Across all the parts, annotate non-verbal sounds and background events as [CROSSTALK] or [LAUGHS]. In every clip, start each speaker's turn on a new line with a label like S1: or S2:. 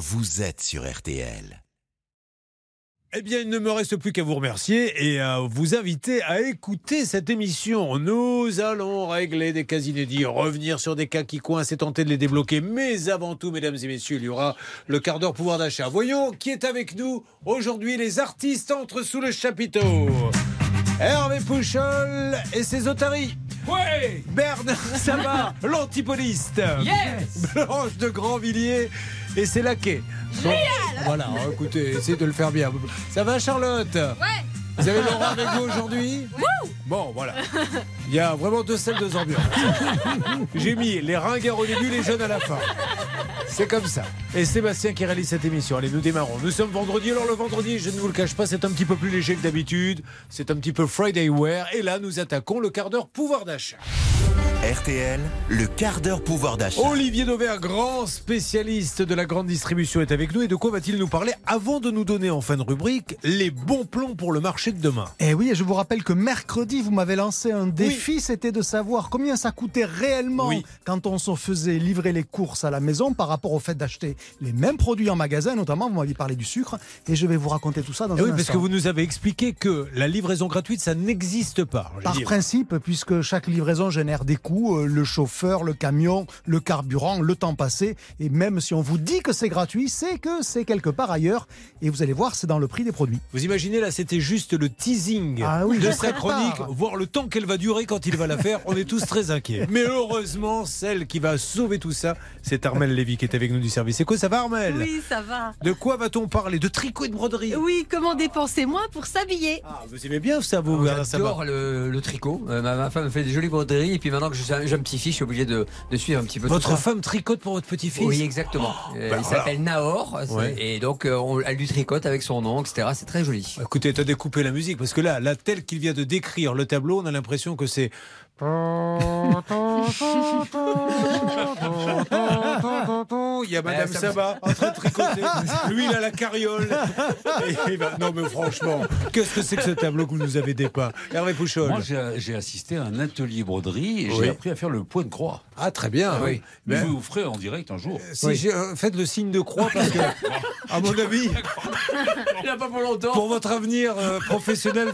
S1: vous êtes sur RTL.
S2: Eh bien, il ne me reste plus qu'à vous remercier et à vous inviter à écouter cette émission. Nous allons régler des cas inédits, revenir sur des cas qui coincent et tenter de les débloquer. Mais avant tout, mesdames et messieurs, il y aura le quart d'heure pouvoir d'achat. Voyons qui est avec nous aujourd'hui. Les artistes entrent sous le chapiteau. Hervé Pouchol et ses otaries.
S3: Ouais
S2: Bernard [LAUGHS] Sabat, l'antipoliste.
S3: Yes
S2: Blanche de Grandvilliers et c'est laquais. Bon, voilà, écoutez, essayez de le faire bien. Ça va Charlotte?
S4: Ouais.
S2: Vous avez Laura avec vous aujourd'hui Bon, voilà. Il y a vraiment deux salles, deux ambiances. J'ai mis les ringards au début, les jeunes à la fin. C'est comme ça. Et Sébastien qui réalise cette émission. Allez, nous démarrons. Nous sommes vendredi. Alors le vendredi, je ne vous le cache pas, c'est un petit peu plus léger que d'habitude. C'est un petit peu Friday Wear. Et là, nous attaquons le quart d'heure pouvoir d'achat.
S1: RTL, le quart d'heure pouvoir d'achat.
S2: Olivier Dauvert, grand spécialiste de la grande distribution, est avec nous. Et de quoi va-t-il nous parler avant de nous donner en fin de rubrique les bons plans pour le marché de demain
S5: Et Eh oui, et je vous rappelle que mercredi, vous m'avez lancé un défi, c'était de savoir combien ça coûtait réellement
S2: Oui.
S5: quand on se faisait livrer les courses à la maison par rapport au fait d'acheter les mêmes produits en magasin, notamment vous m'aviez parlé du sucre, et je vais vous raconter tout ça dans
S2: Eh
S5: un
S2: oui, parce
S5: instant.
S2: que vous nous avez expliqué que la livraison gratuite, ça n'existe pas.
S5: Par principe, puisque chaque livraison génère des coûts, euh, le chauffeur, le camion, le carburant, le temps passé, et même si on vous dit que c'est gratuit, c'est que c'est quelque part ailleurs, et vous allez voir, c'est dans le prix des produits.
S2: Vous imaginez, là, c'était juste le teasing
S5: Ah oui,
S2: de
S5: prépare.
S2: chronique, voir le temps qu'elle va durer quand il va la faire. On est tous très inquiets. [LAUGHS] Mais heureusement, celle qui va sauver tout ça, c'est Armel Lévy qui est avec nous du service. C'est quoi, ça va, Armel
S6: Oui, ça va.
S2: De quoi va-t-on parler De tricot et de broderie
S6: Oui, comment dépenser moins pour s'habiller
S2: Ah, vous aimez bien ça, vous,
S3: J'adore le, le tricot. Euh, ma, ma femme fait des jolies broderies et puis maintenant que j'ai un, un petit-fils, je suis obligé de, de suivre un petit peu tout
S2: Votre
S3: ça.
S2: femme tricote pour votre petit-fils
S3: Oui, exactement. Euh,
S2: bah
S3: il
S2: voilà.
S3: s'appelle Nahor
S2: Ouais.
S3: et donc euh, on, elle lui tricote avec son nom, etc. C'est très joli.
S2: Écoutez, t'as découpé la musique parce que là, là, tel qu'il vient de décrire le tableau, on a l'impression que c'est. Il y a Madame
S3: Eh,
S2: Sabat en train de tricoter. Lui, il a la carriole. Et Non, mais franchement, qu'est-ce que c'est que ce tableau que vous nous avez dépeint Hervé Pouchol.
S7: Moi, j'ai assisté à un atelier broderie et
S2: Oui.
S7: j'ai appris à faire le point de croix.
S2: Ah, très bien.
S3: Ah oui.
S7: Mais
S2: Ben,
S7: je vous ferai en direct un jour.
S2: si euh, faites le signe de croix parce que, à mon avis,
S3: Il n'a pas pour longtemps.
S2: pour votre avenir euh, professionnel,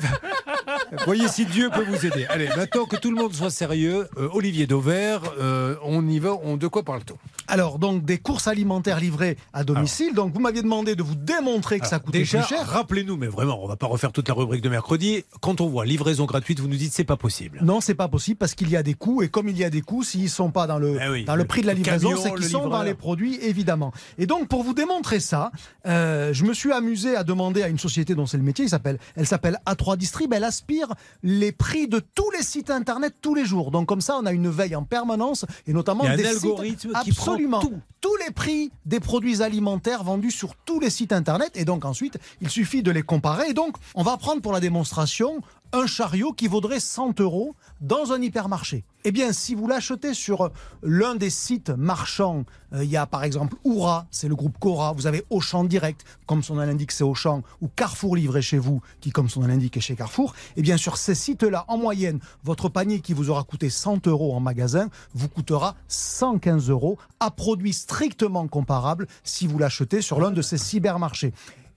S2: voyez si Dieu peut vous aider. Allez, maintenant que tout le monde soit sérieux, euh, Olivier Dauvert, euh, on y va. On, de quoi parle-t-on?
S5: Alors, donc, des courses alimentaires livrées à domicile. Donc, vous m'aviez demandé de vous démontrer que ça coûtait
S2: Déjà,
S5: plus cher.
S2: rappelez-nous, mais vraiment, on va pas refaire toute la rubrique de mercredi. Quand on voit livraison gratuite, vous nous dites c'est pas possible.
S5: Non, c'est pas possible parce qu'il y a des coûts et comme il y a des coûts, s'ils sont pas dans le
S2: Eh oui,
S5: dans le
S2: le
S5: prix de la livraison, c'est qu'ils sont
S2: livreur.
S5: dans les produits évidemment. Et donc pour vous démontrer ça, euh, je me suis amusé à demander à une société dont c'est le métier, il s'appelle, elle s'appelle A3 Distrib, elle aspire les prix de tous les sites internet tous les jours. Donc comme ça, on a une veille en permanence et notamment
S2: Il y a un
S5: des
S2: algorithme
S5: sites
S2: qui prend
S5: absolument
S2: tout.
S5: tous les prix des produits alimentaires vendus sur tous les sites internet et donc ensuite il suffit de les comparer et donc on va prendre pour la démonstration un chariot qui vaudrait 100 euros dans un hypermarché. Eh bien, si vous l'achetez sur l'un des sites marchands, euh, il y a par exemple Oura, c'est le groupe Cora, vous avez Auchan Direct, comme son nom l'indique, c'est Auchan, ou Carrefour livré chez vous, qui comme son nom l'indique est chez Carrefour. Eh bien, sur ces sites-là, en moyenne, votre panier qui vous aura coûté 100 euros en magasin vous coûtera 115 euros à produit strictement comparable si vous l'achetez sur l'un de ces cybermarchés.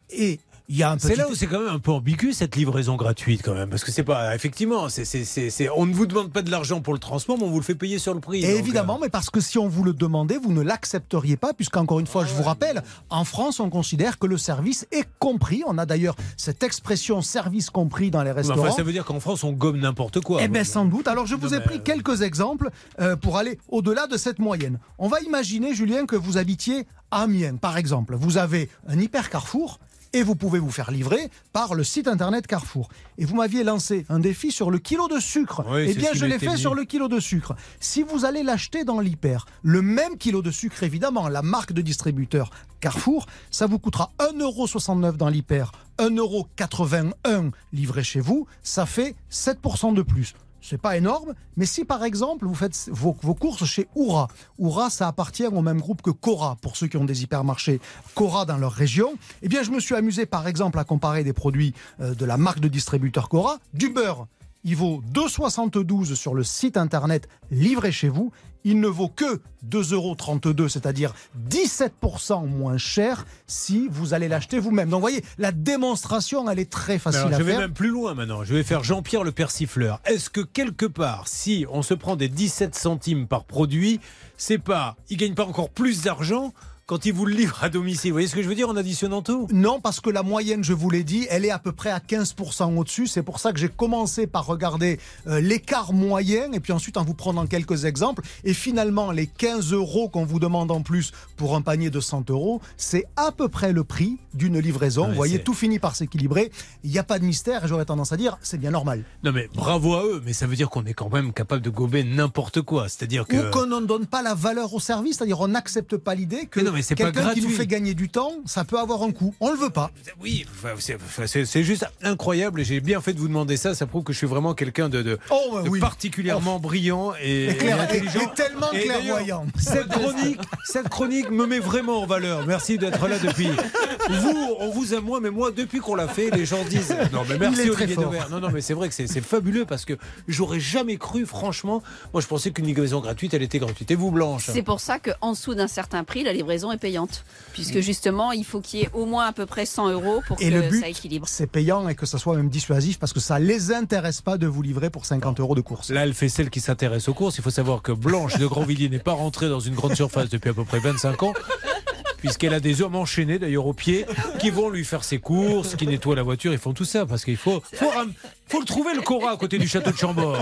S5: Et il y a un petit
S2: C'est là où c'est quand même un peu ambigu cette livraison gratuite quand même, parce que c'est pas effectivement, c'est, c'est, c'est, c'est- on ne vous demande pas de l'argent pour le transport, mais on vous le fait payer sur le prix.
S5: Et
S2: donc,
S5: évidemment,
S2: euh,
S5: mais parce que si on vous le demandait, vous ne l'accepteriez pas, puisqu'encore une fois, je vous rappelle, en France, on considère que le service est compris. On a d'ailleurs cette expression service compris dans les restaurants.
S2: enfin, ça veut dire qu'en France on gomme n'importe quoi.
S5: Eh bien, sans doute. Alors, je vous ai pris
S2: euh,
S5: quelques exemples euh, pour aller au-delà de cette moyenne. On va imaginer, Julien, que vous habitiez à Amiens, par exemple. Vous avez un hyper Carrefour et vous pouvez vous faire livrer par le site internet Carrefour. Et vous m'aviez lancé un défi sur le kilo de sucre.
S2: Oui,
S5: eh bien, je l'ai fait
S2: dit.
S5: sur le kilo de sucre. Si vous allez l'acheter dans l'hyper, le même kilo de sucre, évidemment, la marque de distributeur Carrefour, ça vous coûtera 1,69€ dans l'hyper, 1,81€ livré chez vous, ça fait 7% de plus. C'est pas énorme, mais si par exemple vous faites vos, vos courses chez Oura, Oura ça appartient au même groupe que Cora pour ceux qui ont des hypermarchés Cora dans leur région, eh bien je me suis amusé par exemple à comparer des produits euh, de la marque de distributeur Cora, du beurre. Il vaut 2,72 sur le site internet livré chez vous. Il ne vaut que 2,32 euros, c'est-à-dire 17% moins cher si vous allez l'acheter vous-même. Donc, vous voyez, la démonstration, elle est très facile
S2: alors,
S5: à
S2: je vais
S5: faire.
S2: même plus loin maintenant. Je vais faire Jean-Pierre le persifleur. Est-ce que quelque part, si on se prend des 17 centimes par produit, c'est pas, il gagne pas encore plus d'argent quand il vous le livre à domicile Vous voyez ce que je veux dire en additionnant tout?
S5: Non, parce que la moyenne, je vous l'ai dit, elle est à peu près à 15% au-dessus. C'est pour ça que j'ai commencé par regarder euh, l'écart moyen et puis ensuite en vous prenant quelques exemples. Et finalement, les 15 euros qu'on vous demande en plus pour un panier de 100 euros, c'est à peu près le prix d'une livraison.
S2: Ouais,
S5: vous voyez, tout finit par s'équilibrer. Il n'y a pas de mystère et j'aurais tendance à dire, c'est bien normal.
S2: Non mais bravo à eux, mais ça veut dire qu'on est quand même capable de gober n'importe quoi. C'est-à-dire que...
S5: Ou qu'on ne donne pas la valeur au service, c'est-à-dire on n'accepte pas l'idée que
S2: Mais non, mais c'est pas
S5: quelqu'un qui nous fait gagner du temps, ça peut avoir un coût. On le veut pas.
S2: Oui, c'est- juste incroyable j'ai bien fait de vous demander ça. Ça prouve que je suis vraiment quelqu'un de, de-
S5: Oh, bah
S2: de
S5: oui.
S2: particulièrement brillant et,
S5: Et clair-
S2: et intelligent.
S5: et- et tellement
S2: Et
S5: clairvoyant.
S2: Cette chronique, cette chronique me met vraiment en valeur. Merci d'être là depuis. Vous, on vous aime moins, mais moi, depuis qu'on l'a fait, les gens disent. Non, mais merci Olivier
S5: fort.
S2: Dauvert. Non, non, mais c'est vrai que c'est c'est fabuleux parce que j'aurais jamais cru, franchement. Moi, je pensais qu'une livraison gratuite, elle était gratuite. Et vous, Blanche?
S4: C'est pour ça qu'en dessous d'un certain prix, la livraison est payante. Puisque justement, il faut qu'il y ait au moins à peu près 100 euros pour
S5: Et
S4: que
S5: le but,
S4: ça équilibre.
S5: c'est payant et que ça soit même dissuasif parce que ça les intéresse pas de vous livrer pour 50 euros de course.
S2: Là, elle fait celle qui s'intéresse aux courses. Il faut savoir que Blanche de Grandvilliers n'est pas rentrée dans une grande surface depuis à peu près 25 ans. Puisqu'elle a des hommes enchaînés d'ailleurs aux pieds qui vont lui faire ses courses, qui nettoient la voiture, ils font tout ça parce qu'il faut, faut, le trouver le Cora à côté du château de Chambord.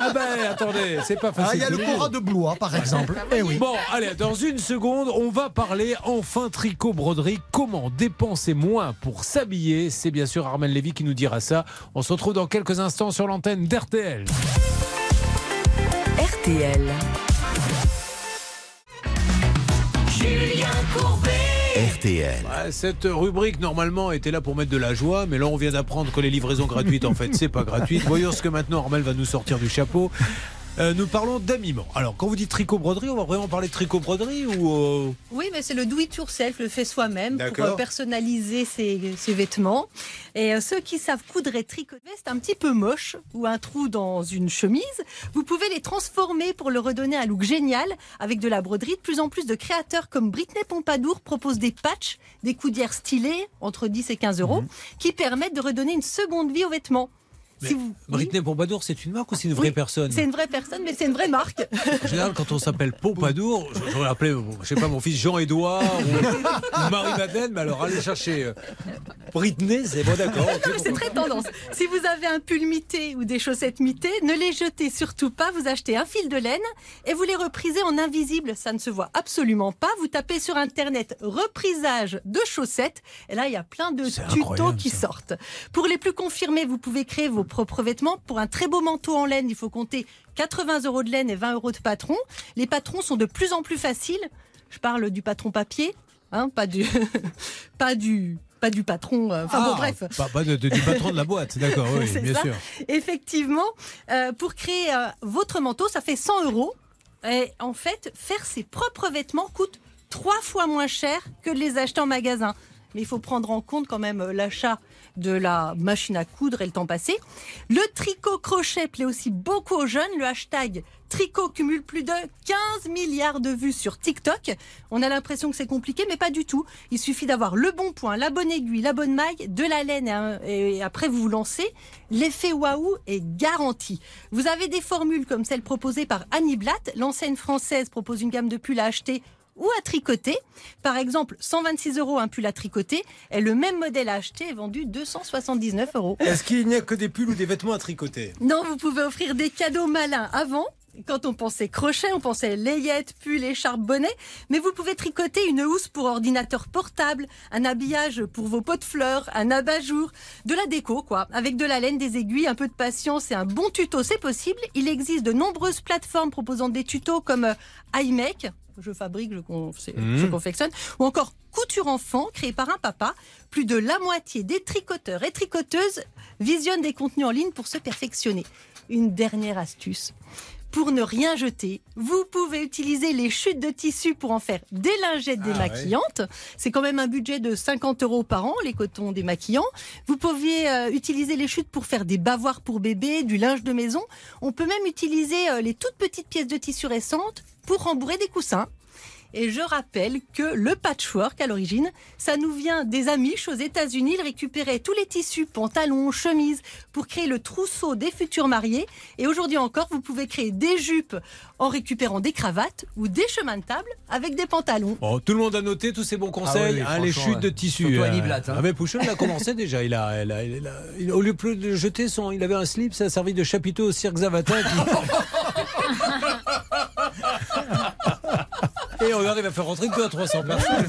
S2: Ah ben attendez, c'est pas
S5: Ah,
S2: facile.
S5: il y a le Cora de Blois, par exemple. Eh oui.
S2: Bon, allez, dans une seconde, on va parler enfin tricot-broderie. Comment dépenser moins pour s'habiller? C'est bien sûr Armel Lévy qui nous dira ça. On se retrouve dans quelques instants sur l'antenne d'RTL.
S8: RTL.
S2: Cette rubrique normalement était là pour mettre de la joie, mais là on vient d'apprendre que les livraisons gratuites en fait c'est pas gratuit. Voyons ce que maintenant Armel va nous sortir du chapeau. Euh, nous parlons d'habillement. Alors quand vous dites tricot broderie, on va vraiment parler de tricot broderie ou euh,
S6: Oui, mais c'est le do it yourself, le fait soi-même pour euh, personnaliser ses, ses vêtements. Et ceux qui savent coudre et tricoter, c'est un petit peu moche ou un trou dans une chemise. Vous pouvez les transformer pour leur redonner un look génial avec de la broderie. De plus en plus de créateurs comme Britney Pompadour proposent des patchs, des coudières stylées entre 10 et 15 euros qui permettent de redonner une seconde vie aux vêtements.
S2: Mais
S6: Si vous-
S2: Britney Pompadour, c'est une marque ou c'est une vraie
S6: Oui,
S2: personne
S6: C'est une vraie personne, mais c'est une vraie marque.
S2: En général, quand on s'appelle Pompadour, je- j'aurais appelé, bon, je sais pas, mon fils Jean-Édouard ou, ou Marie-Madeleine, mais alors allez chercher euh, Britney, c'est bon d'accord. ok,
S6: C'est très tendance. Si vous avez un pull mité ou des chaussettes mitées, ne les jetez surtout pas. Vous achetez un fil de laine et vous les reprisez en invisible. Ça ne se voit absolument pas. Vous tapez sur Internet reprisage de chaussettes. Et là, il y a plein de tutos qui
S2: ça.
S6: sortent. Pour les plus confirmés, vous pouvez créer vos propres vêtements. Pour un très beau manteau en laine, il faut compter 80 euros de laine et 20 euros de patron. Les patrons sont de plus en plus faciles. Je parle du patron papier, hein, pas du, [LAUGHS] pas du, pas du patron. euh, Enfin bon,
S2: Ah,
S6: bref.
S2: Pas, pas de- de- du patron de la boîte, d'accord, oui, [LAUGHS] bien
S6: ça.
S2: sûr.
S6: Effectivement, euh, pour créer euh, votre manteau, ça fait 100 euros. Et en fait, faire ses propres vêtements coûte trois fois moins cher que de les acheter en magasin. Mais il faut prendre en compte quand même euh, l'achat de la machine à coudre et le temps passé. Le tricot crochet plaît aussi beaucoup aux jeunes. Le hashtag tricot cumule plus de 15 milliards de vues sur TikTok. On a l'impression que c'est compliqué, mais pas du tout. Il suffit d'avoir le bon point, la bonne aiguille, la bonne maille, de la laine et, après vous vous lancez. L'effet waouh est garanti. Vous avez des formules comme celle proposée par Annie Blatt. L'enseigne française propose une gamme de pulls à acheter ou à tricoter. Par exemple, 126 euros un pull à tricoter et le même modèle à acheter est vendu 279 euros.
S2: Est-ce qu'il n'y a que des pulls ou des vêtements à tricoter?
S6: Non, vous pouvez offrir des cadeaux malins avant. Quand on pensait crochet, on pensait layette, pull, écharpe, bonnet. Mais vous pouvez tricoter une housse pour ordinateur portable, un habillage pour vos pots de fleurs, un abat-jour, de la déco, quoi. Avec de la laine, des aiguilles, un peu de patience et un bon tuto, c'est possible. Il existe de nombreuses plateformes proposant des tutos comme euh, iMake, je fabrique, je,
S2: Mmh.
S6: je confectionne, ou encore Couture Enfant, créé par un papa. Plus de la moitié des tricoteurs et tricoteuses visionnent des contenus en ligne pour se perfectionner. Une dernière astuce. Pour ne rien jeter, vous pouvez utiliser les chutes de tissu pour en faire des lingettes
S2: Ah ouais.
S6: démaquillantes. C'est quand même un budget de 50 euros par an, les cotons démaquillants. Vous pouviez euh, utiliser les chutes pour faire des bavoirs pour bébé, du linge de maison. On peut même utiliser euh, les toutes petites pièces de tissu récentes pour rembourrer des coussins. Et je rappelle que le patchwork, à l'origine, ça nous vient des Amish aux États-Unis. Ils récupéraient tous les tissus, pantalons, chemises, pour créer le trousseau des futurs mariés. Et aujourd'hui encore, vous pouvez créer des jupes en récupérant des cravates ou des chemins de table avec des pantalons.
S2: Bon, tout le monde a noté tous ces bons conseils,
S3: oui, oui,
S2: hein, les chutes de
S3: ouais.
S2: tissu.
S3: Surtout Annie Blatt, hein.
S2: Ah, mais Pouchon, il a commencé [LAUGHS] déjà. Il a, il a- il a- il- au lieu de jeter son, il avait un slip, ça a servi de chapiteau au cirque Zavata. qui- [LAUGHS] [LAUGHS] Et regardez, il va faire rentrer que 2 à 300 personnes.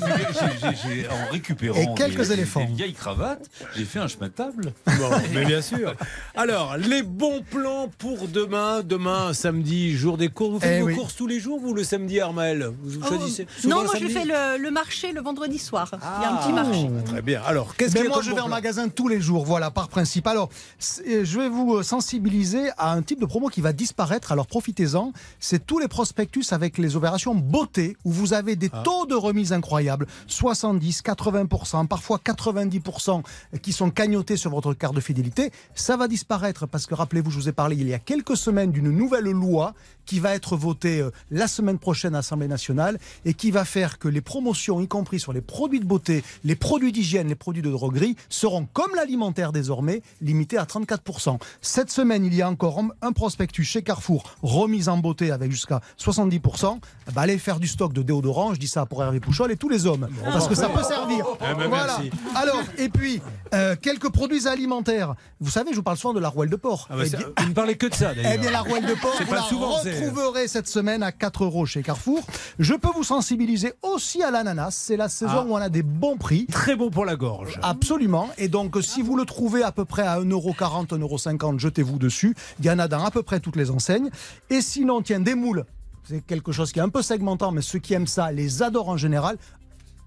S7: J'ai- en récupérant
S5: Et quelques
S7: des,
S5: éléphants.
S7: des vieilles cravates, j'ai fait un chemin de table.
S2: Bon, mais bien sûr. Alors, les bons plans pour demain. Demain, samedi, jour des courses. Vous faites
S5: Eh
S2: vos
S5: oui.
S2: courses tous les jours, vous, le samedi, Armel Vous
S6: Oh,
S2: choisissez
S6: non, moi je fais le, le marché le vendredi soir. Il y a un petit
S2: Ah,
S6: marché.
S2: Très bien. Alors, qu'est-ce a
S5: moi, je vais en magasin tous les jours, voilà, par principe. Alors, c'est- je vais vous euh, sensibiliser à un type de promo qui va disparaître, alors profitez-en. C'est tous les prospectus avec les opérations beauté, où vous avez des taux de remise incroyables, 70, 80%, parfois 90% qui sont cagnotés sur votre carte de fidélité. Ça va disparaître parce que, rappelez-vous, je vous ai parlé il y a quelques semaines d'une nouvelle loi qui va être votée euh, la semaine prochaine à l'Assemblée nationale et qui va faire que les promotions, y compris sur les produits de beauté, les produits d'hygiène, les produits de droguerie, seront comme l'alimentaire désormais limités à 34%. Cette semaine, il y a encore un- un prospectus chez Carrefour, remise en beauté avec jusqu'à 70%. Bah, allez faire du stock de déodorant, je dis ça pour Hervé Pouchol et tous les hommes, parce que ça peut servir.
S2: Eh ben,
S5: voilà. Alors, et puis, euh, quelques produits alimentaires. Vous savez, je vous parle souvent de la rouelle de porc.
S2: Ah bah,
S5: Eh bien-
S2: Vous ne parlez que de ça, d'ailleurs.
S5: eh bien, la rouelle de porc, vous
S2: pas
S5: la
S2: souvent,
S5: retrouverez cette semaine à 4 euros chez Carrefour. Je peux vous sensibiliser aussi à l'ananas. C'est la saison
S2: Ah.
S5: où on a des bons prix.
S2: Très bon pour la gorge.
S5: Absolument. Et donc, si vous le trouvez à peu près à 1,40€, 1,50€, jetez-vous dessus. Il y en a dans à peu près toutes les enseignes. Et sinon, tiens, des moules. C'est quelque chose qui est un peu segmentant, mais ceux qui aiment ça les adorent en général.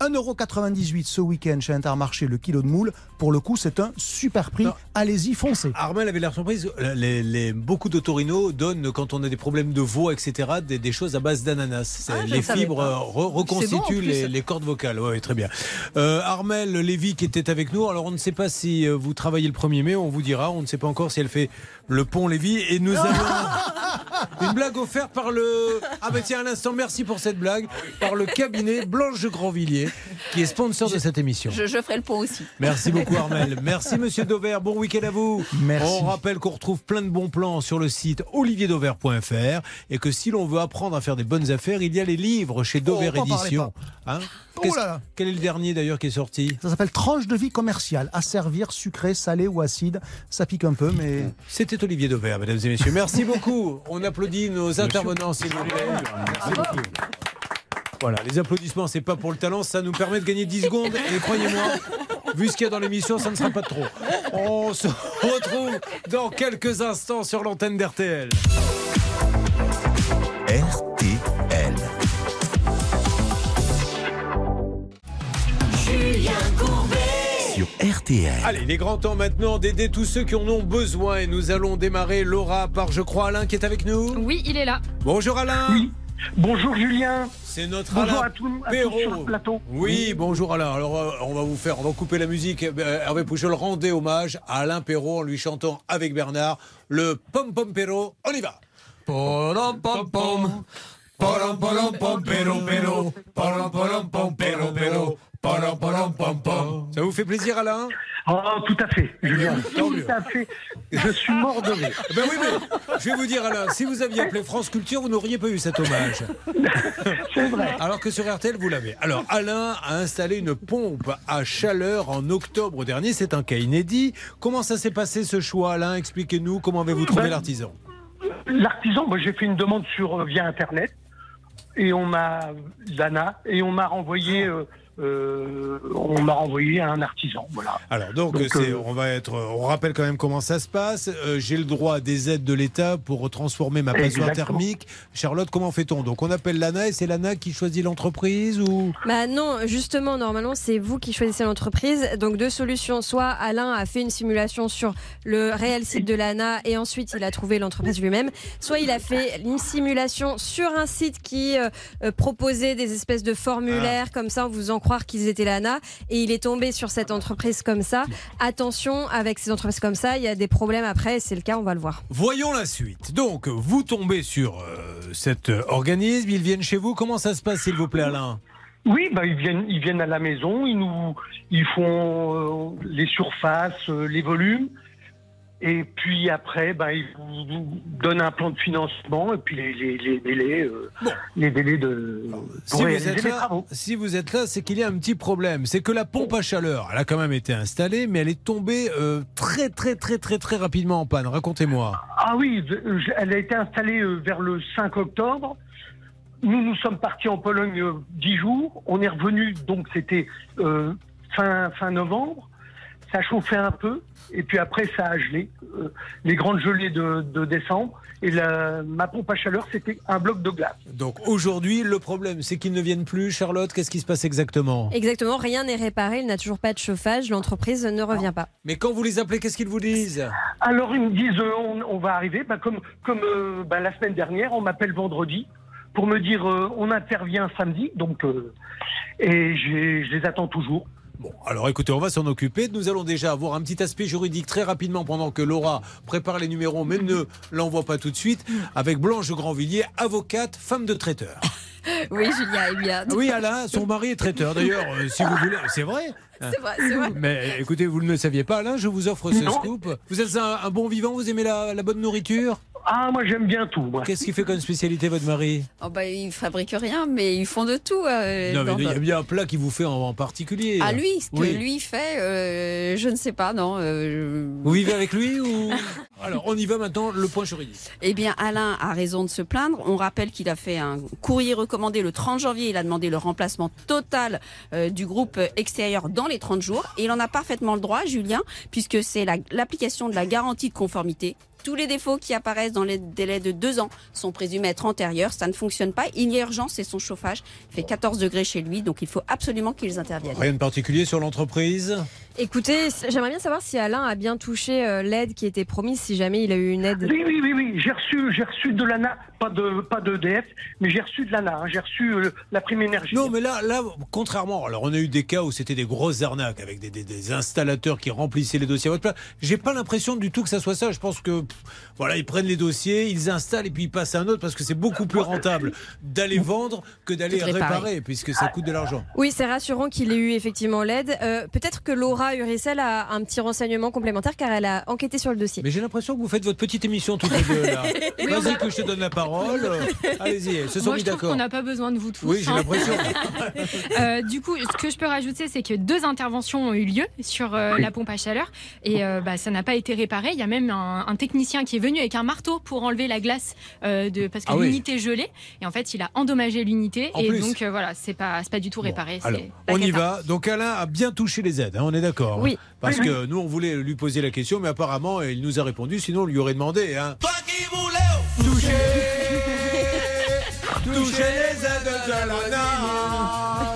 S5: 1,98€ ce week-end chez Intermarché, le kilo de moules. Pour le coup, c'est un super prix. Allez-y, foncez.
S2: Armel avait l'air surprise. Les, les- beaucoup d'autorinos donnent, quand on a des problèmes de veau, etc., des, des choses à base d'ananas.
S6: Ah,
S2: les fibres euh, re-
S6: bon,
S2: reconstituent les, les cordes vocales. Oui, très bien. Euh, Armel Lévy qui était avec nous. Alors, on ne sait pas si euh, vous travaillez le 1er mai, on vous dira. On ne sait pas encore si elle fait le pont Lévy. Et nous [LAUGHS] allons. Une blague offerte par le. Ah, ben tiens, à l'instant, merci pour cette blague. Par le cabinet Blanche de Grandvilliers, [LAUGHS] qui est sponsor de cette émission.
S4: Je, je ferai le pont aussi.
S2: Merci beaucoup [LAUGHS] Armel. Merci Monsieur Dover. Bon week-end à vous.
S5: Merci.
S2: On rappelle qu'on retrouve plein de bons plans sur le site olivierdover.fr et que si l'on veut apprendre à faire des bonnes affaires, il y a les livres chez Dover
S5: Oh,
S2: Édition. Hein
S5: Oh là.
S2: Quel est le dernier d'ailleurs qui est sorti?
S5: Ça s'appelle tranche de vie commerciale. À servir sucré, salé ou acide. Ça pique un peu, mais.
S2: C'était Olivier Dover, mesdames et messieurs. Merci beaucoup. On applaudit nos intervenants, s'il vous plaît. Merci beaucoup. Voilà, les applaudissements, c'est pas pour le talent, ça nous permet de gagner 10 secondes. Et croyez-moi, vu ce qu'il y a dans l'émission, ça ne sera pas de trop. On se retrouve dans quelques instants sur l'antenne d'RTL.
S1: RTL. Sur RTL.
S2: Allez, il est grand temps maintenant d'aider tous ceux qui en ont besoin. Et nous allons démarrer Laura par, je crois, Alain qui est avec nous.
S8: Oui, il est là.
S2: Bonjour Alain.
S9: Oui. Bonjour Julien.
S2: C'est notre
S9: Bonjour
S2: Alain
S9: à
S2: Perrault.
S9: sur le plateau.
S2: Oui, bonjour Alain. Alors, euh, on va vous faire, on va couper la musique. Euh, Hervé Pouchol rendait hommage à Alain Perrault en lui chantant avec Bernard le Pom Pom Perrault. On y va.
S3: Polom, pom, pom.
S2: Polom, polom, pom, Perrault, Perrault. Polom, polom, pom, Perrault, Perrault. Ça vous fait plaisir Alain?
S9: Oh, tout à fait, Julien.
S2: Tant
S9: tout à fait. Je suis mort de rire.
S2: Ben oui, mais je vais vous dire Alain, si vous aviez appelé France Culture, vous n'auriez pas eu cet hommage. [LAUGHS]
S9: C'est vrai.
S2: Alors que sur RTL, vous l'avez. Alors, Alain a installé une pompe à chaleur en octobre dernier. C'est un cas inédit. Comment ça s'est passé ce choix, Alain? Expliquez-nous. Comment avez-vous trouvé
S9: Ben,
S2: l'artisan?
S9: L'artisan, moi j'ai fait une demande sur euh, via internet et on m'a Dana et on m'a renvoyé euh, euh, on m'a renvoyé à un artisan. Voilà.
S2: Alors donc,
S9: euh,
S2: on va être, on rappelle quand même comment ça se passe. Euh, J'ai le droit à des aides de l'État pour transformer ma passoire thermique. Charlotte, comment fait-on? Donc on appelle l'ANA et c'est l'ANA qui choisit l'entreprise ou?
S8: Bah non, justement, normalement, c'est vous qui choisissez l'entreprise. Donc deux solutions. Soit Alain a fait une simulation sur le réel site de l'ANA et ensuite il a trouvé l'entreprise lui-même. Soit il a fait une simulation sur un site qui proposait des espèces de formulaires comme ça en vous faisant croire qu'ils étaient l'ANA et il est tombé sur cette entreprise comme ça. Attention, avec ces entreprises comme ça, il y a des problèmes après. C'est le cas, on va le voir.
S2: Voyons la suite. Donc, vous tombez sur euh, cet euh, organisme, ils viennent chez vous. Comment ça se passe, s'il vous plaît, Alain?
S9: Oui, bah, ils, viennent, ils viennent à la maison, ils, nous, ils font euh, les surfaces, euh, les volumes. Et puis après, bah, ils vous donnent un plan de financement et puis les, les, les délais, euh, les délais de
S2: Si vous, êtes
S9: les
S2: là,
S9: travaux.
S2: si vous êtes là, c'est qu'il y a un petit problème. C'est que la pompe à chaleur, elle a quand même été installée, mais elle est tombée euh, très, très, très, très, très rapidement en panne. Racontez-moi.
S9: Ah oui, elle a été installée euh, vers le 5 octobre. Nous, nous sommes partis en Pologne 10 jours. On est revenu, donc c'était euh, fin, fin novembre. Ça chauffait un peu. Et puis après, ça a gelé. Euh, les grandes gelées de, de décembre. Et la, ma pompe à chaleur, c'était un bloc de glace.
S2: Donc aujourd'hui, le problème, c'est qu'ils ne viennent plus. Charlotte, qu'est-ce qui se passe exactement?
S8: Exactement, rien n'est réparé, il n'a toujours pas de chauffage, l'entreprise ne revient pas.
S2: Mais quand vous les appelez, qu'est-ce qu'ils vous disent?
S9: Alors ils me disent euh, on, on va arriver, bah, comme comme euh, bah, la semaine dernière, on m'appelle vendredi pour me dire euh, on intervient samedi, donc euh, et je les attends toujours.
S2: Bon, alors écoutez, on va s'en occuper. Nous allons déjà avoir un petit aspect juridique très rapidement pendant que Laura prépare les numéros, mais ne l'envoie pas tout de suite, avec Blanche Grandvilliers, avocate, femme de traiteur. [LAUGHS]
S4: Oui, Julia, eh bien.
S2: Ah Oui, Alain, son mari est traiteur. D'ailleurs, euh, si vous voulez, c'est vrai.
S4: C'est vrai, c'est vrai.
S2: Mais écoutez, vous ne le saviez pas, Alain, je vous offre ce
S9: Non.
S2: scoop. Vous êtes un, un bon vivant, vous aimez la, la bonne nourriture?
S9: Ah moi j'aime bien tout. Moi.
S2: Qu'est-ce qu'il fait comme spécialité, votre mari
S4: Oh, bah, ils fabriquent rien, mais ils font de tout. euh,
S2: Non, mais il y a bien un plat qui vous fait en, en particulier.
S4: À lui, ce que lui fait, euh, je ne sais pas, non. euh,
S2: Vous vivez avec lui ou [LAUGHS] Alors, on y va maintenant, le point juridique.
S4: Eh bien, Alain a raison de se plaindre. On rappelle qu'il a fait un courrier recommandé le 30 janvier. Il a demandé le remplacement total euh, du groupe extérieur dans les 30 jours. Et il en a parfaitement le droit, Julien, puisque c'est la- l'application de la garantie de conformité. Tous les défauts qui apparaissent dans les délais de deux ans sont présumés être antérieurs. Ça ne fonctionne pas. Il y a urgence, c'est son chauffage. Fait 14 degrés chez lui, donc il faut absolument qu'ils interviennent.
S2: Rien de particulier sur l'entreprise?
S8: Écoutez, j'aimerais bien savoir si Alain a bien touché euh, l'aide qui était promise, si jamais il a eu une aide.
S9: Oui oui oui oui, j'ai reçu j'ai reçu de l'ANA, pas de pas d'EDF, mais j'ai reçu de l'ANA, hein. j'ai reçu euh, la prime énergie.
S2: Non, mais là, là, contrairement, alors on a eu des cas où c'était des grosses arnaques avec des, des- des installateurs qui remplissaient les dossiers à votre place. J'ai pas l'impression du tout que ça soit ça. Je pense que, pff, voilà, ils prennent les dossiers, ils installent et puis ils passent à un autre parce que c'est beaucoup plus rentable d'aller vendre que d'aller
S4: réparer.
S2: réparer puisque ça coûte de l'argent.
S8: Oui, c'est rassurant qu'il ait eu effectivement l'aide. Euh, Peut-être que Laura Uricel a un petit renseignement complémentaire car elle a enquêté sur le dossier.
S2: Mais j'ai l'impression que vous faites votre petite émission toutes les deux là. [LAUGHS] Vas-y que je te donne la parole. Allez-y, ils se sont
S10: Moi,
S2: mis
S10: je trouve
S2: d'accord.
S10: qu'on n'a pas besoin de vous tous.
S2: Oui, j'ai
S10: hein.
S2: l'impression. [LAUGHS] [LAUGHS]
S10: Euh, du coup, ce que je peux rajouter, c'est que deux interventions ont eu lieu sur euh, la pompe à chaleur et euh, bah, ça n'a pas été réparé. Il y a même un, un technicien qui est venu avec un marteau pour enlever la glace euh, de parce que
S2: Ah oui.
S10: l'unité gelée et en fait, il a endommagé l'unité
S2: En
S10: et
S2: plus.
S10: donc euh, voilà, c'est pas c'est pas du tout réparé.
S2: Alors, on y va. Donc Alain a bien touché les aides, hein, on est d'accord.
S8: Oui.
S2: hein. Parce que nous, on voulait lui poser la question, mais apparemment, il nous a répondu, sinon on lui aurait demandé. Hein. Toucher Toucher les aides de l'ANA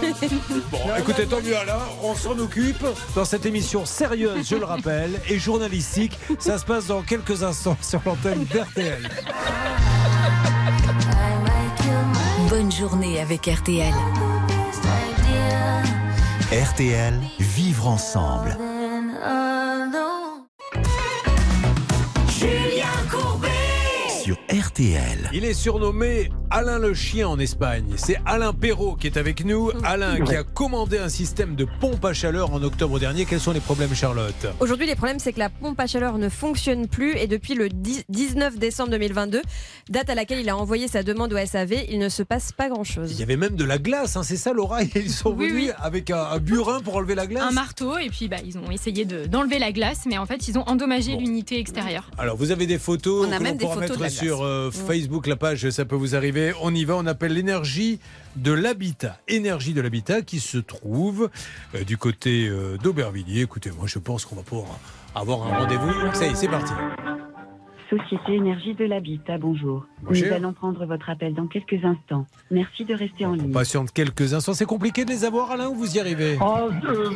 S2: [LAUGHS] Bon, écoutez, tant mieux Alain, on s'en occupe dans cette émission sérieuse, je le rappelle, et journalistique. Ça se passe dans quelques instants sur l'antenne d'RTL.
S11: Bonne journée avec RTL.
S1: RTL, vivre ensemble. Sur RTL.
S2: Il est surnommé Alain le chien en Espagne. C'est Alain Perrault qui est avec nous. Alain qui a commandé un système de pompe à chaleur en octobre dernier. Quels sont les problèmes, Charlotte?
S8: Aujourd'hui, les problèmes, c'est que la pompe à chaleur ne fonctionne plus et depuis le 10 19 décembre 2022, date à laquelle il a envoyé sa demande au SAV, il ne se passe pas grand-chose.
S2: Il y avait même de la glace, hein, c'est ça Laura? [LAUGHS] Ils sont
S10: Oui,
S2: venus
S10: oui.
S2: avec un, un burin pour enlever la glace?
S10: Un marteau et puis bah, ils ont essayé de- d'enlever la glace, mais en fait ils ont endommagé l'unité extérieure.
S2: Alors vous avez des photos
S4: On a
S2: que
S4: même
S2: l'on
S4: des photos de la
S2: sur euh, Facebook la page Ça peut vous arriver. On y va, on appelle l'énergie de l'habitat. Énergie de l'habitat qui se trouve euh, du côté euh, d'Aubervilliers. Écoutez, moi je pense qu'on va pouvoir avoir un rendez-vous. Ça y est, c'est parti.
S12: Société Énergie de l'Habitat, bonjour.
S2: Bonjour.
S12: Nous allons prendre votre appel dans quelques instants. Merci de rester en
S2: On
S12: ligne.
S2: patiente quelques instants. C'est compliqué de les avoir, Alain, ou vous y arrivez?
S9: Oh, euh,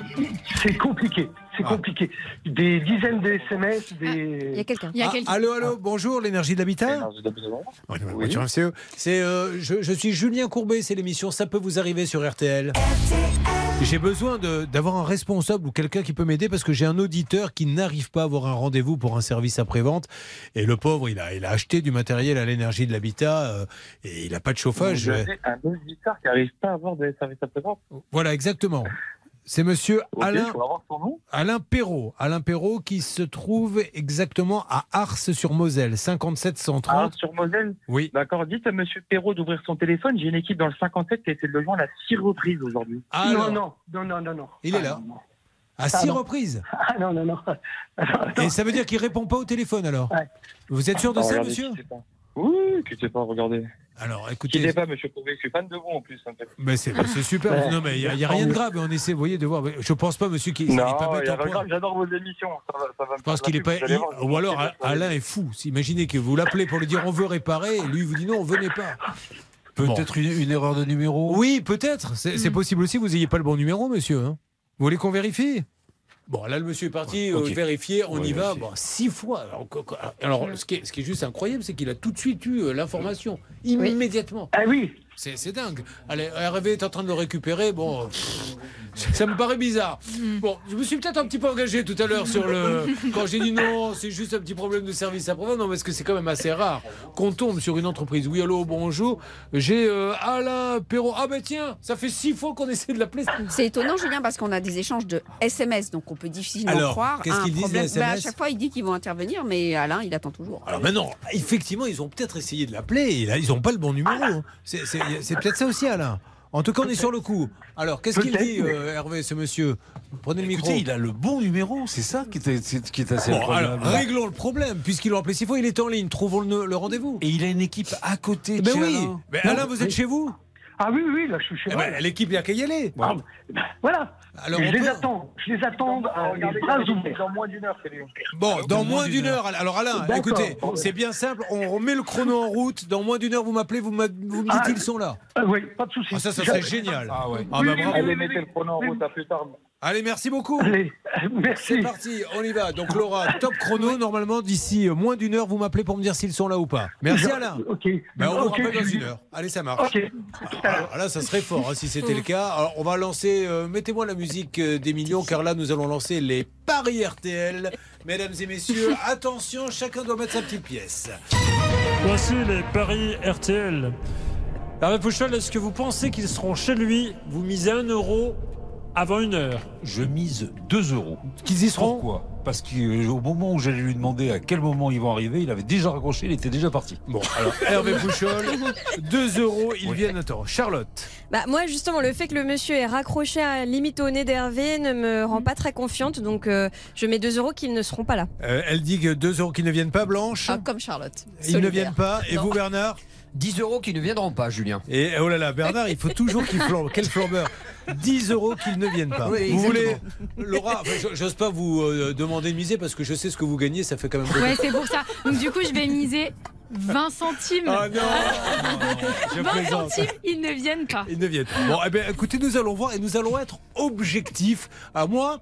S9: c'est compliqué, c'est
S2: Ah.
S9: compliqué. Des dizaines de SMS, des...
S8: Il y a quelqu'un.
S10: Il y a
S2: Ah,
S10: quelqu'un.
S2: allô, allô, bonjour, l'énergie de l'habitat Oui. C'est, euh, je, je suis Julien Courbet, c'est l'émission Ça peut vous arriver sur RTL. J'ai besoin d'avoir un responsable ou quelqu'un qui peut m'aider parce que j'ai un auditeur qui n'arrive pas à avoir un rendez-vous pour un service après-vente. Et le pauvre, il a, il a acheté du matériel à l'énergie de l'habitat euh, et il n'a pas de chauffage.
S13: Vous avez un auditeur qui n'arrive pas à avoir des services après-vente?
S2: Voilà, exactement. C'est monsieur Alain, Perrault. Alain Perrault qui se trouve exactement à Ars-sur-Moselle, 5730.
S13: Ah, sur Moselle
S2: Oui.
S13: D'accord. Dites à monsieur Perrault d'ouvrir son téléphone. J'ai une équipe dans le 57 qui a essayé de le joindre à six reprises aujourd'hui.
S2: Alors,
S9: Non, non, non, non, non, non.
S2: Il est
S9: Ah,
S2: là.
S9: non, non.
S2: À six reprises. [LAUGHS]
S9: Ah non, non, non. [LAUGHS]
S2: Et ça veut dire qu'il répond pas au téléphone alors
S9: Ouais.
S2: Vous êtes sûr de
S13: Ah,
S2: ça,
S13: regardez,
S2: monsieur
S13: Oui, quittez pas, regardez.
S2: Alors, écoutez.
S13: pas, monsieur Courbet. Je suis fan de vous en plus. en fait.
S2: Mais c'est c'est super.
S9: Ouais.
S2: Non, mais il n'y a, rien de grave. On essaie, vous voyez, de voir. Mais Je pense pas, monsieur, qu'il n'est
S13: Non,
S2: pas
S13: il
S2: bête en
S13: grave, j'adore vos émissions. Ça va, ça va me
S2: Je pense qu'il est
S13: la
S2: pas. il-
S13: voir,
S2: Ou alors,
S13: je
S2: Alain est fou. Imaginez que vous l'appelez pour lui dire on veut réparer, et lui vous dit non, venez pas.
S7: Peut-être une, une erreur de numéro.
S2: Oui, peut-être. C'est c'est possible aussi que vous n'ayez pas le bon numéro, monsieur. hein. Vous voulez qu'on vérifie? Bon, là, le monsieur est parti
S7: Ouais,
S2: euh, vérifier. On
S7: Ouais,
S2: y va. Bon, six fois. Alors, co- co- alors, ce, qui est, ce qui est juste incroyable, c'est qu'il a tout de suite eu euh, l'information. Immédiatement.
S9: Ah oui.
S2: C'est c'est dingue. Allez, Hervé est en train de le récupérer. Bon, pff, ça me paraît bizarre. Bon, je me suis peut-être un petit peu engagé tout à l'heure sur le. Quand j'ai dit non, c'est juste un petit problème de service après Non, parce que c'est quand même assez rare qu'on tombe sur une entreprise? Oui, allô, bonjour. J'ai euh, Alain Perrault. Ah, ben tiens, ça fait six fois qu'on essaie de l'appeler.
S4: C'est étonnant, Julien, parce qu'on a des échanges de SMS, donc on peut difficilement
S2: Alors,
S4: croire.
S2: qu'est-ce
S4: à un
S2: qu'ils disent,
S4: problème.
S2: les
S4: Bah, à
S2: SMS?
S4: chaque fois, il dit qu'ils vont intervenir, mais Alain, il attend toujours.
S2: Alors maintenant, effectivement, ils ont peut-être essayé de l'appeler. Ils n'ont pas le bon numéro. hein. C'est c'est- peut-être ça aussi, Alain. En tout cas, on est sur le coup. Alors, qu'est-ce qu'il dit,
S7: mais-
S2: euh, Hervé, ce monsieur Prenez le micro.
S7: Il a le bon numéro, c'est ça qui est, c'est- qui est assez
S2: Bon, alors, réglons le problème, puisqu'il l'a appelé six fois, il est en ligne, trouvons le, le rendez-vous.
S7: Et il a une équipe à côté de
S2: Ben
S7: chez
S2: oui,
S7: Alain.
S2: mais Alain, vous êtes
S9: mais-
S2: chez vous
S9: Ah oui, oui, là, je suis chez
S2: Eh
S9: moi.
S2: ben, L'équipe, il n'y a qu'à y aller.
S9: Ah, ben, voilà.
S2: Alors,
S9: je
S2: on
S9: les
S2: peut-
S9: attends. Je les attends euh, les
S13: dans moins d'une heure, c'est.
S2: Bon, dans moins d'une heure. Alors Alain, écoutez, c'est bien simple, on remet le chrono en route. Dans moins d'une heure, vous m'appelez, vous, vous me dites
S9: Ah.
S2: ils sont là.
S9: Ah oui, pas de souci.
S2: Ah, ça, ça serait génial.
S7: Ah ouais.
S2: Ah, bah, bravo.
S13: Allez, mettez le chrono en route, à plus tard.
S2: Allez, merci beaucoup.
S9: Allez, [LAUGHS]
S2: C'est
S9: merci.
S2: parti, on y va. Donc Laura, top chrono. Normalement, d'ici euh, moins d'une heure, vous m'appelez pour me dire s'ils sont là ou pas. Merci Alain.
S9: Ok.
S2: Ben, on vous
S9: Ok,
S2: rappelle dans une heure. Allez, ça marche.
S9: Ok.
S2: Alors là, ça serait fort hein, si c'était le cas. Alors, on va lancer. euh, Mettez-moi la musique euh, des millions, car là, nous allons lancer les paris RTL. Mesdames et messieurs, [LAUGHS] attention, chacun doit mettre sa petite pièce.
S14: Voici les paris RTL. Hervé Pouchol, est-ce que vous pensez qu'ils seront chez lui? Vous misez un euro avant une heure.
S7: Je mise 2 euros.
S2: Qu'ils y seront
S7: Pourquoi? Parce qu'au moment où j'allais lui demander à quel moment ils vont arriver, il avait déjà raccroché, il était déjà parti.
S2: Bon, alors Hervé Pouchol, [LAUGHS] 2 euros, ils viennent. Attends, Charlotte.
S8: Bah, moi, justement, le fait que le monsieur ait raccroché à limite au nez d'Hervé ne me rend pas très confiante. Donc, euh, je mets 2 euros qu'ils ne seront pas là.
S2: Euh, elle dit que 2 euros qui ne viennent pas, Blanche.
S4: Ah, comme Charlotte.
S2: Ils ne viennent pas. Et
S4: Non.
S2: vous, Bernard?
S3: 10 euros qui ne viendront pas, Julien.
S2: Et oh là là, Bernard, il faut toujours qu'il flambe. Quel flambeur 10 euros qu'ils ne viennent pas.
S3: Oui,
S2: vous voulez. Laura, enfin, j'ose pas vous euh, demander de miser parce que je sais ce que vous gagnez, ça fait quand même.
S10: Ouais, c'est pour ça. Donc du coup, je vais miser 20 centimes.
S2: Ah non, je
S10: 20
S2: plaisante.
S10: centimes, ils ne viennent pas.
S2: Ils ne viennent pas. Bon, eh bien, écoutez, nous allons voir et nous allons être objectifs. À moi,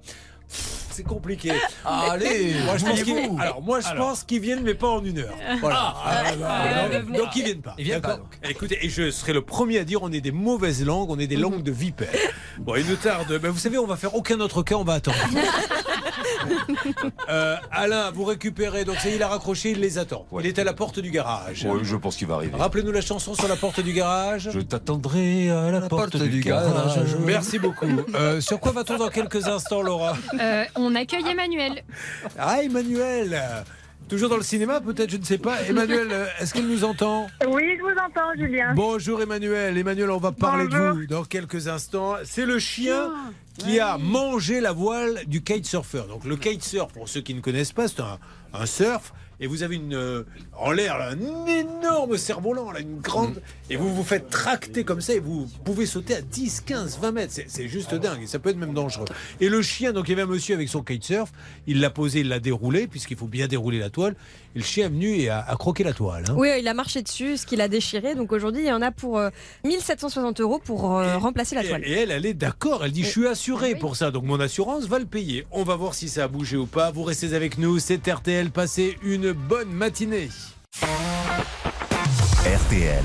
S2: c'est compliqué. [LAUGHS]
S3: Allez,
S2: moi, je pense qu'ils
S3: voyez-vous.
S2: Alors, moi, je
S7: Alors.
S2: pense qu'ils viennent, mais pas en une heure. Voilà. Ah, bah, donc, donc, ils viennent pas.
S3: Ils viennent pas,
S2: D'accord Écoutez, et je serai le premier à dire on est des mauvaises langues, on est des langues de vipères. Bon, il nous tarde. Ben, vous savez, on va faire aucun autre cas, on va attendre. [LAUGHS] [LAUGHS] Euh, Alain, vous récupérez. Donc, il a raccroché, il les attend. Il est à la porte du garage.
S7: Je pense qu'il va arriver.
S2: Rappelez-nous la chanson sur la porte du garage.
S7: Je t'attendrai à la, porte, du garage.
S2: Merci beaucoup. Euh, sur quoi va-t-on dans quelques instants, Laura?
S10: Euh, on accueille Emmanuel.
S2: Ah, Emmanuel Toujours dans le cinéma, peut-être, je ne sais pas. Emmanuel, euh, est-ce qu'elle nous entend
S15: Oui, je vous entends, Julien.
S2: Bonjour Emmanuel. Emmanuel, on va parler de vous dans quelques instants. C'est le chien qui a mangé la voile du kitesurfer. Donc le kitesurf, pour ceux qui ne connaissent pas, c'est un, un surf. Et vous avez une, euh, en l'air un énorme cerf-volant, une grande. Et vous vous faites tracter comme ça et vous pouvez sauter à 10, 15, 20 mètres. C'est- C'est juste dingue. Et ça peut être même dangereux. Et le chien, donc il y avait un monsieur avec son kitesurf. Il l'a posé, il l'a déroulé, puisqu'il faut bien dérouler la toile. Et le chien est venu et a, a croqué la toile. hein.
S8: Oui, il a marché dessus, ce qu'il a déchiré. Donc aujourd'hui, il y en a pour euh, 1760 euros pour euh, remplacer la toile.
S2: et elle, elle est d'accord. Elle dit Je suis assurée pour ça, donc mon assurance va le payer. On va voir si ça a bougé ou pas. Vous restez avec nous, c'est RTL. Passez une bonne matinée.
S1: RTL.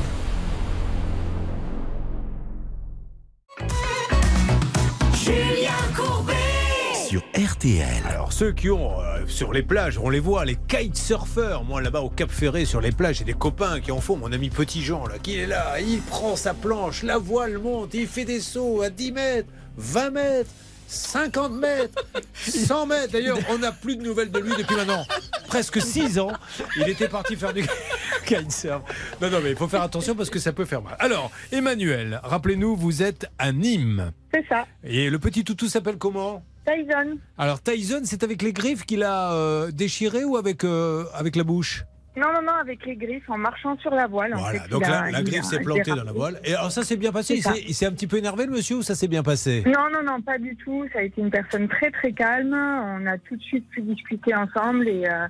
S2: Sur RTL. Alors ceux qui ont euh, sur les plages, on les voit, les kitesurfers. Moi là-bas au Cap Ferré, sur les plages, j'ai des copains qui en font. Mon ami Petit Jean là, qui est là, il prend sa planche, la voile monte, il fait des sauts à 10 mètres, 20 mètres. 50 mètres, 100 mètres. D'ailleurs, on n'a plus de nouvelles de lui depuis maintenant presque 6 ans. Il était parti faire du [LAUGHS] kitesurf. Non, non, mais il faut faire attention parce que ça peut faire mal. Alors, Emmanuel, rappelez-nous, vous êtes à Nîmes.
S15: C'est ça.
S2: Et le petit toutou s'appelle comment?
S15: Tyson.
S2: alors Tyson, c'est avec les griffes qu'il a euh, déchiré ou avec, euh, avec la bouche?
S15: Non, non, non, avec les griffes, en marchant sur la voile. en
S2: Voilà,
S15: fait,
S2: donc la,
S15: a-
S2: la griffe s'est plantée dans la voile. Et alors ça s'est bien passé
S15: ça.
S2: Il s'est un petit peu énervé le monsieur ou ça s'est bien passé?
S15: Non, non, non, pas du tout. Ça a été une personne très, très calme. On a tout de suite pu discuter ensemble et, euh,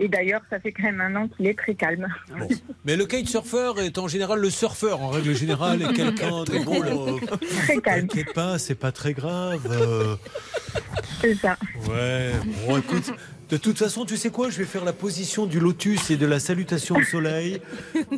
S15: et d'ailleurs, ça fait quand même un an qu'il est très calme.
S2: Mais le kitesurfer est en général le surfeur en règle générale et quelqu'un de bon. là,
S15: Très calme.
S2: T'inquiète pas, c'est pas très grave. euh,
S15: C'est ça.
S2: Ouais, bon écoute, de toute façon, tu sais quoi Je vais faire la position du lotus et de la salutation au soleil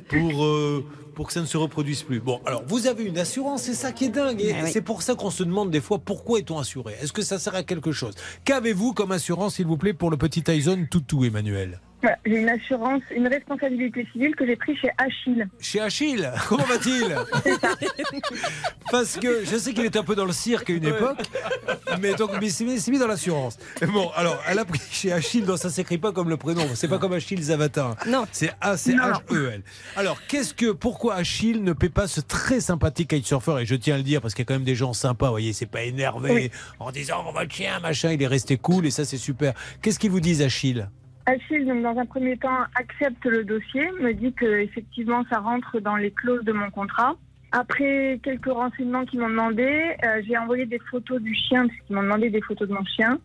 S2: pour, euh, pour que ça ne se reproduise plus. Bon, alors vous avez une assurance, c'est ça qui est dingue. Et
S4: Ah oui.
S2: c'est pour ça qu'on se demande des fois pourquoi est-on assuré? Est-ce que ça sert à quelque chose? Qu'avez-vous comme assurance, s'il vous plaît, pour le petit Tyson Toutou, Emmanuel?
S15: J'ai une assurance, une responsabilité civile que j'ai prise chez Achille.
S2: Chez Achille Comment va-t-il [LAUGHS] Parce que je sais qu'il est un peu dans le cirque à une époque, mais donc mais c'est mis, c'est mis dans l'assurance. Bon, alors elle a pris chez Achille, donc ça s'écrit pas comme le prénom, c'est pas comme Achille Zavatin.
S8: Non.
S2: C'est A C H E L. Alors qu'est-ce que pourquoi Achille ne paie pas ce très sympathique kitesurfer? Et je tiens à le dire parce qu'il y a quand même des gens sympas, vous voyez, c'est pas énervé
S15: Oui.
S2: en disant on va le chien machin, il est resté cool et ça c'est super. Qu'est-ce qu'ils vous disent Achille?
S15: Achille, donc, dans un premier temps, accepte le dossier, me dit que effectivement ça rentre dans les clauses de mon contrat. Après quelques renseignements qu'ils m'ont demandé, euh, j'ai envoyé des photos du chien, puisqu'ils m'ont demandé des photos de mon chien.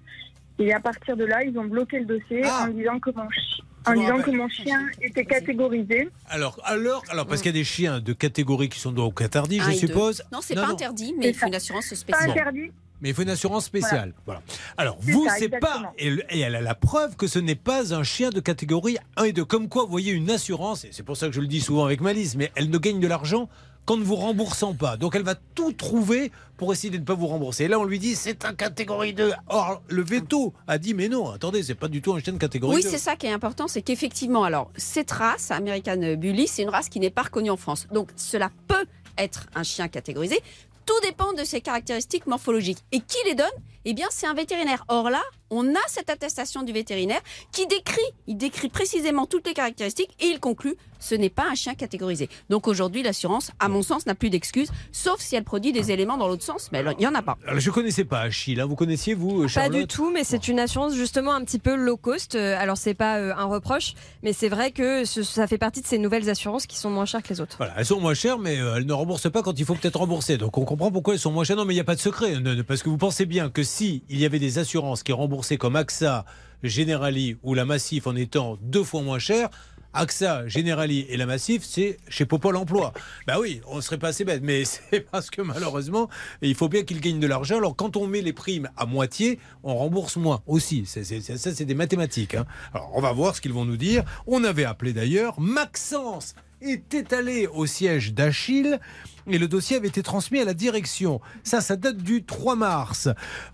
S15: Et à partir de là, ils ont bloqué le dossier en disant que mon, chi- en
S2: me
S15: disant que mon chien était catégorisé.
S2: Alors, alors, alors, parce qu'il y a des chiens de catégorie qui sont donc interdits, je
S4: et deux.
S2: suppose.
S4: Non, c'est pas interdit, mais
S15: C'est
S4: il faut une assurance
S15: Pas
S4: spéciale.
S15: interdit.
S2: Mais il faut une assurance spéciale. Voilà. Alors, vous, c'est pas. Et, le- et elle a la preuve que ce n'est pas un chien de catégorie 1 et 2. Comme quoi, vous voyez, une assurance, et c'est pour ça que je le dis souvent avec malice, mais elle ne gagne de l'argent qu'en ne vous remboursant pas. Donc, elle va tout trouver pour essayer de ne pas vous rembourser. Et là, on lui dit, c'est un catégorie 2. Or, le veto a dit, mais non, attendez, c'est pas du tout un chien de catégorie
S4: Oui,
S2: 2.
S4: c'est ça qui est important, c'est qu'effectivement, alors, cette race, American Bully, c'est une race qui n'est pas reconnue en France. Donc, cela peut être un chien catégorisé. Tout dépend de ses caractéristiques morphologiques. Et qui les donne? Eh bien, c'est un vétérinaire. Or là, on a cette attestation du vétérinaire qui décrit, il décrit précisément toutes les caractéristiques et il conclut, ce n'est pas un chien catégorisé. Donc aujourd'hui, l'assurance, à mon sens, n'a plus d'excuses, sauf si elle produit des éléments dans l'autre sens, mais il n'y en a pas.
S2: Alors, je connaissais pas Achille. hein. Vous connaissiez, vous,
S8: Pas
S2: Charlotte
S8: du tout, mais c'est une assurance justement un petit peu low cost. Euh, Alors c'est pas euh, un reproche, mais c'est vrai que ce- ça fait partie de ces nouvelles assurances qui sont moins chères que les autres.
S2: Voilà, elles sont moins chères, mais euh, elles ne remboursent pas quand il faut peut-être rembourser. Donc on comprend pourquoi elles sont moins chères. Non, mais il n'y a pas de secret. Ne- ne- Parce que vous pensez bien que si il y avait des assurances qui remboursaient comme AXA, Generali ou la Massif en étant deux fois moins chères, AXA, Generali et la Massif, c'est chez Popol Emploi. Bah oui, on serait pas assez bête, mais [LAUGHS] c'est parce que malheureusement, il faut bien qu'ils gagnent de l'argent. Alors quand on met les primes à moitié, on rembourse moins aussi. Ça, c'est des mathématiques. hein. Alors on va voir ce qu'ils vont nous dire. On avait appelé d'ailleurs Maxence était allé au siège d'Achille et le dossier avait été transmis à la direction. Ça, ça date du 3 mars.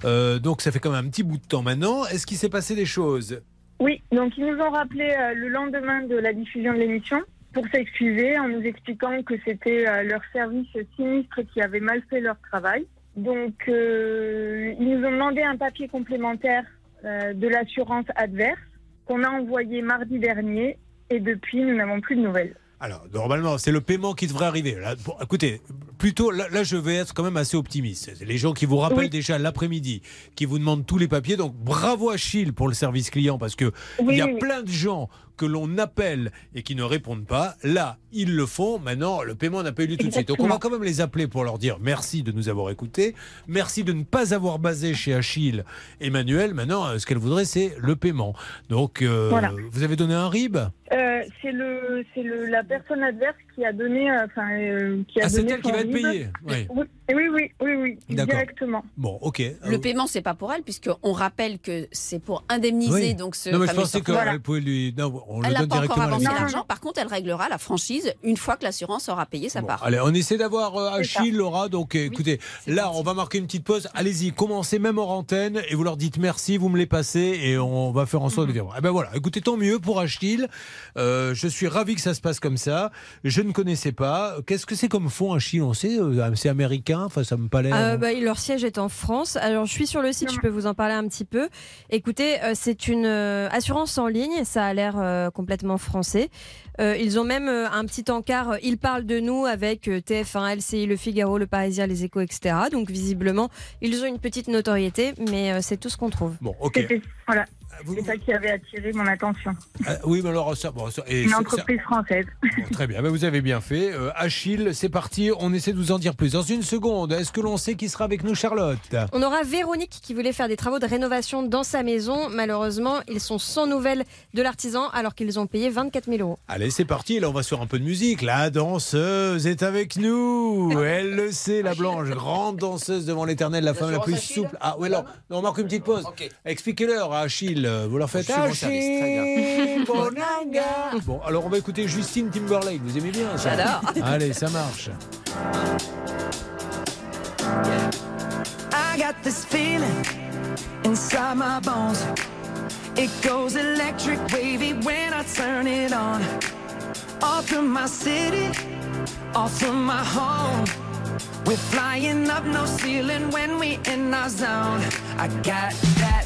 S2: Euh, donc ça fait quand même un petit bout de temps maintenant. Est-ce qu'il s'est passé des choses?
S15: Oui, donc ils nous ont rappelé euh, le lendemain de la diffusion de l'émission pour s'excuser en nous expliquant que c'était euh, leur service sinistre qui avait mal fait leur travail. Donc euh, ils nous ont demandé un papier complémentaire de l'assurance adverse qu'on a envoyé mardi dernier et depuis nous n'avons plus de nouvelles.
S2: Alors, normalement, c'est le paiement qui devrait arriver. Là, bon, écoutez, plutôt, là, là, je vais être quand même assez optimiste. Les gens qui vous rappellent
S15: Oui.
S2: déjà l'après-midi, qui vous demandent tous les papiers. Donc, bravo à Achille pour le service client, parce que
S15: Oui,
S2: il y a
S15: oui.
S2: plein de gens que l'on appelle et qui ne répondent pas. Là, ils le font. Maintenant, le paiement n'a pas eu lieu tout de suite. Donc, on va quand même les appeler pour leur dire merci de nous avoir écoutés. Merci de ne pas avoir basé chez Achille Emmanuel. Maintenant, euh, ce qu'elle voudrait, c'est le paiement. Donc, euh,
S15: Voilà.
S2: vous avez donné un RIB?
S15: Euh, c'est le, c'est le, la personne adverse qui a donné, euh, enfin, euh, qui a
S2: Ah, c'est
S15: donné
S2: elle qui va être payée, oui.
S15: Oui, oui, oui, oui, oui,
S2: D'accord.
S15: directement.
S2: Bon, ok.
S4: Le paiement, c'est pas pour elle, puisqu'on rappelle que c'est pour indemniser
S2: Oui.
S4: donc ce
S2: non, mais je pensais qu'elle pouvait lui. Non, on
S4: Elle
S2: le
S4: n'a
S2: donne
S4: pas encore
S2: directement la
S4: avancé l'argent. Par contre, elle réglera la franchise une fois que l'assurance aura payé sa part.
S2: Allez, on essaie d'avoir euh, Achille, Laura. Donc, écoutez, là, on va marquer une petite pause. Allez-y, commencez même en antenne et vous leur dites merci, vous me les passez et on va faire en sorte de dire. Eh ben voilà, écoutez, tant mieux pour Achille. Euh, je suis ravi que ça se passe comme ça. Je ne connaissais pas. Qu'est-ce que c'est comme fonds Achille On sait, euh, c'est américain. Enfin, ça me paraît.
S8: Euh, bah, leur siège est en France. Alors, je suis sur le site, je peux vous en parler un petit peu. Écoutez, euh, c'est une euh, assurance en ligne, ça a l'air euh, complètement français. Euh, ils ont même euh, un petit encart, ils parlent de nous avec euh, TF1, LCI, Le Figaro, Le Parisien, Les Échos, etc. Donc, visiblement, ils ont une petite notoriété, mais euh, c'est tout ce qu'on trouve.
S2: Bon, ok.
S15: C'était- C'est ça qui avait attiré mon attention.
S2: Ah, oui, mais alors ça. Bon, ça- et
S15: Une
S2: ça-
S15: entreprise française.
S2: Bon, très bien, Ben, vous avez bien fait. Euh, Achille, c'est parti. On essaie de vous en dire plus. Dans une seconde, est-ce que l'on sait qui sera avec nous, Charlotte?
S8: On aura Véronique qui voulait faire des travaux de rénovation dans sa maison. Malheureusement, ils sont sans nouvelles de l'artisan alors qu'ils ont payé 24 000 euros.
S2: Allez, c'est parti. Là, on va sur un peu de musique. La danseuse est avec nous. Elle le sait, la blanche, grande danseuse devant l'éternel, la femme la plus souple. Ah, oui, alors, on marque une petite pause. Expliquez-leur à Achille. Vous leur faites
S11: mon service, très bien. [LAUGHS]
S2: Bonanga. Bon, alors on va écouter Justine Timberlake. Vous aimez bien ça
S11: J'adore. [LAUGHS]
S2: Allez, ça marche.
S11: I got this feeling inside my bones. It goes electric wavy when I turn it on. All through my city, all through my home. We're flying up no ceiling when we in our zone. I got that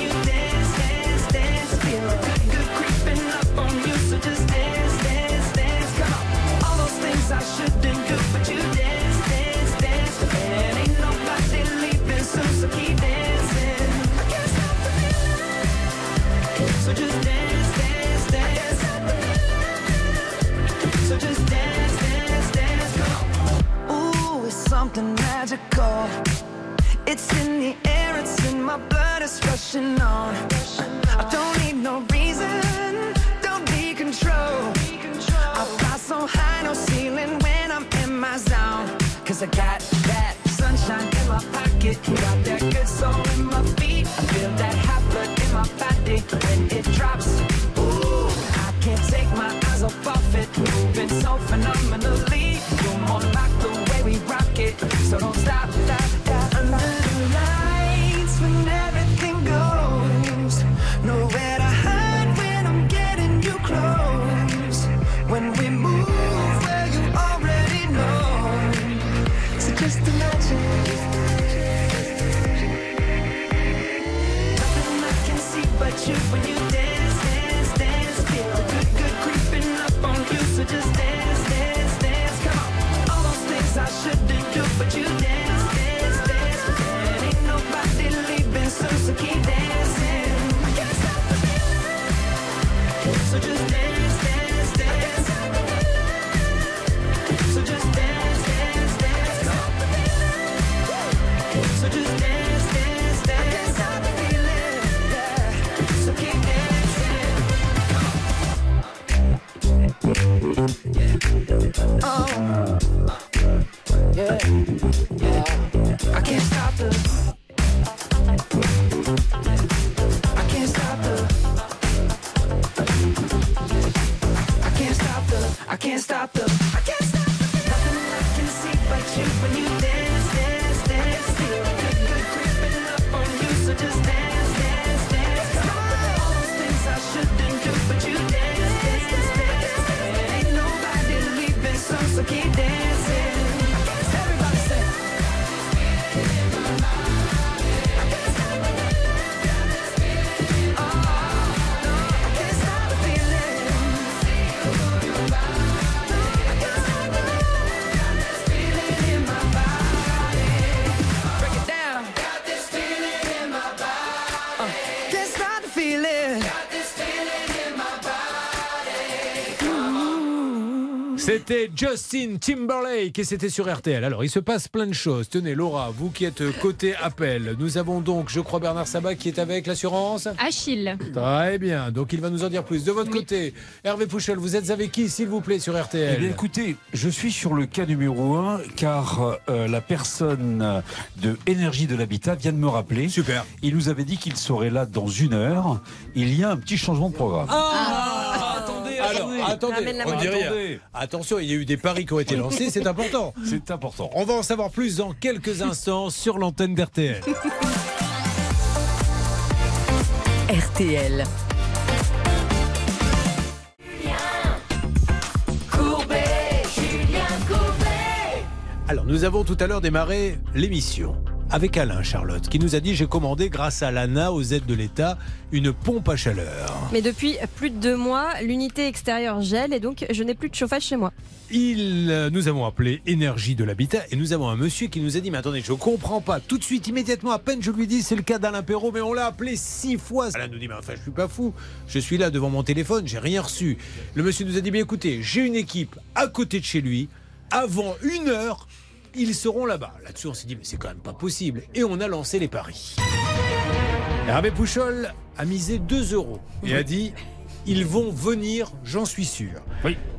S11: You
S2: C'était Justin Timberlake et c'était sur RTL. Alors, il se passe plein de choses. Tenez, Laura, vous qui êtes côté appel, nous avons donc, je crois, Bernard Sabat qui est avec l'assurance.
S10: Achille.
S2: Très bien, donc il va nous en dire plus. De votre côté, Hervé Pouchel, vous êtes avec qui, s'il vous plaît, sur RTL
S7: Eh bien, écoutez, je suis sur le cas numéro 1 car euh, la personne de Énergie de l'Habitat vient de me rappeler.
S2: Super.
S7: Il nous avait dit qu'il serait là dans une heure. Il y a un petit changement de programme.
S2: Ah, attendez, on dit rien.
S7: Attendez.
S2: Attention, il y a eu des paris qui ont été lancés, c'est important. [LAUGHS]
S7: C'est important.
S2: On va en savoir plus dans quelques instants sur l'antenne d'RTL. [LAUGHS]
S16: RTL.
S11: Courbet, Julien Courbet.
S2: Alors, nous avons tout à l'heure démarré l'émission avec Alain Charlotte qui nous a dit j'ai commandé grâce à l'ANA aux aides de l'État une pompe à chaleur.
S8: Mais depuis plus de deux mois, l'unité extérieure gèle et donc je n'ai plus de chauffage chez moi.
S2: Il, euh, nous avons appelé Énergie de l'Habitat et nous avons un monsieur qui nous a dit mais attendez je comprends pas tout de suite immédiatement à peine je lui dis c'est le cas d'Alain Perrault mais on l'a appelé six fois. Alain nous dit mais enfin je suis pas fou je suis là devant mon téléphone j'ai rien reçu. Le monsieur nous a dit mais écoutez j'ai une équipe à côté de chez lui avant une heure ils seront là-bas. Là-dessus on s'est dit mais c'est quand même pas possible et on a lancé les paris. Hervé Pouchol a misé 2 euros et a dit ils vont venir, j'en suis sûr.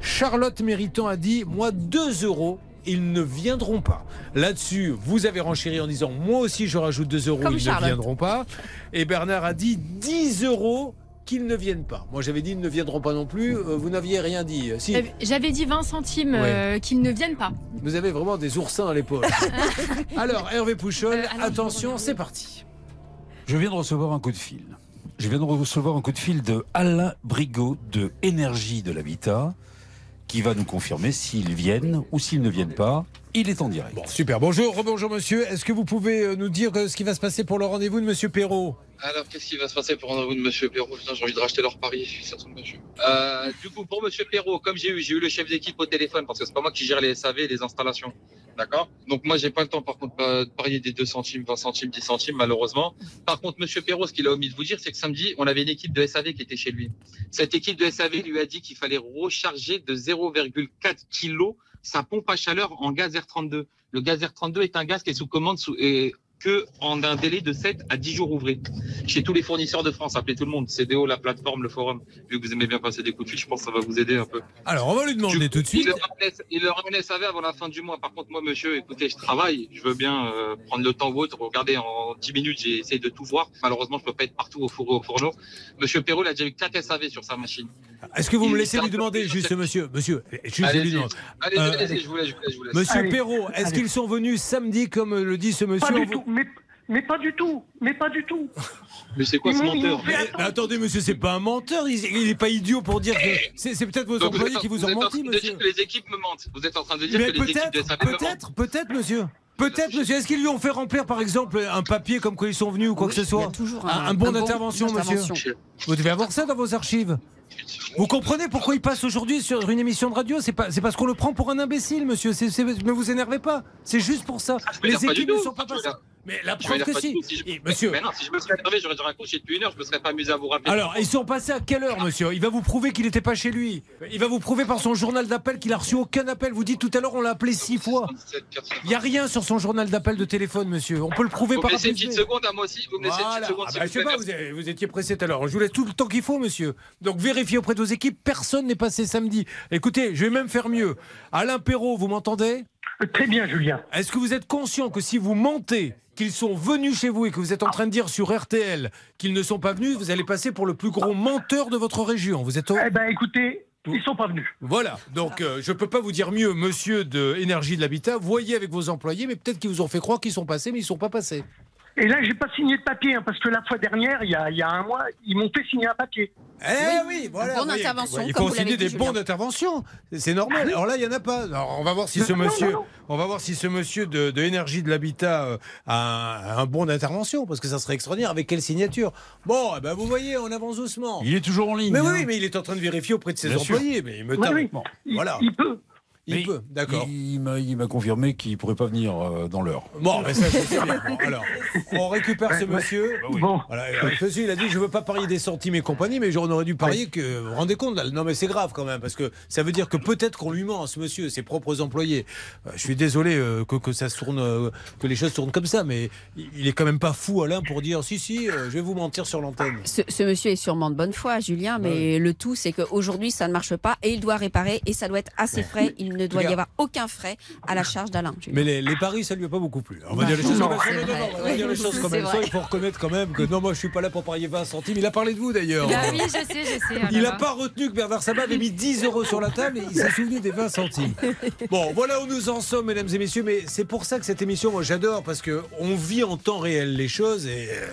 S2: Charlotte Méritant a dit moi 2 euros. Ils ne viendront pas. Là-dessus, vous avez renchéri en disant Moi aussi, je rajoute 2 euros,
S8: Comme
S2: ils
S8: Charlotte.
S2: ne viendront pas. Et Bernard a dit 10 euros qu'ils ne viennent pas. Moi, j'avais dit Ils ne viendront pas non plus. Euh, Vous n'aviez rien dit. Si,
S10: Euh, J'avais dit 20 centimes euh, qu'ils ne viennent pas.
S2: vous avez vraiment des oursins à l'épaule. [LAUGHS] Alors, Hervé Pouchol,
S10: Euh, alors,
S2: attention, c'est parti.
S7: Je viens de recevoir un coup de fil. Je viens de recevoir un coup de fil de Alain Brigot de Énergie de l'Habitat qui va nous confirmer s'ils viennent ou s'ils ne viennent pas. Il est en direct.
S2: Bon, super. Bonjour, rebonjour, monsieur. Est-ce que vous pouvez euh, nous dire euh, ce qui va se passer pour le rendez-vous de monsieur Perrault?
S17: Alors, qu'est-ce qui va se passer pour rendez-vous de Monsieur Perrault? J'ai envie de racheter leur pari. Je suis certain de monsieur. Euh, du coup, pour Monsieur Perrault, comme j'ai eu, j'ai eu le chef d'équipe au téléphone parce que c'est pas moi qui gère les SAV et les installations. D'accord? Donc, moi, j'ai pas le temps, par contre, euh, de parier des 2 centimes, 20 centimes, 10 centimes, malheureusement. Par contre, Monsieur Perrault, ce qu'il a omis de vous dire, c'est que samedi, on avait une équipe de SAV qui était chez lui. Cette équipe de SAV lui a dit qu'il fallait recharger de 0,4 kg sa pompe à chaleur en gaz R32. Le gaz R32 est un gaz qui est sous commande sous, et que en un délai de 7 à 10 jours ouvrés. Chez tous les fournisseurs de France, appelez tout le monde, CDO, la plateforme, le forum. Vu que vous aimez bien passer des coups de fil, je pense que ça va vous aider un peu.
S2: Alors, on va lui demander tout de suite.
S17: Il leur ramène- Il leur ramène SAV avant la fin du mois. Par contre, moi, monsieur, écoutez, je travaille. Je veux bien euh, prendre le temps vôtre. Regardez, en 10 minutes, j'ai essayé de tout voir. Malheureusement, je peux pas être partout au four au fourneau. Monsieur Perrault, il a déjà eu 4 SAV sur sa machine.
S2: Est-ce que vous me laissez lui demander, juste monsieur, monsieur, juste lui
S17: Allez-y,
S2: demande.
S17: allez-y,
S2: Euh,
S17: allez-y, je vous laisse, je vous laisse.
S2: Monsieur
S9: Allez,
S2: Perrault, est-ce
S9: allez.
S2: qu'ils sont venus samedi, comme le dit ce monsieur Vous-
S9: mais, mais pas du tout, mais pas du tout.
S17: Mais c'est quoi ce menteur
S2: Mais, mais attendez, monsieur, c'est pas un menteur, il, il est pas idiot pour dire que c'est c'est peut-être vos
S17: Donc, vous
S2: employés
S17: en-
S2: qui vous ont
S17: êtes en
S2: menti,
S17: de
S2: monsieur.
S17: dire que les équipes me mentent. Vous êtes en train de dire
S2: Mais
S17: que les équipes de
S2: peut-être, peut-être, peut-être, monsieur. Peut-être, monsieur. Est-ce qu'ils lui ont fait remplir, par exemple, un papier comme quoi ils sont venus ou quoi que ce soit
S4: toujours
S2: un,
S4: un-
S2: un bon d'intervention, monsieur. Vous devez avoir ça dans vos archives. Vous comprenez pourquoi il passe aujourd'hui sur une émission de radio? C'est pas, c'est parce qu'on le prend pour un imbécile, monsieur. C'est- c'est- ne vous énervez pas. C'est juste pour ça.
S17: m'énerve
S2: Les équipes ne sont pas passées. Mais la preuve que si.
S17: tout. Si je-
S2: Et, monsieur.
S17: Mais non, si je me serais énervé, j'aurais déjà raccroché depuis une heure, je me serais pas amusé à vous rappeler.
S2: Alors, ils sont passés à quelle heure, monsieur? Il va vous prouver qu'il n'était pas chez lui. Il va vous prouver par son journal d'appel qu'il a reçu aucun appel. Vous dites tout à l'heure, on l'a appelé six fois. Il n'y a rien sur son journal d'appel de téléphone, monsieur. On peut le prouver
S17: Vous
S2: par
S17: me laissez une petite seconde à moi aussi. Vous me laissez une petite seconde.
S2: Ah bah,
S17: vous
S2: je sais pas, vous, avez- vous étiez pressé tout à l'heure. Je vous laisse tout le temps qu'il faut, monsieur. Donc vérifiez auprès de vos équipes. Personne n'est passé samedi. Écoutez, je vais même faire mieux. Alain Perrault, vous m'entendez?
S9: Très bien, Julien.
S2: Est-ce que vous êtes conscient que si vous mentez qu'ils sont venus chez vous et que vous êtes en train de dire sur RTL qu'ils ne sont pas venus, vous allez passer pour le plus gros menteur de votre région. Vous êtes au...
S9: Eh ben, écoutez, ils sont pas venus.
S2: Voilà, donc euh, je ne peux pas vous dire mieux, monsieur de Énergie de l'Habitat, voyez avec vos employés, mais peut-être qu'ils vous ont fait croire qu'ils sont passés, mais ils ne sont pas passés.
S9: Et là, j'ai pas signé de papier, hein, parce que la fois dernière, il y a, il y a un mois, ils m'ont fait signer un papier.
S2: Eh oui, voilà.
S4: bon
S2: vous voyez.
S4: d'intervention,
S2: Il faut signer des bons
S4: Julien.
S2: d'intervention. C'est normal. Alors là, il y en a pas. Alors, on va voir si ce
S9: Non, non,
S2: monsieur,
S9: non.
S2: on va voir si ce monsieur de, de énergie de l'habitat euh, a un, un bon d'intervention, parce que ça serait extraordinaire. Avec quelle signature? Bon, eh ben vous voyez, on avance doucement.
S7: Il est toujours en ligne.
S2: Mais oui,
S7: hein.
S2: oui, mais il est en train de vérifier auprès de ses
S7: Bien sûr.
S2: employés. Mais il me
S9: Oui, oui. Il,
S2: voilà.
S9: il peut.
S2: Il
S7: Mais
S2: peut, d'accord.
S7: Il, m'a- il m'a confirmé qu'il pourrait pas venir euh, dans l'heure.
S2: Bon, mais ça, bien. Bon, alors, on récupère ce monsieur.
S9: Bon.
S2: Voilà, euh, monsieur, il a dit je veux pas parier des centimes et compagnie, mais on aurait dû parier que. Vous vous rendez compte là Non, mais c'est grave quand même, parce que ça veut dire que peut-être qu'on lui ment à ce monsieur, ses propres employés. Euh, je suis désolé euh, que, que ça se tourne, euh, que les choses tournent comme ça, mais il est quand même pas fou, Alain, pour dire si, si, euh, je vais vous mentir sur l'antenne.
S4: Ce, ce monsieur est sûrement de bonne foi, Julien, mais le tout, c'est qu'aujourd'hui, ça ne marche pas et il doit réparer et ça doit être assez frais. Il ne doit y avoir aucun frais à la charge d'Alain.
S2: Mais les, les paris, ça lui a pas beaucoup plu. On va
S4: Bah,
S2: dire les choses
S4: non,
S2: comme elles
S4: c'est
S2: sont. Non, non, non,
S4: vrai.
S2: on va dire les choses comme elles sont. Il faut reconnaître quand même que non, moi je suis pas là pour parier 20 centimes. Il a parlé de vous d'ailleurs.
S10: Bah oui, je sais, je sais.
S2: Il n'a pas retenu que Bernard Sabat avait mis 10 euros sur la table et il s'est souvenu des 20 centimes. [LAUGHS] Bon, voilà où nous en sommes, mesdames et messieurs. Mais c'est pour ça que cette émission, moi j'adore, parce qu'on vit en temps réel les choses et. euh,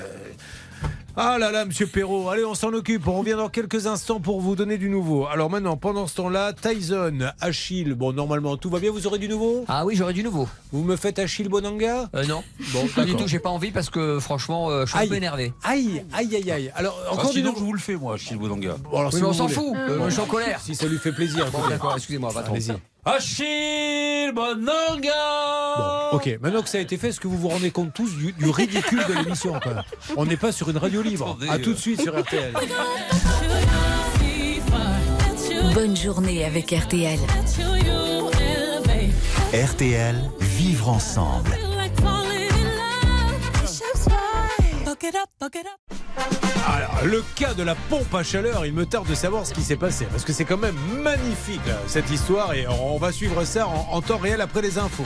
S2: Ah là là, monsieur Perrault, allez, on s'en occupe. On revient dans quelques instants pour vous donner du nouveau. Alors maintenant, pendant ce temps-là, Tyson, Achille, bon, normalement, tout va bien, vous aurez du nouveau?
S3: Ah oui, j'aurais du nouveau.
S2: Vous me faites Achille Bonanga?
S3: Euh, non,
S2: Bon,
S3: pas du tout. J'ai pas envie parce que franchement, euh, je suis un
S2: Aïe.
S3: peu énervé.
S2: Aïe, aïe, aïe, aïe. Alors,
S7: Ah,
S2: encore du
S7: sinon,
S2: nouveau.
S7: je vous le fais, moi, Achille Boudanga.
S2: Bon, alors,
S3: Oui,
S2: si
S3: mais on s'en fout. Euh,
S2: Bon.
S3: je suis en colère.
S2: Si ça lui fait plaisir.
S3: Bon, d'accord, excusez-moi, patron.
S7: Achille Bonanga
S2: Bon, ok, maintenant que ça a été fait, est-ce que vous vous rendez compte tous du, du ridicule de l'émission quand même On n'est pas sur une radio libre.
S7: Attendez,
S2: A tout de
S7: euh.
S2: suite sur RTL.
S16: Bonne journée avec RTL.
S1: RTL, vivre ensemble.
S2: Alors, le cas de la pompe à chaleur, il me tarde de savoir ce qui s'est passé parce que c'est quand même magnifique là, cette histoire et on va suivre ça en, en temps réel après les infos.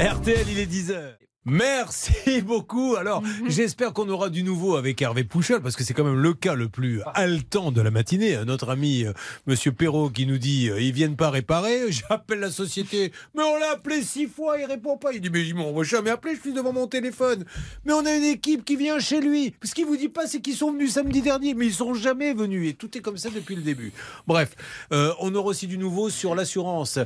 S2: RTL, il est 10h. Merci [LAUGHS] beaucoup. Alors, j'espère qu'on aura du nouveau avec Hervé Pouchol, parce que c'est quand même le cas le plus haletant de la matinée. Notre ami euh, Monsieur Perrault qui nous dit euh, ils viennent pas réparer. [LAUGHS] J'appelle la société, mais on l'a appelé six fois, il répond pas. Il dit mais ils m'ont jamais appelé, je suis devant mon téléphone. Mais on a une équipe qui vient chez lui. Ce qu'il vous dit pas, c'est qu'ils sont venus samedi dernier, mais ils sont jamais venus. Et tout est comme ça depuis le début. Bref, euh, on aura aussi du nouveau sur l'assurance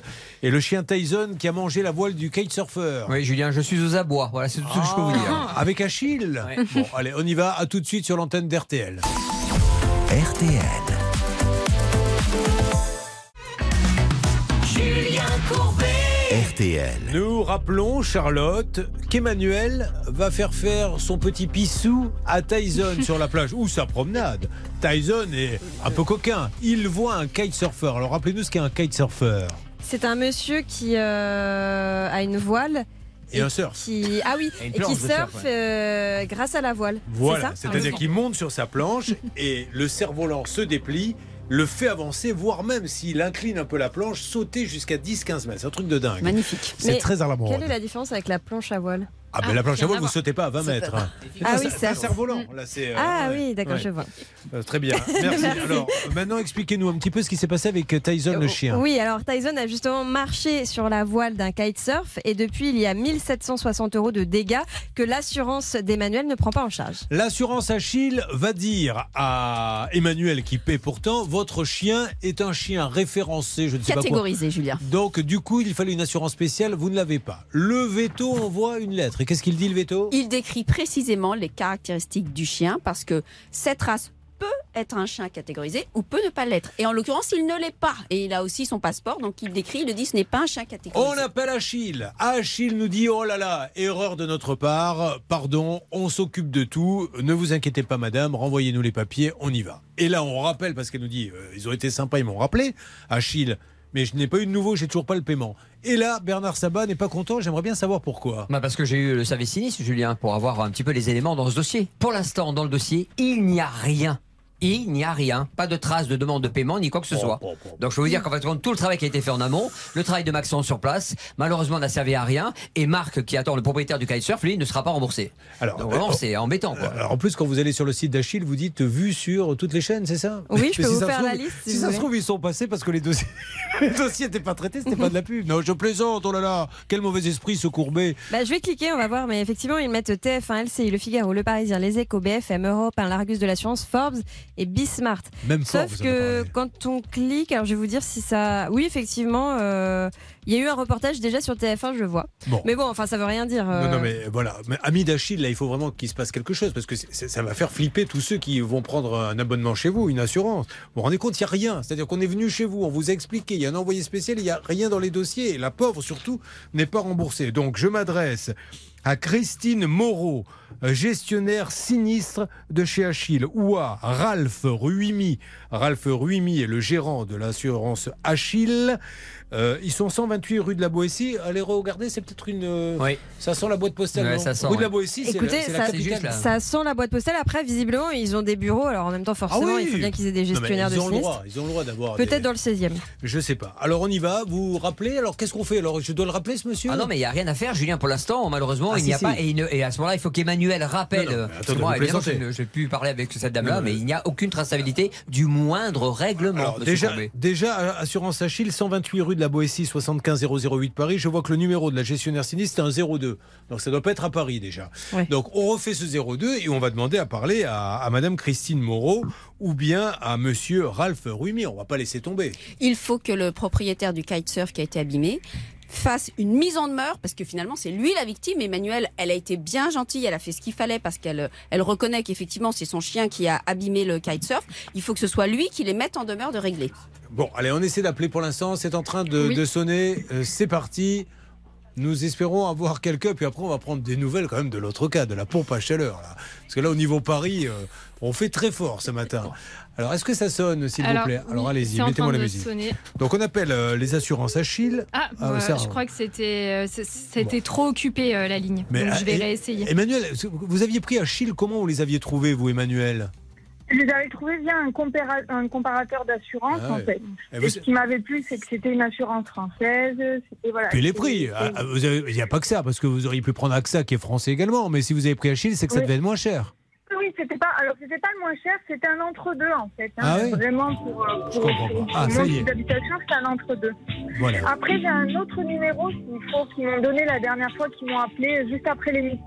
S2: et le chien Tyson qui a mangé la voile du kitesurfer.
S3: Oui, Julien, je suis aux abois. Voilà, c'est tout ce que je peux vous dire.
S2: Avec Achille Bon, allez, on y va. À tout de suite sur l'antenne d'RTL.
S1: RTL.
S11: Julien Courbet.
S1: RTL.
S2: Nous rappelons, Charlotte, qu'Emmanuel va faire faire son petit pissou à Tyson sur la plage ou sa promenade. Tyson est un peu coquin. Il voit un kitesurfer. Alors rappelez-nous ce qu'est un kitesurfer.
S8: C'est un monsieur qui euh, a une voile.
S2: Et un surf.
S8: Qui, ah oui,
S2: Et
S8: qui surfe euh, grâce à la voile.
S2: Voilà, c'est-à-dire qu'il monte sur sa planche [LAUGHS] et le cerf-volant se déplie, le fait avancer, voire même s'il incline un peu la planche, sauter jusqu'à 10-15 mètres. C'est un truc de dingue.
S4: Magnifique.
S2: C'est très alarmant.
S8: Quelle est la différence avec la planche à voile?
S2: Ah, ben la planche à voile, vous
S8: voir.
S2: sautez pas à 20
S8: Ça
S2: mètres. hein.
S8: Ah oui,
S2: c'est un cerf-volant. Euh,
S8: Ah
S2: ouais.
S8: oui, d'accord,
S2: Ouais.
S8: je vois.
S2: Euh, très bien. [LAUGHS] Merci.
S8: Merci.
S2: Alors, maintenant, expliquez-nous un petit peu ce qui s'est passé avec Tyson le chien.
S8: Oui, alors Tyson a justement marché sur la voile d'un kitesurf et depuis il y a 1760 euros de dégâts que l'assurance d'Emmanuel ne prend pas en charge.
S2: L'assurance Achille va dire à Emmanuel qui paie pourtant votre chien est un chien référencé, je ne sais pas quoi.
S4: Catégorisé, Julien.
S2: Donc du coup, il fallait une assurance spéciale, vous ne l'avez pas. Le veto envoie une lettre. Et qu'est-ce qu'il dit le veto?
S4: Il décrit précisément les caractéristiques du chien parce que cette race peut être un chien catégorisé ou peut ne pas l'être. Et en l'occurrence, il ne l'est pas. Et il a aussi son passeport, donc il décrit, il le dit, ce n'est pas un chien catégorisé.
S2: On appelle Achille. Achille nous dit Oh là là, erreur de notre part, pardon, on s'occupe de tout, ne vous inquiétez pas, madame, renvoyez-nous les papiers, on y va. Et là, on rappelle, parce qu'elle nous dit euh, Ils ont été sympas, ils m'ont rappelé, Achille, mais je n'ai pas eu de nouveau, j'ai toujours pas le paiement. Et là, Bernard Sabat n'est pas content, j'aimerais bien savoir pourquoi.
S3: Bah parce que j'ai eu le service sinistre, Julien, pour avoir un petit peu les éléments dans ce dossier. Pour l'instant, dans le dossier, il n'y a rien. Il n'y a rien. Pas de trace de demande de paiement ni quoi que ce soit. Donc je peux vous dire qu'en fait, tout le travail qui a été fait en amont, le travail de Maxence sur place, malheureusement n'a servi à rien. Et Marc, qui attend le propriétaire du kitesurf, lui, ne sera pas remboursé.
S2: Alors,
S3: Donc vraiment,
S2: euh,
S3: c'est embêtant. Quoi.
S2: Alors, en plus, quand vous allez sur le site d'Achille, vous dites vu sur toutes les chaînes, c'est ça
S8: Oui, je peux vous
S2: ça se
S8: faire la liste, si
S2: Si
S8: vous
S2: ça se trouve, ils sont passés parce que [LAUGHS] les dossiers n'étaient pas traités, c'était pas de la pub. Non, je plaisante, oh là là, quel mauvais esprit se courber.
S8: Bah, je vais cliquer, on va voir, mais effectivement, ils mettent TF1, LCI, Le Figaro, Le Parisien, Les Échos, BFM, Europe, 1, l'Argus de la Science, Forbes et Bismart.
S2: Même
S8: Sauf que quand on clique, alors je vais vous dire si ça. Oui, effectivement, euh, il y a eu un reportage déjà sur TF1, je vois.
S2: Bon.
S8: Mais bon, enfin, ça veut rien dire.
S2: Non,
S8: euh,
S2: non, mais voilà. Mais ami d'Achille, là, il faut vraiment qu'il se passe quelque chose parce que ça va faire flipper tous ceux qui vont prendre un abonnement chez vous, une assurance. Vous vous rendez compte, il n'y a rien. C'est-à-dire qu'on est venu chez vous, on vous a expliqué, il y a un envoyé spécial, il n'y a rien dans les dossiers. Et la pauvre, surtout, n'est pas remboursée. Donc, je m'adresse à Christine Moreau, gestionnaire sinistre de chez Achille, ou à Ralph Ruimi. Ralph Ruimi est le gérant de l'assurance Achille. Euh, ils sont 128 rue de la Boétie. Allez regarder, c'est peut-être une. euh,
S3: Oui.
S2: Ça sent la boîte postale.
S3: Ouais,
S2: non
S3: ça sent,
S2: rue de la. Boétie, c'est la, la
S8: ça,
S2: capitale.
S8: ça sent la boîte postale. Après, visiblement, ils ont des bureaux. Alors, en même temps, forcément,
S2: Ah oui.
S8: il faut bien qu'ils aient des
S2: Non,
S8: gestionnaires
S2: ils
S8: de
S2: ont le droit, Ils ont le droit d'avoir.
S8: Peut-être
S2: des-
S8: dans le 16e.
S2: Je sais pas. Alors on y va. Vous vous rappelez? Alors qu'est-ce qu'on fait? Alors je dois le rappeler, ce monsieur?
S3: Ah non, mais il n'y a rien à faire, Julien, pour l'instant. Malheureusement,
S2: Ah,
S3: il
S2: si,
S3: n'y a
S2: si.
S3: pas. Et, à ce moment-là, il faut qu'Emmanuel rappelle.
S2: Non, non,
S3: moi, évidemment, je n'ai plus parler avec cette dame-là,
S2: Non,
S3: mais il n'y a aucune traçabilité du moindre règlement.
S2: Déjà, Assurance Achille, 128 rue de la Boétie, 75 008 Paris. Je vois que le numéro de la gestionnaire sinistre, c'est un 02. Donc ça doit pas être à Paris déjà.
S8: Ouais.
S2: Donc on refait ce 02 et on va demander à parler à, à Madame Christine Moreau ou bien à Monsieur Ralph Ruimi. On va pas laisser tomber.
S4: Il faut que le propriétaire du kitesurf qui a été abîmé fasse une mise en demeure parce que finalement c'est lui la victime. Emmanuel, elle a été bien gentille, elle a fait ce qu'il fallait parce qu'elle elle reconnaît qu'effectivement c'est son chien qui a abîmé le kitesurf. Il faut que ce soit lui qui les mette en demeure de régler.
S2: Bon, allez, on essaie d'appeler pour l'instant. C'est en train de,
S4: Oui.
S2: de sonner. Euh, c'est parti. Nous espérons avoir quelqu'un, puis après on va prendre des nouvelles quand même de l'autre cas, de la pompe à chaleur. Là. Parce que là, au niveau Paris, euh, on fait très fort ce matin. Alors, est-ce que ça sonne, s'il vous plaît? Alors,
S10: oui,
S2: allez-y, mettez-moi la musique.
S10: sonner.
S2: Donc, on appelle euh, les assurances Achille.
S10: Ah,
S2: Ah,
S10: bah,
S2: ça,
S10: je crois que c'était trop occupé la ligne.
S2: Mais,
S10: Donc je vais
S2: euh,
S10: réessayer.
S2: Emmanuel, vous aviez pris Achille, comment vous les aviez trouvés, vous, Emmanuel?
S15: Je les avais trouvés via un, compara- un comparateur d'assurance,
S2: Ah
S15: en fait.
S2: Et
S15: Et
S2: vous-
S15: ce qui m'avait plu, c'est que c'était une assurance française. Voilà.
S2: Puis les prix, ah, ah, il n'y a pas que ça, parce que vous auriez pu prendre AXA qui est français également, mais si vous avez pris Achille, c'est que ça devait être moins cher.
S15: Oui, c'était pas. Alors, c'était pas le moins cher, c'était un entre-deux en fait. hein.
S2: Ah oui
S15: Vraiment pour. euh, pour- pour
S2: Ah,
S15: d'habitation, c'était un entre-deux.
S2: Voilà.
S15: Après, j'ai un autre numéro qu'il faut qu'ils m'ont donné la dernière fois, qu'ils m'ont appelé juste après l'émission.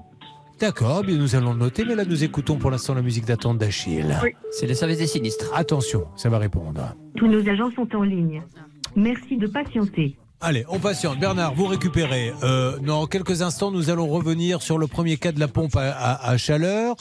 S2: D'accord, bien nous allons le noter, mais là nous écoutons pour l'instant la musique d'attente d'Achille.
S15: Oui.
S3: C'est le service des sinistres.
S2: Attention, ça va répondre.
S18: Tous nos agents sont en ligne. Merci de patienter.
S2: Allez, on patiente. Bernard, vous récupérez. Euh, dans quelques instants, nous allons revenir sur le premier cas de la pompe à, à- à chaleur.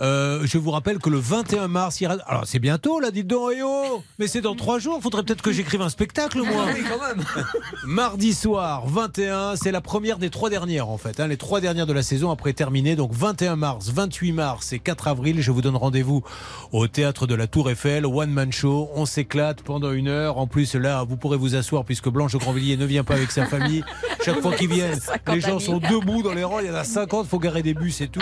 S2: Euh, je vous rappelle que le 21 mars, il alors c'est bientôt là, dites donc, eh oh mais c'est dans trois jours. Faudrait peut-être que j'écrive un spectacle, moi.
S3: Oui, quand même. [LAUGHS]
S2: Mardi soir, 21, c'est la première des trois dernières en fait. hein, les trois dernières de la saison après terminé. Donc 21 mars, 28 mars et 4 avril, je vous donne rendez-vous au théâtre de la Tour Eiffel, One Man Show. On s'éclate pendant une heure. En plus, là, vous pourrez vous asseoir puisque Blanche Grandvilliers ne vient pas avec sa famille. Chaque fois qu'ils viennent, les gens sont debout dans les rangs. Il y en a 50, faut garer des bus et tout.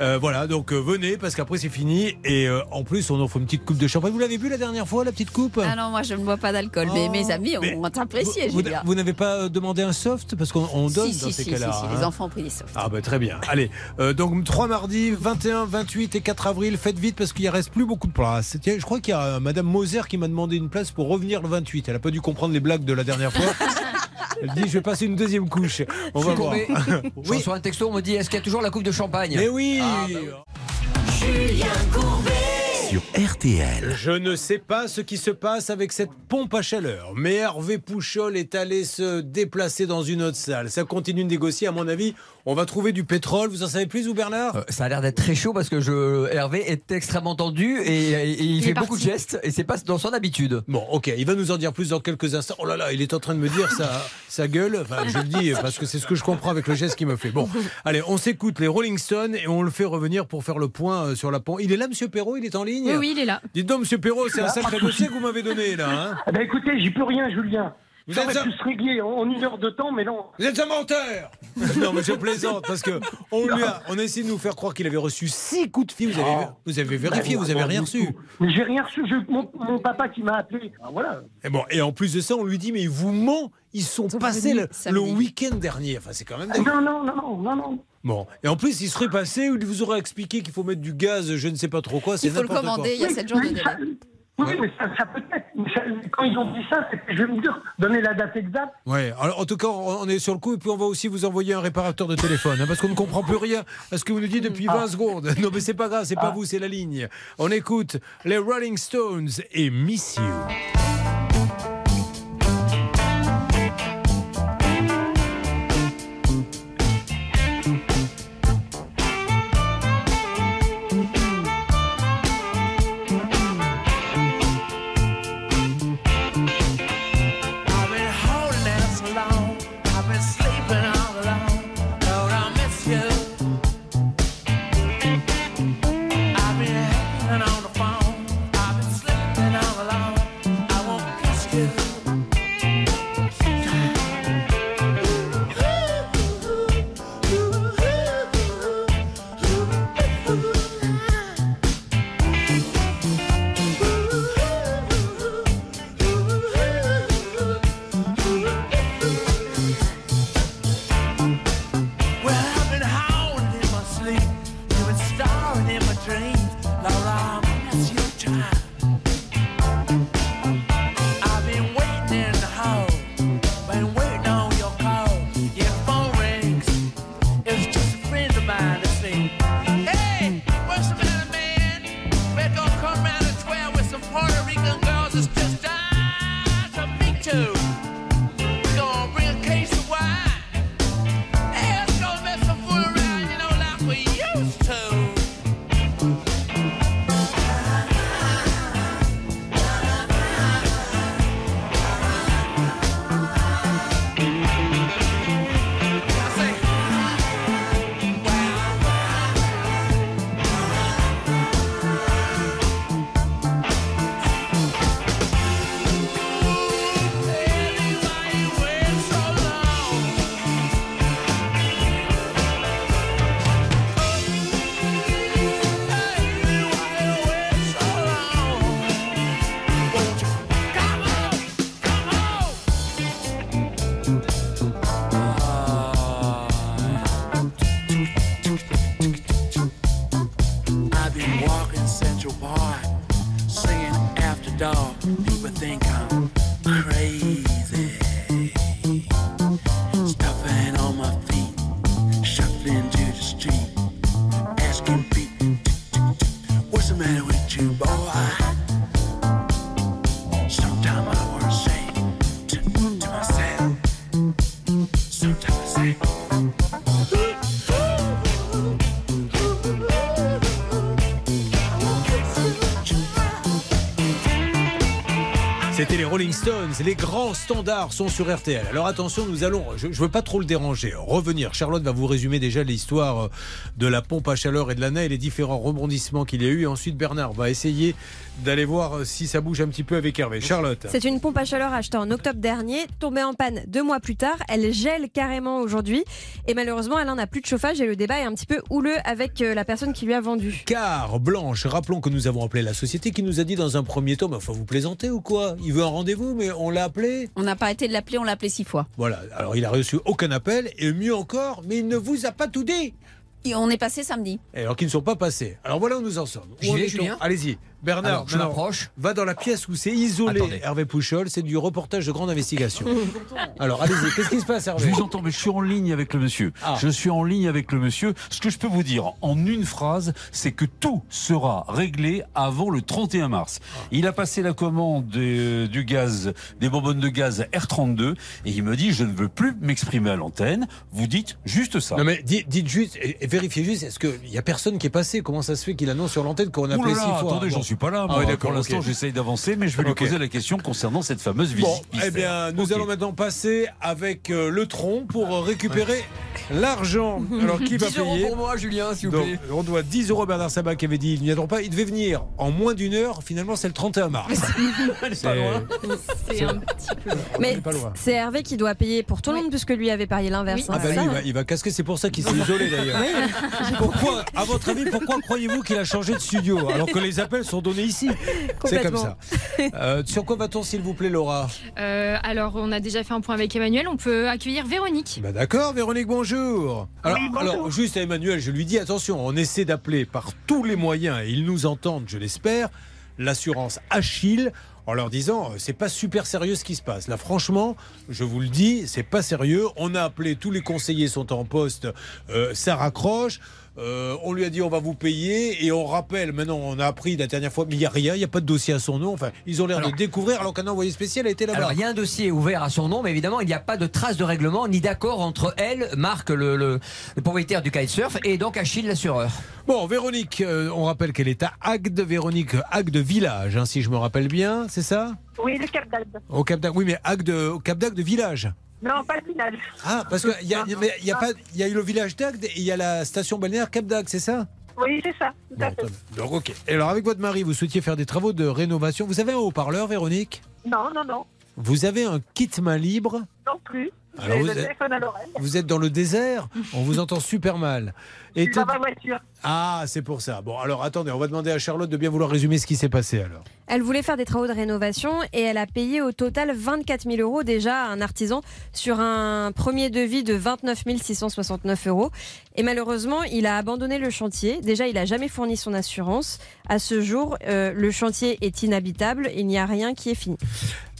S2: Euh, voilà, donc euh, venez parce qu'après c'est fini. Et euh, en plus, on offre une petite coupe de champagne. Vous l'avez vu la dernière fois, la petite coupe?
S4: Ah non, moi je ne bois pas d'alcool, mais mes amis ont, apprécié,
S2: vous, vous n'avez pas demandé un soft? Parce qu'on on donne
S4: si,
S2: dans
S4: si,
S2: ces
S4: si,
S2: cas-là.
S4: si, si,
S2: hein.
S4: les enfants ont pris des softs.
S2: Ah bah très bien. Allez, donc 3 mardis, 21, 28 et 4 avril, faites vite parce qu'il ne reste plus beaucoup de places. Tiens, je crois qu'il y a Madame Moser qui m'a demandé une place pour revenir le 28. Elle n'a pas dû comprendre les blagues de la dernière fois. [LAUGHS] [LAUGHS] Elle dit je vais passer une deuxième couche. On va voir. [LAUGHS]
S3: Courbet, Je reçois un texto, on me dit est-ce qu'il y a toujours la coupe de champagne
S2: Mais oui
S3: Ah, bah oui.
S11: Julien Courbet.
S1: Sur RTL.
S2: Je ne sais pas ce qui se passe avec cette pompe à chaleur, mais Hervé Pouchol est allé se déplacer dans une autre salle. Ça continue de négocier, à mon avis. On va trouver du pétrole. Vous en savez plus, vous, Bernard?
S3: Euh, Ça a l'air d'être très chaud parce que je, Hervé est extrêmement tendu et, et- et il, fait beaucoup de gestes et c'est pas dans son habitude.
S2: Bon, ok, il va nous en dire plus dans quelques instants. Oh là là, il est en train de me dire sa, sa gueule. Enfin, je le dis parce que c'est ce que je comprends avec le geste qu'il me fait. Bon, allez, on s'écoute les Rolling Stones et on le fait revenir pour faire le point euh, sur la pompe. Il est là, Monsieur Perrault Il est en ligne?
S10: Oui, oui, il est là.
S2: Dites donc, Monsieur Perrault, c'est un
S9: Ah,
S2: sacré dossier que vous m'avez donné là. hein
S9: Ah bah écoutez, j'y peux rien, Julien.
S2: Vous
S9: ça
S2: êtes
S9: aurait
S2: un-
S9: pu se régler en, en une heure de temps, mais non.
S2: Vous êtes un menteur [LAUGHS] Non, mais je plaisante parce que on, lui a, on a essayé de nous faire croire qu'il avait reçu six coups de fil. Vous avez, vous avez vérifié, vous avez rien reçu.
S9: Mais j'ai rien reçu. Je- mon, mon papa qui m'a appelé. Ah, voilà.
S2: Et bon, et en plus de ça, on lui dit mais il vous ment. Ils sont passés le, le week-end dernier. Enfin, c'est quand même.
S9: Non, non, non, non, non, non.
S2: Bon, et en plus, il serait passé, il vous aurait expliqué qu'il faut mettre du gaz, je ne sais pas trop quoi.
S4: Il faut le
S2: quoi.
S4: commander, il y a 7 jours de délai.
S9: Oui, mais ça, ça peut être. Mais ça- quand ils ont dit ça, je vais vous dire, donner la date exacte.
S2: Ouais, alors en tout cas, on est sur le coup et puis on va aussi vous envoyer un réparateur de téléphone hein, parce qu'on ne comprend plus rien à ce que vous nous dites depuis 20 secondes. [LAUGHS] Non, mais c'est pas grave, c'est pas vous, c'est la ligne. On écoute les Rolling Stones et Miss You. Les grands standards sont sur RTL. Alors attention, nous allons, je ne veux pas trop le déranger, revenir. Charlotte va vous résumer déjà l'histoire euh, de la pompe à chaleur et de l'ANA et les différents rebondissements qu'il y a eu. Et ensuite, Bernard va essayer d'aller voir euh, si ça bouge un petit peu avec Hervé. Charlotte.
S8: C'est une pompe à chaleur achetée en octobre dernier, tombée en panne deux mois plus tard. Elle gèle carrément aujourd'hui. Et malheureusement, elle n'a plus de chauffage et le débat est un petit peu houleux avec euh, la personne qui lui a vendu.
S2: Car Blanche, rappelons que nous avons appelé la société qui nous a dit dans un premier temps, mais enfin vous plaisantez ou quoi? Il veut un rendez-vous, mais on l'a appelé.
S4: On n'a pas arrêté de l'appeler, on l'a appelé six fois.
S2: Voilà, alors il a reçu aucun appel, et mieux encore, mais il ne vous a pas tout dit.
S4: Et on est passé samedi.
S2: Et alors qu'ils ne sont pas passés. Alors voilà où nous en sommes. Où
S3: Julien
S2: Allez-y. Bernard,
S3: Alors, je m'approche.
S2: va dans la pièce où c'est isolé,
S3: Attendez.
S2: Hervé Pouchol. C'est du reportage de grande investigation. [LAUGHS] Alors, allez-y. Qu'est-ce qui se passe,
S7: Je
S2: Hervé
S7: vous entends, mais je suis en ligne avec le monsieur.
S2: Ah.
S7: Je suis en ligne avec le monsieur. Ce que je peux vous dire en une phrase, c'est que tout sera réglé avant le 31 mars. Il a passé la commande de- du gaz, des bonbonnes de gaz R32, et il me dit je ne veux plus m'exprimer à l'antenne. Vous dites juste ça.
S2: Non mais dites, dites juste, et, vérifiez juste, est-ce qu'il n'y a personne qui est passé? Comment ça se fait qu'il annonce sur l'antenne qu'on a appelé six fois?
S7: attendez,
S2: Bon.
S7: Suis pas là.
S2: Ah
S7: moi.
S2: d'accord,
S7: Pour l'instant, j'essaye d'avancer, mais je vais lui poser la question concernant cette fameuse visite.
S2: Bon, eh bien, nous allons maintenant passer avec euh, le tronc pour euh, récupérer L'argent, [LAUGHS] alors qui va
S3: 10 euros
S2: payer
S3: pour moi, Julien, s'il vous plaît.
S2: on doit 10 euros à Bernard Sabat qui avait dit ils ne viendront pas. Ils devaient venir en moins d'une heure. Finalement, c'est le 31 mars. C'est- [LAUGHS]
S10: C'est un petit peu.
S8: Mais c'est Hervé qui doit payer pour tout le monde puisque lui avait parié l'inverse.
S2: Ah
S8: hein,
S2: bah lui, il va, il va casquer, c'est pour ça qu'il s'est isolé d'ailleurs.
S8: Oui.
S2: Pourquoi, à votre avis, pourquoi croyez-vous qu'il a changé de studio alors que les appels sont donnés ici [LAUGHS] C'est comme ça. Euh, sur quoi va-t-on, s'il vous plaît, Laura
S10: Euh, alors, on a déjà fait un point avec Emmanuel. On peut accueillir Véronique.
S2: Bah D'accord, Véronique, bonjour. Alors, alors, juste à Emmanuel, je lui dis attention, on essaie d'appeler par tous les moyens, et ils nous entendent, je l'espère, l'assurance Achille. En leur disant, euh, c'est pas super sérieux ce qui se passe. Là, franchement, je vous le dis, c'est pas sérieux. On a appelé, tous les conseillers sont en poste, euh, ça raccroche. Euh, on lui a dit on va vous payer et on rappelle maintenant on a appris la dernière fois mais il n'y a rien, il n'y a pas de dossier à son nom. Enfin ils ont l'air de découvrir alors qu'un envoyé spécial a été là-bas.
S3: Alors, il y a un dossier ouvert à son nom, mais évidemment, il n'y a pas de trace de règlement ni d'accord entre elle, Marc, le, le- le propriétaire du kitesurf, et donc Achille, l'assureur.
S2: Bon, Véronique, euh, on rappelle qu'elle est à Agde, Véronique, Agde Village, hein, si je me rappelle bien, c'est ça?
S15: Oui, le Cap d'Agde.
S2: Au Cap d'Agde, oui, mais Agde, au Cap d'Agde Village.
S15: Non, pas le village.
S2: Ah, parce qu'il y a, y a- il y a pas, il y a eu le village d'Agde et il y a la station balnéaire Cap d'Agde, c'est ça?
S15: Oui, c'est ça. Tout à fait.
S2: Donc, ok. Et alors, avec votre mari, vous souhaitiez faire des travaux de rénovation. Vous avez un haut-parleur, Véronique?
S15: Non, non, non.
S2: Vous avez un kit main libre?
S15: Non plus.
S2: Alors, vous
S15: le
S2: êtes-
S15: téléphone à l'oreille.
S2: Vous êtes dans le désert On vous entend super mal. Et
S15: Je suis dans
S2: tout-
S15: ma voiture.
S2: Ah, c'est pour ça. Bon, alors attendez, on va demander à Charlotte de bien vouloir résumer ce qui s'est passé alors.
S8: Elle voulait faire des travaux de rénovation et elle a payé au total 24 000 euros déjà à un artisan sur un premier devis de 29 669 euros. Et malheureusement, il a abandonné le chantier. Déjà, il n'a jamais fourni son assurance. À ce jour, euh, le chantier est inhabitable. Il n'y a rien qui est fini.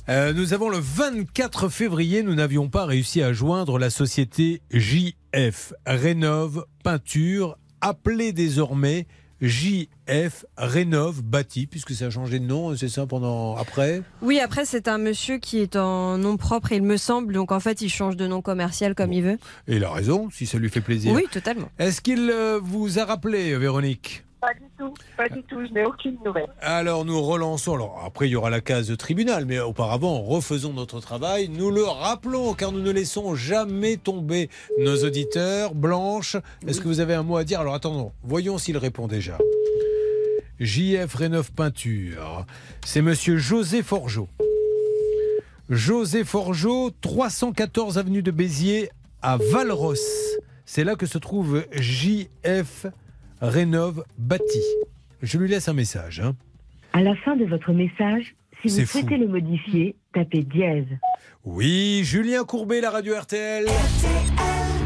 S2: Euh, nous avons le 24 février, nous n'avions pas réussi à joindre la société JF Rénove Peinture, appelée désormais JF Rénove Bâti, puisque ça a changé de nom, c'est ça pendant après?
S8: Oui, après, c'est un monsieur qui est en nom propre, il me semble. Donc, en fait, il change de nom commercial comme il veut.
S2: Et il a raison, si ça lui fait plaisir.
S8: Oui, totalement.
S2: Est-ce qu'il euh, vous a rappelé, Véronique?
S15: Pas du tout. Pas du tout. Je n'ai aucune nouvelle.
S2: Alors nous relançons. Alors après il y aura la case de tribunal, mais auparavant refaisons notre travail. Nous le rappelons car nous ne laissons jamais tomber nos auditeurs. Blanche, est-ce que vous avez un mot à dire? Alors attendons, voyons s'il répond déjà. JF Rénov Peinture, c'est Monsieur José Forgeau. José Forgeau, 314 avenue de Béziers à Valros. C'est là que se trouve JF Rénov Bâti. Je lui laisse un message. hein.
S18: À la fin de votre message, si vous
S2: fou.
S18: souhaitez le modifier, tapez dièse.
S2: Oui, Julien Courbet, la radio RTL.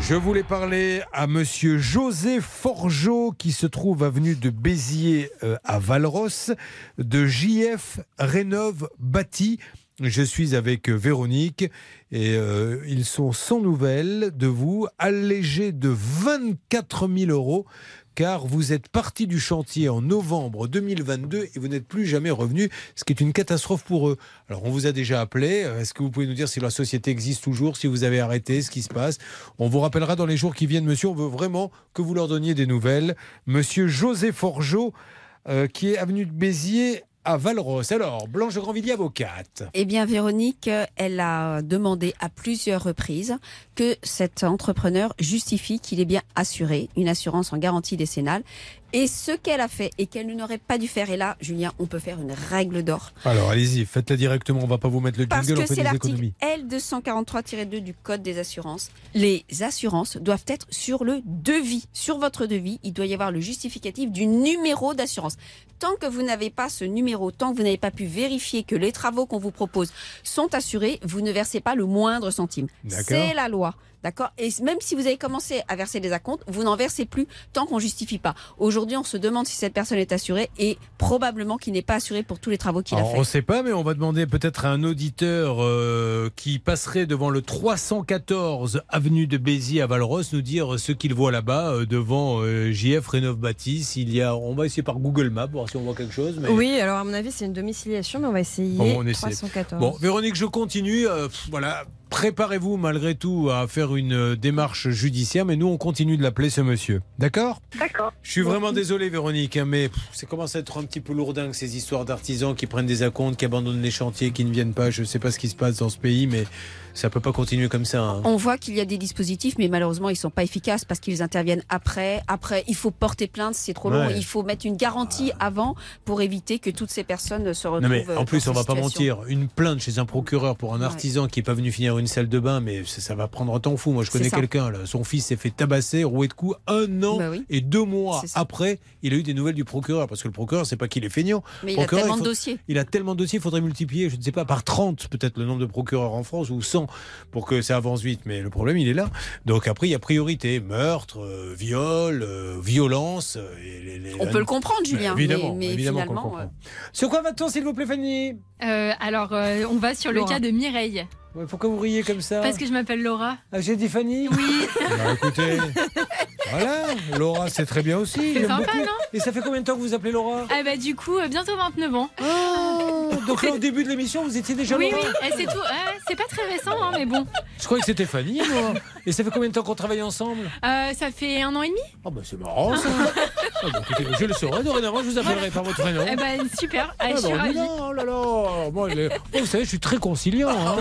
S2: Je voulais parler à monsieur José Forgeau qui se trouve avenue de Béziers euh, à Valros de JF Rénove Bâti. Je suis avec euh, Véronique et euh, ils sont sans nouvelles de vous, allégés de 24 000 euros car vous êtes parti du chantier en novembre 2022 et vous n'êtes plus jamais revenu, ce qui est une catastrophe pour eux. Alors on vous a déjà appelé, Euh, est-ce que vous pouvez nous dire si la société existe toujours, si vous avez arrêté, ce qui se passe? On vous rappellera dans les jours qui viennent, monsieur, on veut vraiment que vous leur donniez des nouvelles. Monsieur José Forgeau, euh, qui est avenue de Béziers à Valros. Alors, Blanche Grandvilliers, avocate.
S4: Eh bien, Véronique, elle a demandé à plusieurs reprises que cet entrepreneur justifie qu'il est bien assuré, une assurance en garantie décennale. Et ce qu'elle a fait et qu'elle n'aurait pas dû faire, et là, Julien, on peut faire une règle d'or.
S2: Alors allez-y, faites-la directement, on va pas vous mettre le
S4: Parce
S2: jingle,
S4: que
S2: on fait
S4: c'est l'article
S2: économies.
S4: L243-2 du Code des assurances. Les assurances doivent être sur le devis. Sur votre devis, il doit y avoir le justificatif du numéro d'assurance. Tant que vous n'avez pas ce numéro, tant que vous n'avez pas pu vérifier que les travaux qu'on vous propose sont assurés, vous ne versez pas le moindre centime. C'est la loi. D'accord? Et même si vous avez commencé à verser des acomptes, vous n'en versez plus tant qu'on justifie pas. Aujourd'hui, on se demande si cette personne est assurée et probablement qu'il n'est pas assuré pour tous les travaux qu'il a fait.
S2: on ne sait pas, mais on va demander peut-être à un auditeur euh, qui passerait devant le 314 avenue de Béziers à Valros nous dire ce qu'il voit là-bas euh, devant euh, JF Rénov Bâtisse. Il y a, on va essayer par Google Maps voir si on voit quelque chose. Mais...
S8: Oui, alors à mon avis, c'est une domiciliation, mais on va essayer.
S2: Bon, on essaie.
S8: 314.
S2: Bon, Véronique, je continue. Euh, pff, voilà, préparez-vous malgré tout à faire une euh, démarche judiciaire, mais nous, on continue de l'appeler ce monsieur. D'accord?
S15: D'accord.
S2: Je suis vraiment désolé, Véronique, hein, mais ça commence à être un petit peu lourdingue ces histoires d'artisans qui prennent des acomptes, qui abandonnent les chantiers, qui ne viennent pas. Je ne sais pas ce qui se passe dans ce pays, mais Ça peut pas continuer comme ça. hein.
S4: On voit qu'il y a des dispositifs, mais malheureusement, ils sont pas efficaces parce qu'ils interviennent après. Après, il faut porter plainte, c'est trop long. Il faut mettre une garantie avant pour éviter que toutes ces personnes se retrouvent.
S2: Non mais en plus, on va pas mentir. Une plainte chez un procureur pour un
S4: Ouais.
S2: artisan qui est pas venu finir une salle de bain, mais ça, ça va prendre un temps fou. Moi, je connais quelqu'un. Son fils s'est fait tabasser, rouer de coups, un an
S4: Bah oui.
S2: et deux mois après, il a eu des nouvelles du procureur parce que le procureur, c'est pas qu'il est feignant.
S4: Mais il a tellement de dossiers.
S2: Il a tellement de dossiers, il faudrait multiplier, je ne sais pas, par 30 peut-être le nombre de procureurs en France ou 100 pour que ça avance vite. Mais le problème, il est là. Donc après, il y a priorité meurtre, euh, viol, euh, violence. euh, et les- les-
S4: On peut le comprendre, Julien,
S2: Mais évidemment,
S4: mais- mais
S2: évidemment qu'on le
S4: finalement,
S2: comprend.
S4: euh,
S2: Sur quoi va-t-on, s'il vous plaît, Fanny?
S10: Euh, alors, euh, on va sur le cas de Mireille.
S2: Ouais, Pourquoi vous riez comme ça
S10: Parce que je m'appelle Laura.
S2: Ah, j'ai dit Fanny
S10: Oui. [LAUGHS]
S2: Bah, écoutez, voilà, Laura, c'est très bien aussi.
S10: C'est sympa,
S2: beaucoup.
S10: non
S2: Et ça fait combien de temps que vous appelez Laura?
S10: Ah bah du coup, euh, bientôt 29 ans.
S2: Donc là, au début de l'émission, vous étiez déjà
S10: Oui,
S2: Laura?
S10: oui, eh, c'est tout. C'est pas très récent, hein, mais bon.
S2: Je croyais que c'était Fanny, moi. Et ça fait combien de temps qu'on travaille ensemble?
S10: Euh, ça fait un an et demi
S2: Ah bah c'est marrant ça. Ah bah, écoutez, je le saurai dorénavant, je vous appellerai par votre prénom.
S10: Eh ben super, Ah,
S2: Ah
S10: je suis
S2: bah, on y
S10: ravie.
S2: va, oh là là. Moi, les- oh, vous savez, je suis très conciliant. hein.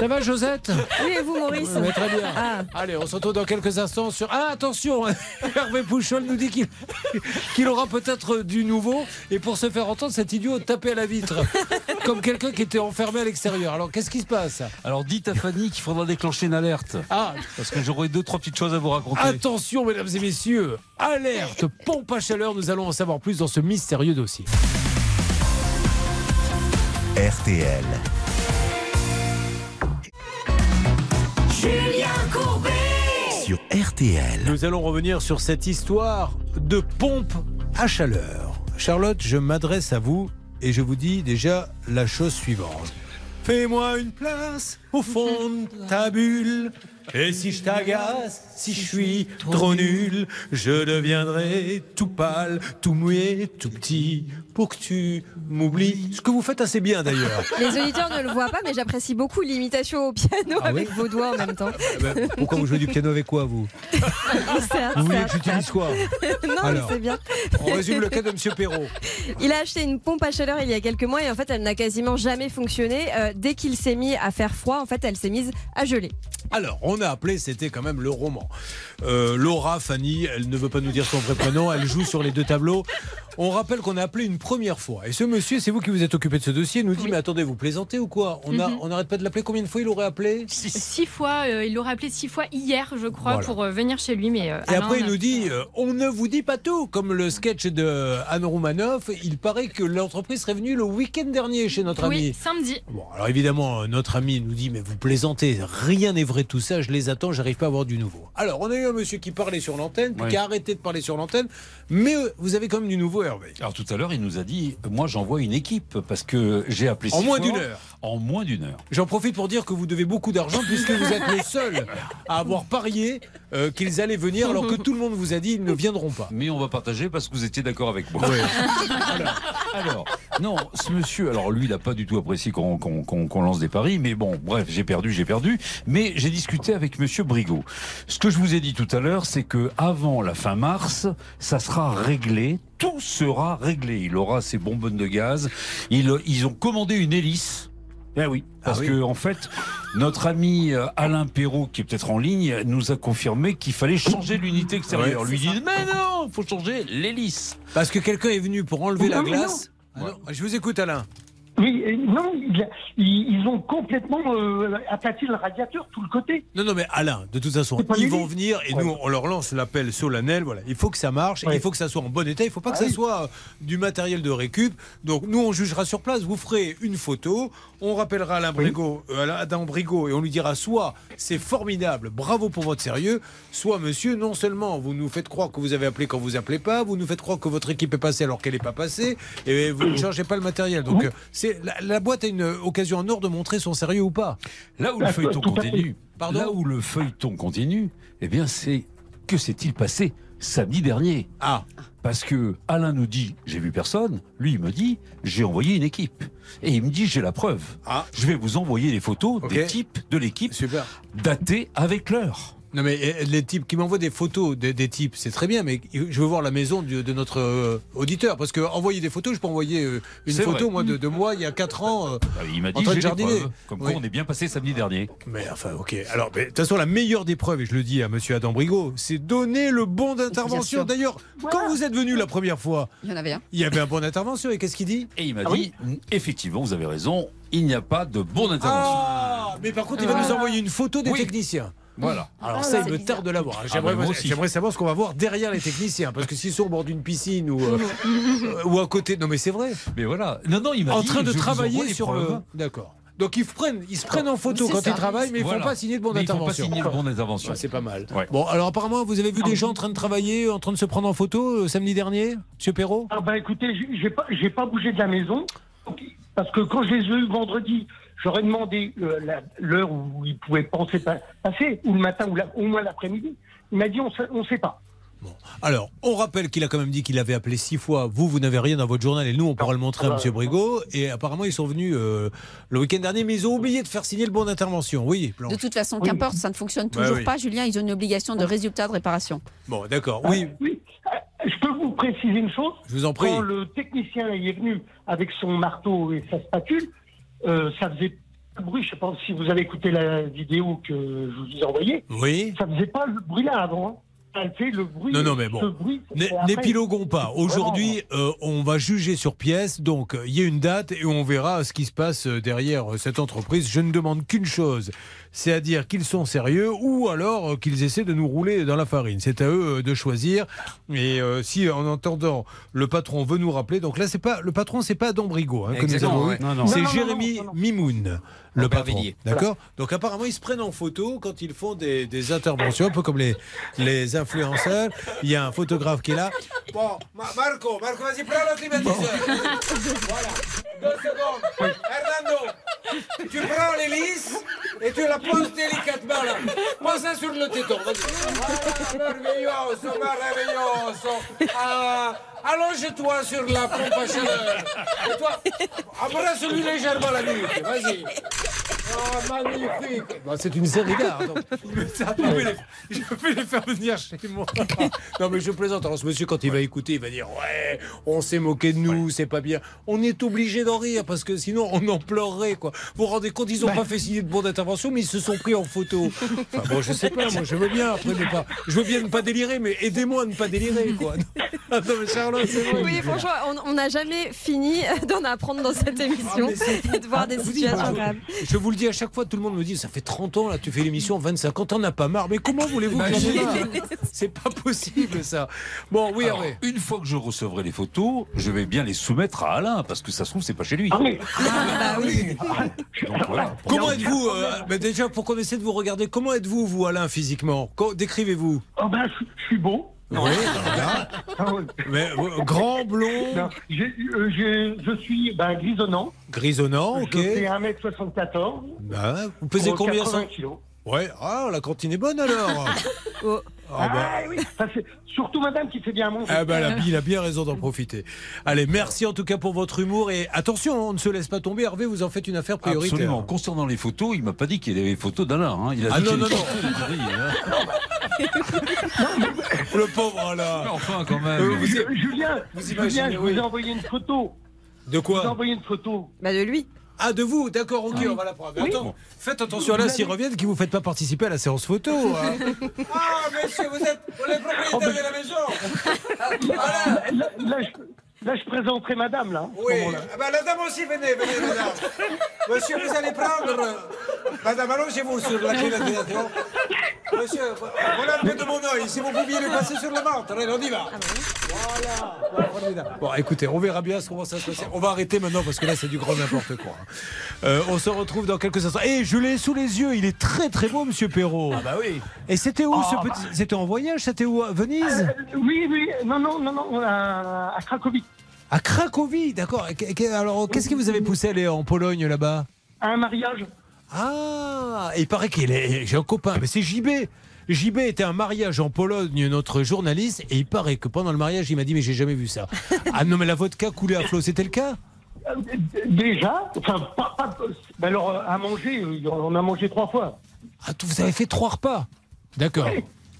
S2: Ça va, Josette?
S8: Oui, et vous, Maurice?
S2: Ouais, Très bien.
S8: Ah.
S2: Allez, on se retrouve dans quelques instants sur. Ah, attention [LAUGHS] Hervé Pouchol nous dit qu'il [LAUGHS] qu'il aura peut-être du nouveau. Et pour se faire entendre, cet idiot a tapé à la vitre. [LAUGHS] Comme quelqu'un qui était enfermé à l'extérieur. Alors, qu'est-ce qui se passe?
S7: Alors dites à Fanny qu'il faudra déclencher une alerte.
S2: Ah
S7: Parce que j'aurai deux, trois petites choses à vous raconter.
S2: Attention, mesdames et messieurs, alerte, pompe à chaleur, nous allons en savoir plus dans ce mystérieux dossier.
S1: RTL.
S2: Sur RTL. Nous allons revenir sur cette histoire de pompe à chaleur. Charlotte, je m'adresse à vous et je vous dis déjà la chose suivante. Fais-moi une place au fond de ta bulle. Et si je t'agace, si je suis trop nul, je deviendrai tout pâle, tout muet, tout petit, pour que tu m'oublies. Ce que vous faites assez bien d'ailleurs. [LAUGHS]
S8: Les auditeurs ne le voient pas, mais j'apprécie beaucoup l'imitation au piano
S2: Ah
S8: avec
S2: oui
S8: vos doigts en même temps.
S2: Eh ben, Pourquoi vous jouez du piano avec quoi, vous [LAUGHS]
S8: Certes,
S2: Vous voulez que j'utilise quoi. [LAUGHS]
S8: Non,
S2: Alors.
S8: mais c'est bien.
S2: On résume le cas de Monsieur Perrault.
S8: Il a acheté une pompe à chaleur il y a quelques mois et en fait elle n'a quasiment jamais fonctionné. Euh, dès qu'il s'est mis à faire froid, en fait elle s'est mise à geler.
S2: Alors, on a appelé, c'était quand même le roman. Euh, Laura, Fanny, elle ne veut pas nous dire son vrai prénom, elle joue sur les deux tableaux. On rappelle qu'on a appelé une première fois. Et ce monsieur, c'est vous qui vous êtes occupé de ce dossier, nous dit Mais attendez, vous plaisantez ou quoi On
S10: Mhm.
S2: n'arrête pas de l'appeler Combien de fois il aurait appelé
S10: Six fois, euh, il l'aurait appelé six fois hier, je crois,
S2: Voilà.
S10: pour euh, venir chez lui. Mais euh,
S2: Et
S10: Alain
S2: après, il nous dit euh, On ne vous dit pas tout. Comme le sketch de Anne Roumanoff, il paraît que l'entreprise serait venue le week-end dernier chez notre ami.
S10: Oui, samedi.
S2: Bon, alors évidemment, notre ami nous dit Mais vous plaisantez, rien n'est vrai de tout ça, je les attends, j'arrive pas à avoir du nouveau. Alors, on a eu un monsieur qui parlait sur l'antenne, puis
S7: Oui.
S2: qui a arrêté de parler sur l'antenne, mais euh, vous avez quand même du nouveau, Hervé.
S7: Alors tout à l'heure, il nous a dit, moi j'envoie une équipe parce que j'ai appelé
S2: En moins d'une heure.
S7: En moins d'une heure.
S2: J'en profite pour dire que vous devez beaucoup d'argent puisque vous êtes le seul à avoir parié euh, qu'ils allaient venir alors que tout le monde vous a dit ils ne viendront pas.
S7: Mais on va partager parce que vous étiez d'accord avec moi. [LAUGHS] alors, alors, non, ce monsieur, alors lui, il n'a pas du tout apprécié qu'on qu'on- qu'on lance des paris, mais bon, bref, j'ai perdu, j'ai perdu. Mais j'ai discuté avec monsieur Brigaud. Ce que je vous ai dit tout à l'heure, c'est que avant la fin mars, ça sera réglé. Tout sera réglé. Il aura ses bonbonnes de gaz. Ils, ils ont commandé une hélice. Eh oui, parce
S2: Ah oui.
S7: que en fait, notre ami euh, Alain Perrault, qui est peut-être en ligne, nous a confirmé qu'il fallait changer l'unité extérieure.
S2: Ouais,
S7: Lui dit
S2: ça.
S7: mais non, il faut changer l'hélice.
S2: Parce que quelqu'un est venu pour enlever
S9: Non,
S2: la glace. Ah non, je vous écoute Alain.
S9: Oui, euh, non, il a- ils, ils ont complètement euh, aplati le radiateur, tout le côté.
S2: Non, non, mais Alain, de toute façon, ils vont venir et
S9: Ouais.
S2: nous, on leur lance l'appel solennel. Voilà, il faut que ça marche,
S9: Ouais.
S2: il faut que ça soit en bon état, il faut pas que
S9: Ah
S2: ça
S9: oui.
S2: soit euh, du matériel de récup. Donc, nous, on jugera sur place. Vous ferez une photo, on rappellera Alain Brigaud, euh, Adam Brigaud et on lui dira soit c'est formidable, bravo pour votre sérieux, soit monsieur, non seulement vous nous faites croire que vous avez appelé quand vous appelez pas, vous nous faites croire que votre équipe est passée alors qu'elle n'est pas passée et vous ne changez pas le matériel. Donc, c'est la, la boîte a une occasion en or de montrer son sérieux ou pas.
S7: Là où le
S9: Ah,
S7: feuilleton continue,
S2: Pardon
S7: là où le feuilleton continue, eh bien c'est que s'est-il passé samedi dernier
S2: Ah,
S7: Parce que Alain nous dit j'ai vu personne, lui il me dit j'ai envoyé une équipe et il me dit j'ai la preuve.
S2: Ah.
S7: Je vais vous envoyer les photos des types de l'équipe
S2: super.
S7: datées avec l'heure.
S2: Non mais euh, les types qui m'envoient des photos des, des types, c'est très bien, mais je veux voir la maison du- de notre euh, auditeur parce que envoyer des photos, je peux envoyer euh, une photo
S7: vrai.
S2: moi de, de moi il y a 4 ans euh,
S7: Ah, Il m'a
S2: en
S7: dit
S2: train de jardiner.
S7: preuves, Comme
S2: Oui.
S7: quoi on est bien passé samedi dernier.
S2: Mais enfin, ok. Alors, de toute façon, la meilleure des preuves, et je le dis à Monsieur Adam Brigot, c'est donner le bon d'intervention. D'ailleurs, quand vous êtes venu la première fois,
S4: Il y en avait un.
S2: il y avait un bon d'intervention. Et qu'est-ce qu'il dit?
S7: Et il m'a
S2: Ah
S7: dit effectivement, vous avez raison, il n'y a pas de bon d'intervention.
S2: Ah, mais par contre, il va
S7: Voilà.
S2: nous envoyer une photo des
S7: Oui.
S2: techniciens.
S7: Voilà.
S2: Alors
S4: Ah,
S2: ça,
S4: c'est
S2: il me
S4: bizarre.
S2: tarde de l'avoir.
S7: Ah,
S2: J'aimerais
S7: bah,
S2: j'aimerais savoir ce qu'on va voir derrière les techniciens. Parce que s'ils sont au bord d'une piscine ou, euh, euh, [LAUGHS] ou à côté... Non mais c'est vrai.
S7: Mais voilà. Non, non, il m'a
S2: En
S7: dit,
S2: train de travailler sur le... D'accord. Donc ils, prennent, ils se prennent en photo
S4: C'est
S2: quand
S4: ça.
S2: ils travaillent, mais ils ne
S7: Voilà.
S2: font pas signer de bon
S7: Mais ils font pas
S2: d'intervention.
S7: signer le bon d'intervention.
S2: Ouais, c'est pas mal.
S7: Ouais.
S2: Bon, alors apparemment, vous avez vu des gens en train de travailler, en train de se prendre en photo euh, samedi dernier, Monsieur Perrault?
S9: Ah bah écoutez, j'ai- j'ai pas, j'ai pas bougé de la maison parce que quand je les ai eus vendredi, j'aurais demandé euh, l'heure où ils pouvaient penser pa- passer, ou le matin, ou la- au moins l'après-midi. Il m'a dit on on sait pas.
S2: Alors, on rappelle qu'il a quand même dit qu'il avait appelé six fois. Vous, vous n'avez rien dans votre journal et nous, on pourra le montrer à
S9: Ah bah,
S2: Monsieur Brigot. Et apparemment, ils sont venus euh, le week-end dernier, mais ils ont oublié de faire signer le bon d'intervention. Oui, Blanche.
S4: De toute façon,
S9: Oui.
S4: qu'importe, ça ne fonctionne
S2: Ouais,
S4: toujours
S2: oui.
S4: pas. Julien, ils ont une obligation de résultat de réparation.
S2: Bon, d'accord. Oui,
S9: Oui. Euh, Je peux vous préciser une chose.
S2: je vous en prie.
S9: Quand le technicien est venu avec son marteau et sa spatule, euh, ça faisait pas bruit. Je sais pas si vous avez écouté la vidéo que je vous ai envoyée.
S2: Oui.
S9: Ça faisait pas le bruit là avant. hein. Ça fait le bruit.
S2: Non, non, mais bon. N'épiloguons pas. Aujourd'hui, euh, on va juger sur pièce. Donc, euh, il y a une date et on verra ce qui se passe derrière cette entreprise. Je ne demande qu'une chose, c'est à dire qu'ils sont sérieux ou alors euh, qu'ils essaient de nous rouler dans la farine. C'est à eux euh, de choisir. Et euh, si, en entendant, le patron veut nous rappeler. Donc là, c'est pas le patron, c'est pas Adam Brigot hein, que nous
S3: Exactement,
S2: avons eu.
S3: ouais.
S7: Non, non.
S2: C'est Jérémy. Mimoun, le patron. D'accord? Donc apparemment, ils se prennent en photo quand ils font des, des interventions, un peu comme les les influenceurs. Il y a un photographe qui est là. Bon, Ma- Marco, Marco, vas-y, prends le climatiseur. voilà. Deux secondes. Hernando, tu prends l'hélice et tu la poses délicatement là. Pose-la sur le téton. Vas-y. Voilà, merveilleuse, merveilleuse. Ah, Allonge-toi sur la pompe à chaleur. Et toi, embrasse-lui légèrement la nuque. Vas-y. Oh, magnifique. Bah, c'est une série d'art. je, vais les, faire venir chez moi. Non, mais je plaisante. Alors, ce monsieur, quand il va écouter, il va dire Ouais, on s'est moqué de nous, c'est pas bien. On est obligé d'en rire parce que sinon, on en pleurerait. Quoi. Vous vous rendez compte, ils n'ont pas fait signer de bon d'intervention, mais ils se sont pris en photo. Enfin, bon, je sais pas, moi, je veux bien. Après, ne pas, je veux bien ne pas délirer, mais aidez-moi à ne pas délirer. Quoi. Non, mais Charlotte, c'est vrai.
S8: Oui, franchement, on- n'a jamais fini [LAUGHS] d'en apprendre dans cette émission
S2: c'est-
S8: et [LAUGHS] de voir des
S2: Ah,
S8: situations graves.
S2: je, je vous le dis à chaque fois, tout le monde me dit ça fait 30 ans là, tu fais l'émission 25 ans, t'en as pas marre. Mais comment voulez-vous marre? C'est pas possible ça. Bon, oui,
S7: Alors,
S2: Hervé.
S7: une fois que je recevrai les photos, je vais bien les soumettre à Alain parce que ça se trouve c'est pas chez lui.
S9: Ah, mais-
S8: bah oui.
S7: Donc voilà. [LAUGHS]
S2: Comment êtes-vous euh, Déjà, pour qu'on essaie de vous regarder, comment êtes-vous, vous, Alain, physiquement? Décrivez-vous.
S9: Oh ben, je, je suis beau.
S2: Oui, regarde.
S9: Ah ouais.
S2: Mais, euh, grand, blond,
S9: Non, j'ai- euh, j'ai- je suis ben, grisonnant.
S2: grisonnant, ok.
S9: Je fais 1m74.
S2: Bah, vous pesez
S9: pour
S2: combien
S9: 80
S2: ça
S9: kilos.
S2: Ouais, ah, la cantine est bonne alors. [LAUGHS]
S8: Oh.
S2: Ah, bah.
S9: Ah oui, ça, c'est surtout madame qui fait bien à manger.
S2: Ah bah, la il a bien raison d'en profiter. Allez, merci en tout cas pour votre humour et attention, on ne se laisse pas tomber. Hervé, vous en faites une affaire prioritaire.
S7: Absolument. Concernant les photos, il m'a pas dit qu'il y avait des photos d'Alain. hein. Il a
S2: Ah
S7: dit
S2: non, non, non.
S7: hein.
S2: Le pauvre là.
S7: Mais Enfin, quand même.
S2: Euh, vous-
S9: Julien,
S2: vous
S9: Julien, je vous ai envoyé une photo.
S2: De
S9: Je vous ai
S2: quoi?
S9: envoyé une photo.
S8: Bah de lui.
S2: Ah, de vous, d'accord, ok, on va la prendre. Attends, faites attention là s'ils reviennent, qu'ils vous faites pas participer à la séance photo. hein. [LAUGHS] ah, monsieur, vous êtes les propriétaires de la maison. [LAUGHS] Voilà.
S9: Là, là, je, là, je présenterai madame, là.
S2: Oui, ah bah, la dame aussi, venez, venez, madame. Monsieur, vous allez prendre. euh, Madame, allongez-vous sur la climatisation. Monsieur, voilà un peu de mon œil. Si vous pouviez le passer sur le ventre, allez, on y va. Voilà. Voilà, formidable. Bon, écoutez, on verra bien comment ça se passe. On va arrêter maintenant parce que là, c'est du grand n'importe quoi. Euh, on se retrouve dans quelques instants. Et je l'ai sous les yeux. Il est très, très beau, monsieur Perrault. Ah, bah oui. Et c'était où ce
S9: Ah,
S2: petit. C'était en voyage C'était où À Venise?
S9: Euh, oui, oui, non, non, non, non, à, à Cracovie.
S2: À Cracovie, d'accord. Alors, qu'est-ce qui vous avait poussé à aller en Pologne là-bas?
S9: Un mariage.
S2: Ah, il paraît qu'il est. J'ai un copain, mais c'est JB. JB était un mariage en Pologne, notre journaliste, et il paraît que pendant le mariage, il m'a dit Mais j'ai jamais vu ça. [LAUGHS] Ah non, mais la vodka coulait à flot, c'était le cas?
S9: Euh, Déjà, enfin, pas, pas- ben alors, euh, à manger, euh, on a mangé trois fois.
S2: Ah, vous avez fait trois repas? D'accord.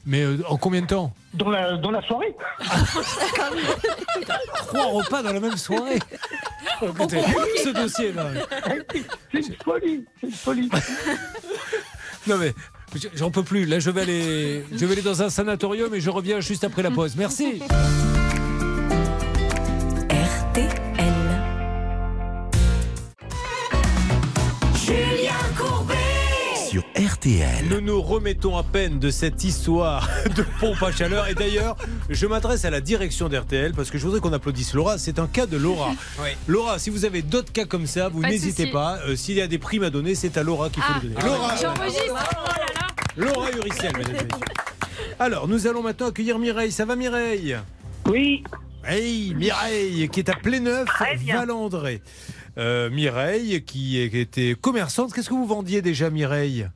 S2: Mais euh, en combien de temps
S9: Dans la, dans la soirée. [LAUGHS]
S2: Trois repas dans la même soirée. Écoutez, ce dossier-là.
S9: C'est une folie, c'est une folie. [LAUGHS]
S2: Non mais j'en peux plus. Là, je vais aller, je vais aller dans un sanatorium et je reviens juste après la pause. Merci.
S1: RTL.
S2: Nous nous remettons à peine de cette histoire [LAUGHS] de pompe à chaleur. Et d'ailleurs, je m'adresse à la direction d'RTL parce que je voudrais qu'on applaudisse Laura. C'est un cas de Laura. [LAUGHS] Laura, si vous avez d'autres cas comme ça, vous n'hésitez pas. Euh, S'il y a des primes à donner, c'est à Laura qu'il faut
S10: Ah,
S2: les donner. Laura,
S10: J'enregistre. Oh là là.
S2: Laura Uricel, mesdames et messieurs. Alors, nous allons maintenant accueillir Mireille. Ça va, Mireille?
S19: Oui.
S2: Hey, Mireille, qui est à Pléneuf. Valandré. Euh, Mireille, qui était commerçante. Qu'est-ce que vous vendiez déjà, Mireille?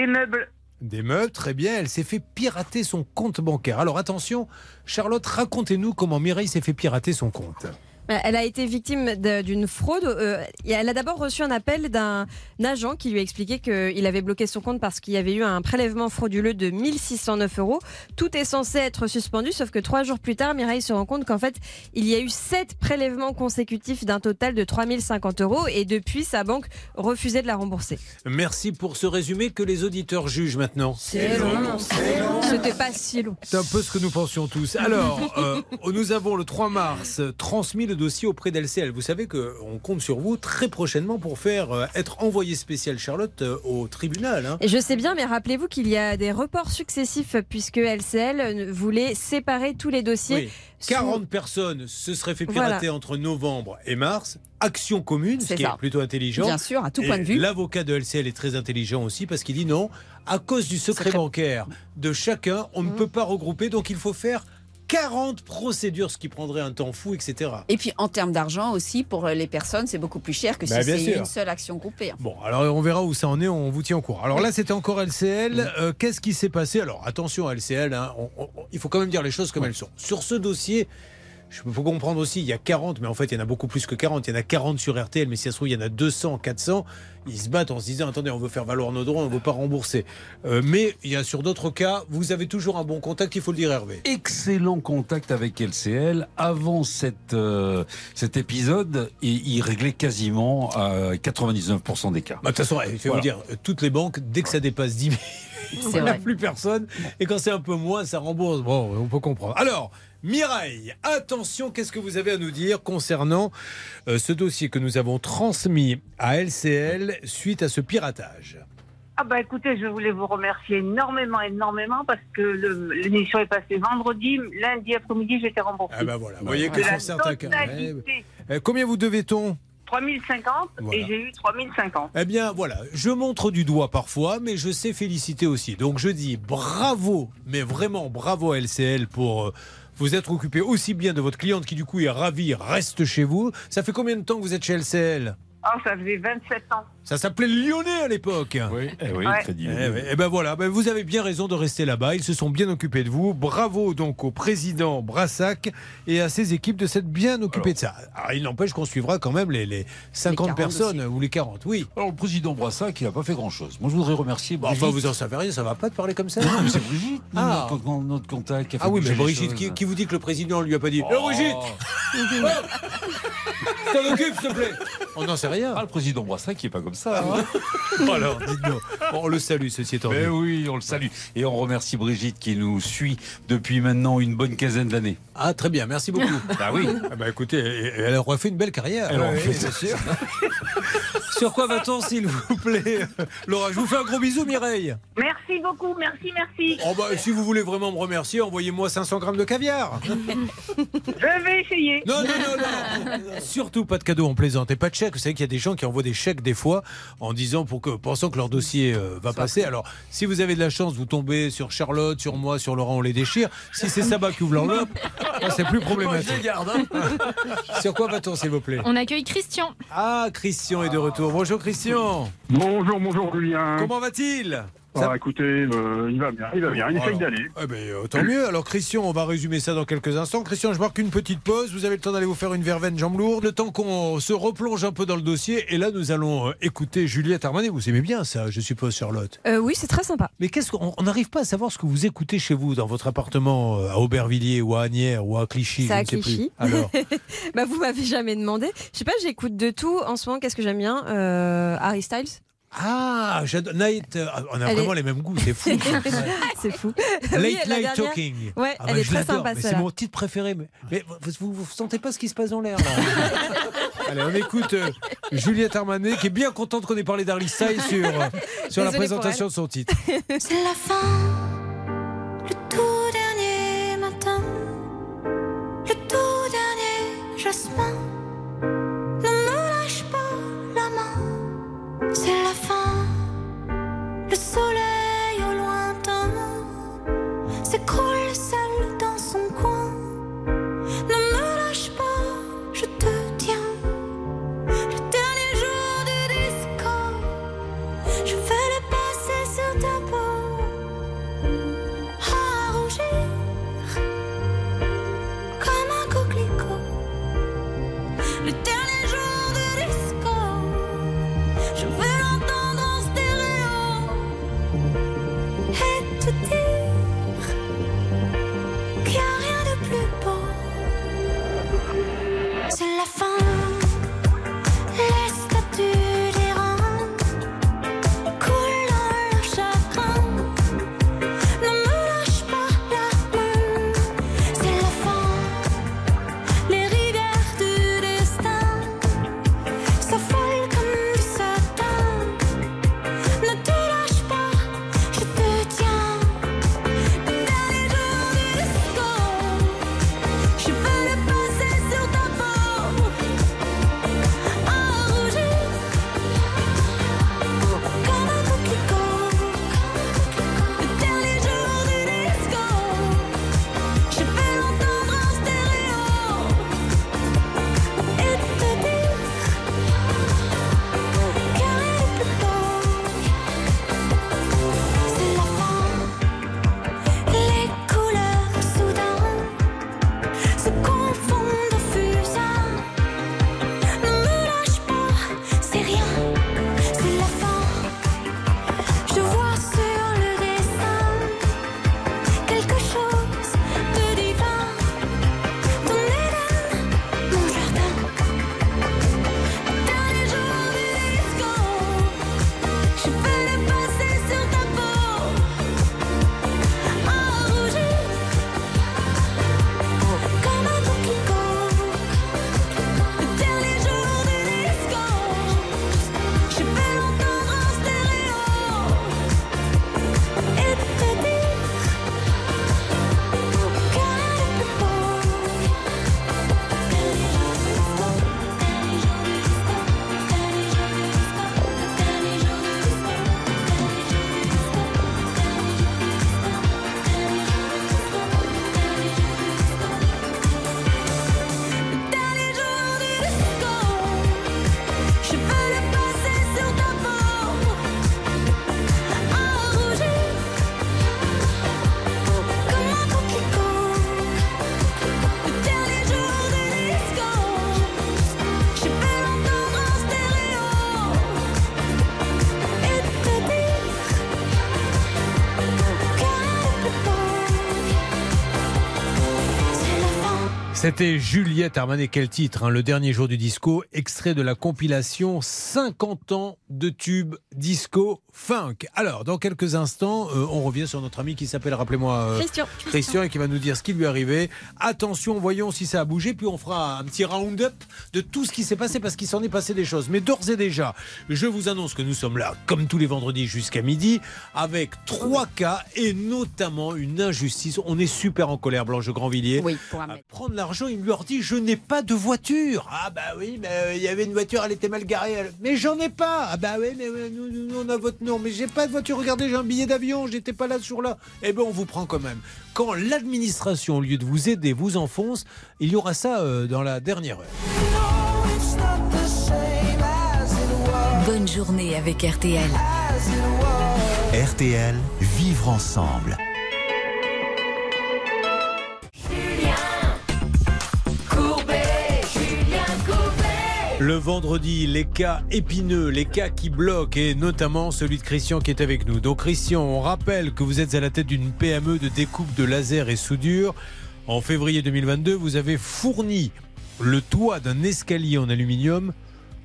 S19: Des meubles.
S2: Des meubles, très bien. Elle s'est fait pirater son compte bancaire. Alors attention, Charlotte, racontez-nous comment Mireille s'est fait pirater son compte.
S8: Bah, Elle a été victime d'une fraude. Euh, elle a d'abord reçu un appel d'un agent qui lui a expliqué qu'il avait bloqué son compte parce qu'il y avait eu un prélèvement frauduleux de 1609 euros. Tout est censé être suspendu, sauf que trois jours plus tard, Mireille se rend compte qu'en fait, il y a eu sept prélèvements consécutifs d'un total de 3050 euros et depuis, sa banque refusait de la rembourser.
S2: Merci pour ce résumé que les auditeurs jugent maintenant.
S8: C'est long, c'est long. C'était pas si long.
S2: C'est un peu ce que nous pensions tous. Alors, [LAUGHS] euh, nous avons le 3 mars euh, transmis le dossier auprès d'LCL. Vous savez qu'on compte sur vous très prochainement pour faire euh, être envoyé spécial Charlotte euh, au tribunal. hein.
S8: Je sais bien, mais rappelez-vous qu'il y a des reports successifs puisque LCL voulait séparer tous les dossiers.
S2: Oui. 40 personnes se seraient fait
S8: Voilà.
S2: pirater entre novembre et mars. Action commune, ce qui
S4: ça.
S2: est plutôt intelligent.
S4: Bien sûr, à tout
S2: Et
S4: point de vue.
S2: L'avocat de LCL est très intelligent aussi parce qu'il dit non, à cause du secret bancaire de chacun, on ne peut pas regrouper, donc il faut faire 40 procédures, ce qui prendrait un temps fou, etc.
S4: Et puis en termes d'argent aussi, pour les personnes, c'est beaucoup plus cher que si
S2: Bah, bien
S4: c'est une seule action groupée.
S2: Bon, alors on verra où ça en est, on vous tient au courant. Alors là, c'était encore LCL. Euh, Qu'est-ce qui s'est passé? Alors attention à LCL, hein, on- on- il faut quand même dire les choses comme elles sont. Sur ce dossier, il faut comprendre aussi, il y a 40, mais en fait, il y en a beaucoup plus que 40. Il y en a 40 sur RTL, mais si ça se trouve, il y en a 200, 400. Ils se battent en se disant, attendez, on veut faire valoir nos droits, on ne veut pas rembourser. Euh, mais il y a sur d'autres cas, vous avez toujours un bon contact, il faut le dire, Hervé.
S7: Excellent contact avec LCL. Avant cette, euh, cet épisode, il, il réglait quasiment à 99% des cas.
S2: Bah, De toute façon, il faut
S7: Voilà.
S2: vous dire, euh, toutes les banques, dès que ça dépasse 10 000,
S4: C'est [LAUGHS]
S2: il n'y a plus personne. Et quand c'est un peu moins, ça rembourse. Bon, on peut comprendre. Alors, Mireille, attention, qu'est-ce que vous avez à nous dire concernant euh, ce dossier que nous avons transmis à LCL suite à ce piratage?
S19: Ah bah écoutez, je voulais vous remercier énormément, énormément parce que l'émission est passée vendredi, lundi après-midi, j'étais remboursée.
S2: Ah bah voilà, vous voyez
S19: De
S2: que
S19: la
S2: sur certains cas. Euh, Combien vous devait-on?
S19: 3050
S2: Voilà.
S19: et j'ai eu 3050.
S2: Eh bien, voilà, je montre du doigt parfois, mais je sais féliciter aussi. Donc je dis bravo, mais vraiment bravo à LCL pour euh, vous être occupé aussi bien de votre cliente qui du coup est ravie, reste chez vous. Ça fait combien de temps que vous êtes chez LCL
S19: Ah, ça faisait 27 ans.
S2: Ça s'appelait le Lyonnais à l'époque.
S7: Oui, eh oui,
S19: Ouais.
S7: Crédit
S2: Eh eh ben voilà, ben vous avez bien raison de rester là-bas. Ils se sont bien occupés de vous. Bravo donc au président Brassac et à ses équipes de s'être bien occupés de ça. Alors, il n'empêche qu'on suivra quand même les, les 50
S7: 40
S2: personnes ou les 40. Oui.
S7: Alors, le président Brassac, il n'a pas fait grand-chose. Moi, je voudrais remercier
S2: Bon,
S7: Brigitte.
S2: enfin, vous en savez rien, ça va pas de parler comme ça.
S7: Non, mais c'est Brigitte,
S2: Ah.
S7: notre, contact. qui a fait
S2: Ah oui, mais Brigitte, qui, qui vous dit que le président lui a pas dit
S7: Oh.
S2: Brigitte [LAUGHS] [LAUGHS] T'en occupes, s'il te plaît On n'en sait rien.
S7: Ah, le président Brassac, qui est pas comme ça. hein. [LAUGHS]
S2: Alors, dites-nous. Bon, on le salue, ceci étant
S7: Mais
S2: dit.
S7: oui, on le salue. Et on remercie Brigitte qui nous suit depuis maintenant une bonne quinzaine d'années.
S2: Ah, très bien, merci beaucoup. [LAUGHS]
S7: Bah oui.
S2: Ah bah écoutez, elle aurait fait une belle carrière.
S7: Elle aurait
S2: Oui,
S7: fait
S2: bien sûr. Sur quoi va-t-on, s'il vous plaît? Laura, je vous fais un gros bisou, Mireille.
S19: Merci beaucoup, merci, merci.
S2: Oh bah, si vous voulez vraiment me remercier, envoyez-moi 500 grammes de caviar.
S19: Je vais essayer.
S2: Non, non, non, non. Surtout pas de cadeau en plaisante et pas de chèque. Vous savez qu'il y a des gens qui envoient des chèques des fois en disant pour que pensant que leur dossier euh, va passer. Alors, si vous avez de la chance, vous tombez sur Charlotte, sur moi, sur Laurent, on les déchire. Si c'est Sabat qui ouvre l'enveloppe, [LAUGHS] c'est plus problématique. [LAUGHS] Sur quoi va-t-on, s'il vous plaît?
S10: On accueille Christian.
S2: Ah, Christian est de retour. Bonjour, Christian.
S9: Bonjour, bonjour Julien.
S2: Comment va-t-il? Ça-
S20: Ah, écoutez, euh, il va bien, il va bien, il essaye d'aller.
S2: eh ben, euh, tant mieux. Alors Christian, on va résumer ça dans quelques instants. Christian, je marque une petite pause. Vous avez le temps d'aller vous faire une verveine jambe lourde. Le temps qu'on se replonge un peu dans le dossier. Et là, nous allons euh, écouter Juliette Armanet. Vous aimez bien ça, je suppose, Charlotte
S8: Euh, oui, c'est très sympa.
S2: Mais qu'est-ce qu'on on n'arrive pas à savoir ce que vous écoutez chez vous, dans votre appartement à Aubervilliers ou à Agnières ou à Clichy
S8: C'est
S2: je
S8: à
S2: ne sais plus.
S8: Clichy.
S2: Alors, [LAUGHS]
S8: bah, vous m'avez jamais demandé. Je sais pas, j'écoute de tout. En ce moment, qu'est-ce que j'aime bien Euh, Harry Styles?
S2: Ah, j'adore. Night, euh, on a
S8: Elle
S2: vraiment
S8: est-
S2: les mêmes goûts, c'est fou. [LAUGHS]
S8: c'est fou.
S2: Late
S8: Oui, la
S2: Night
S8: dernière-
S2: Talking.
S8: Ouais,
S2: Ah
S8: elle
S2: bah,
S8: est
S2: je
S8: très
S2: l'adore,
S8: sympa,
S2: mais C'est
S8: celle-là.
S2: mon titre préféré. Mais, mais vous, vous, vous sentez pas ce qui se passe dans l'air là [LAUGHS] Allez, on écoute euh, Juliette Armanet qui est bien contente qu'on ait parlé d'Harry Styles sur, euh, sur la
S16: Désolée pour
S2: présentation de son titre.
S16: C'est la fin, c'est la fin, le soleil
S2: C'était Juliette Armanet, quel titre hein, Le dernier jour du disco, extrait de la compilation 50 ans de tubes disco funk. Alors, dans quelques instants, euh, on revient sur notre ami qui s'appelle, rappelez-moi, euh,
S8: Christian.
S2: Christian, et qui va nous dire ce qui lui est arrivé. Attention, voyons si ça a bougé, puis on fera un petit round-up de tout ce qui s'est passé, parce qu'il s'en est passé des choses. Mais d'ores et déjà, je vous annonce que nous sommes là, comme tous les vendredis jusqu'à midi, avec trois cas, et notamment une injustice. On est super en colère, Blanche Grandvilliers.
S4: Oui, pour un
S2: À prendre l'argent, il lui leur dit Je n'ai pas de voiture. Ah, bah oui, mais euh, il y avait une voiture, elle était mal garée. elle- Mais j'en ai pas. Ah, bah oui, mais nous, nous, on a votre nom. Mais j'ai pas de voiture. Regardez, j'ai un billet d'avion. J'étais pas là ce jour-là. Eh ben, on vous prend quand même. Quand l'administration, au lieu de vous aider, vous enfonce, il y aura ça euh, dans la dernière heure.
S11: Bonne journée avec RTL.
S1: RTL, vivre ensemble.
S2: Le vendredi, les cas épineux, les cas qui bloquent, et notamment celui de Christian qui est avec nous. Donc Christian, on rappelle que vous êtes à la tête d'une PME de découpe de laser et soudure. En février 2022, vous avez fourni le toit d'un escalier en aluminium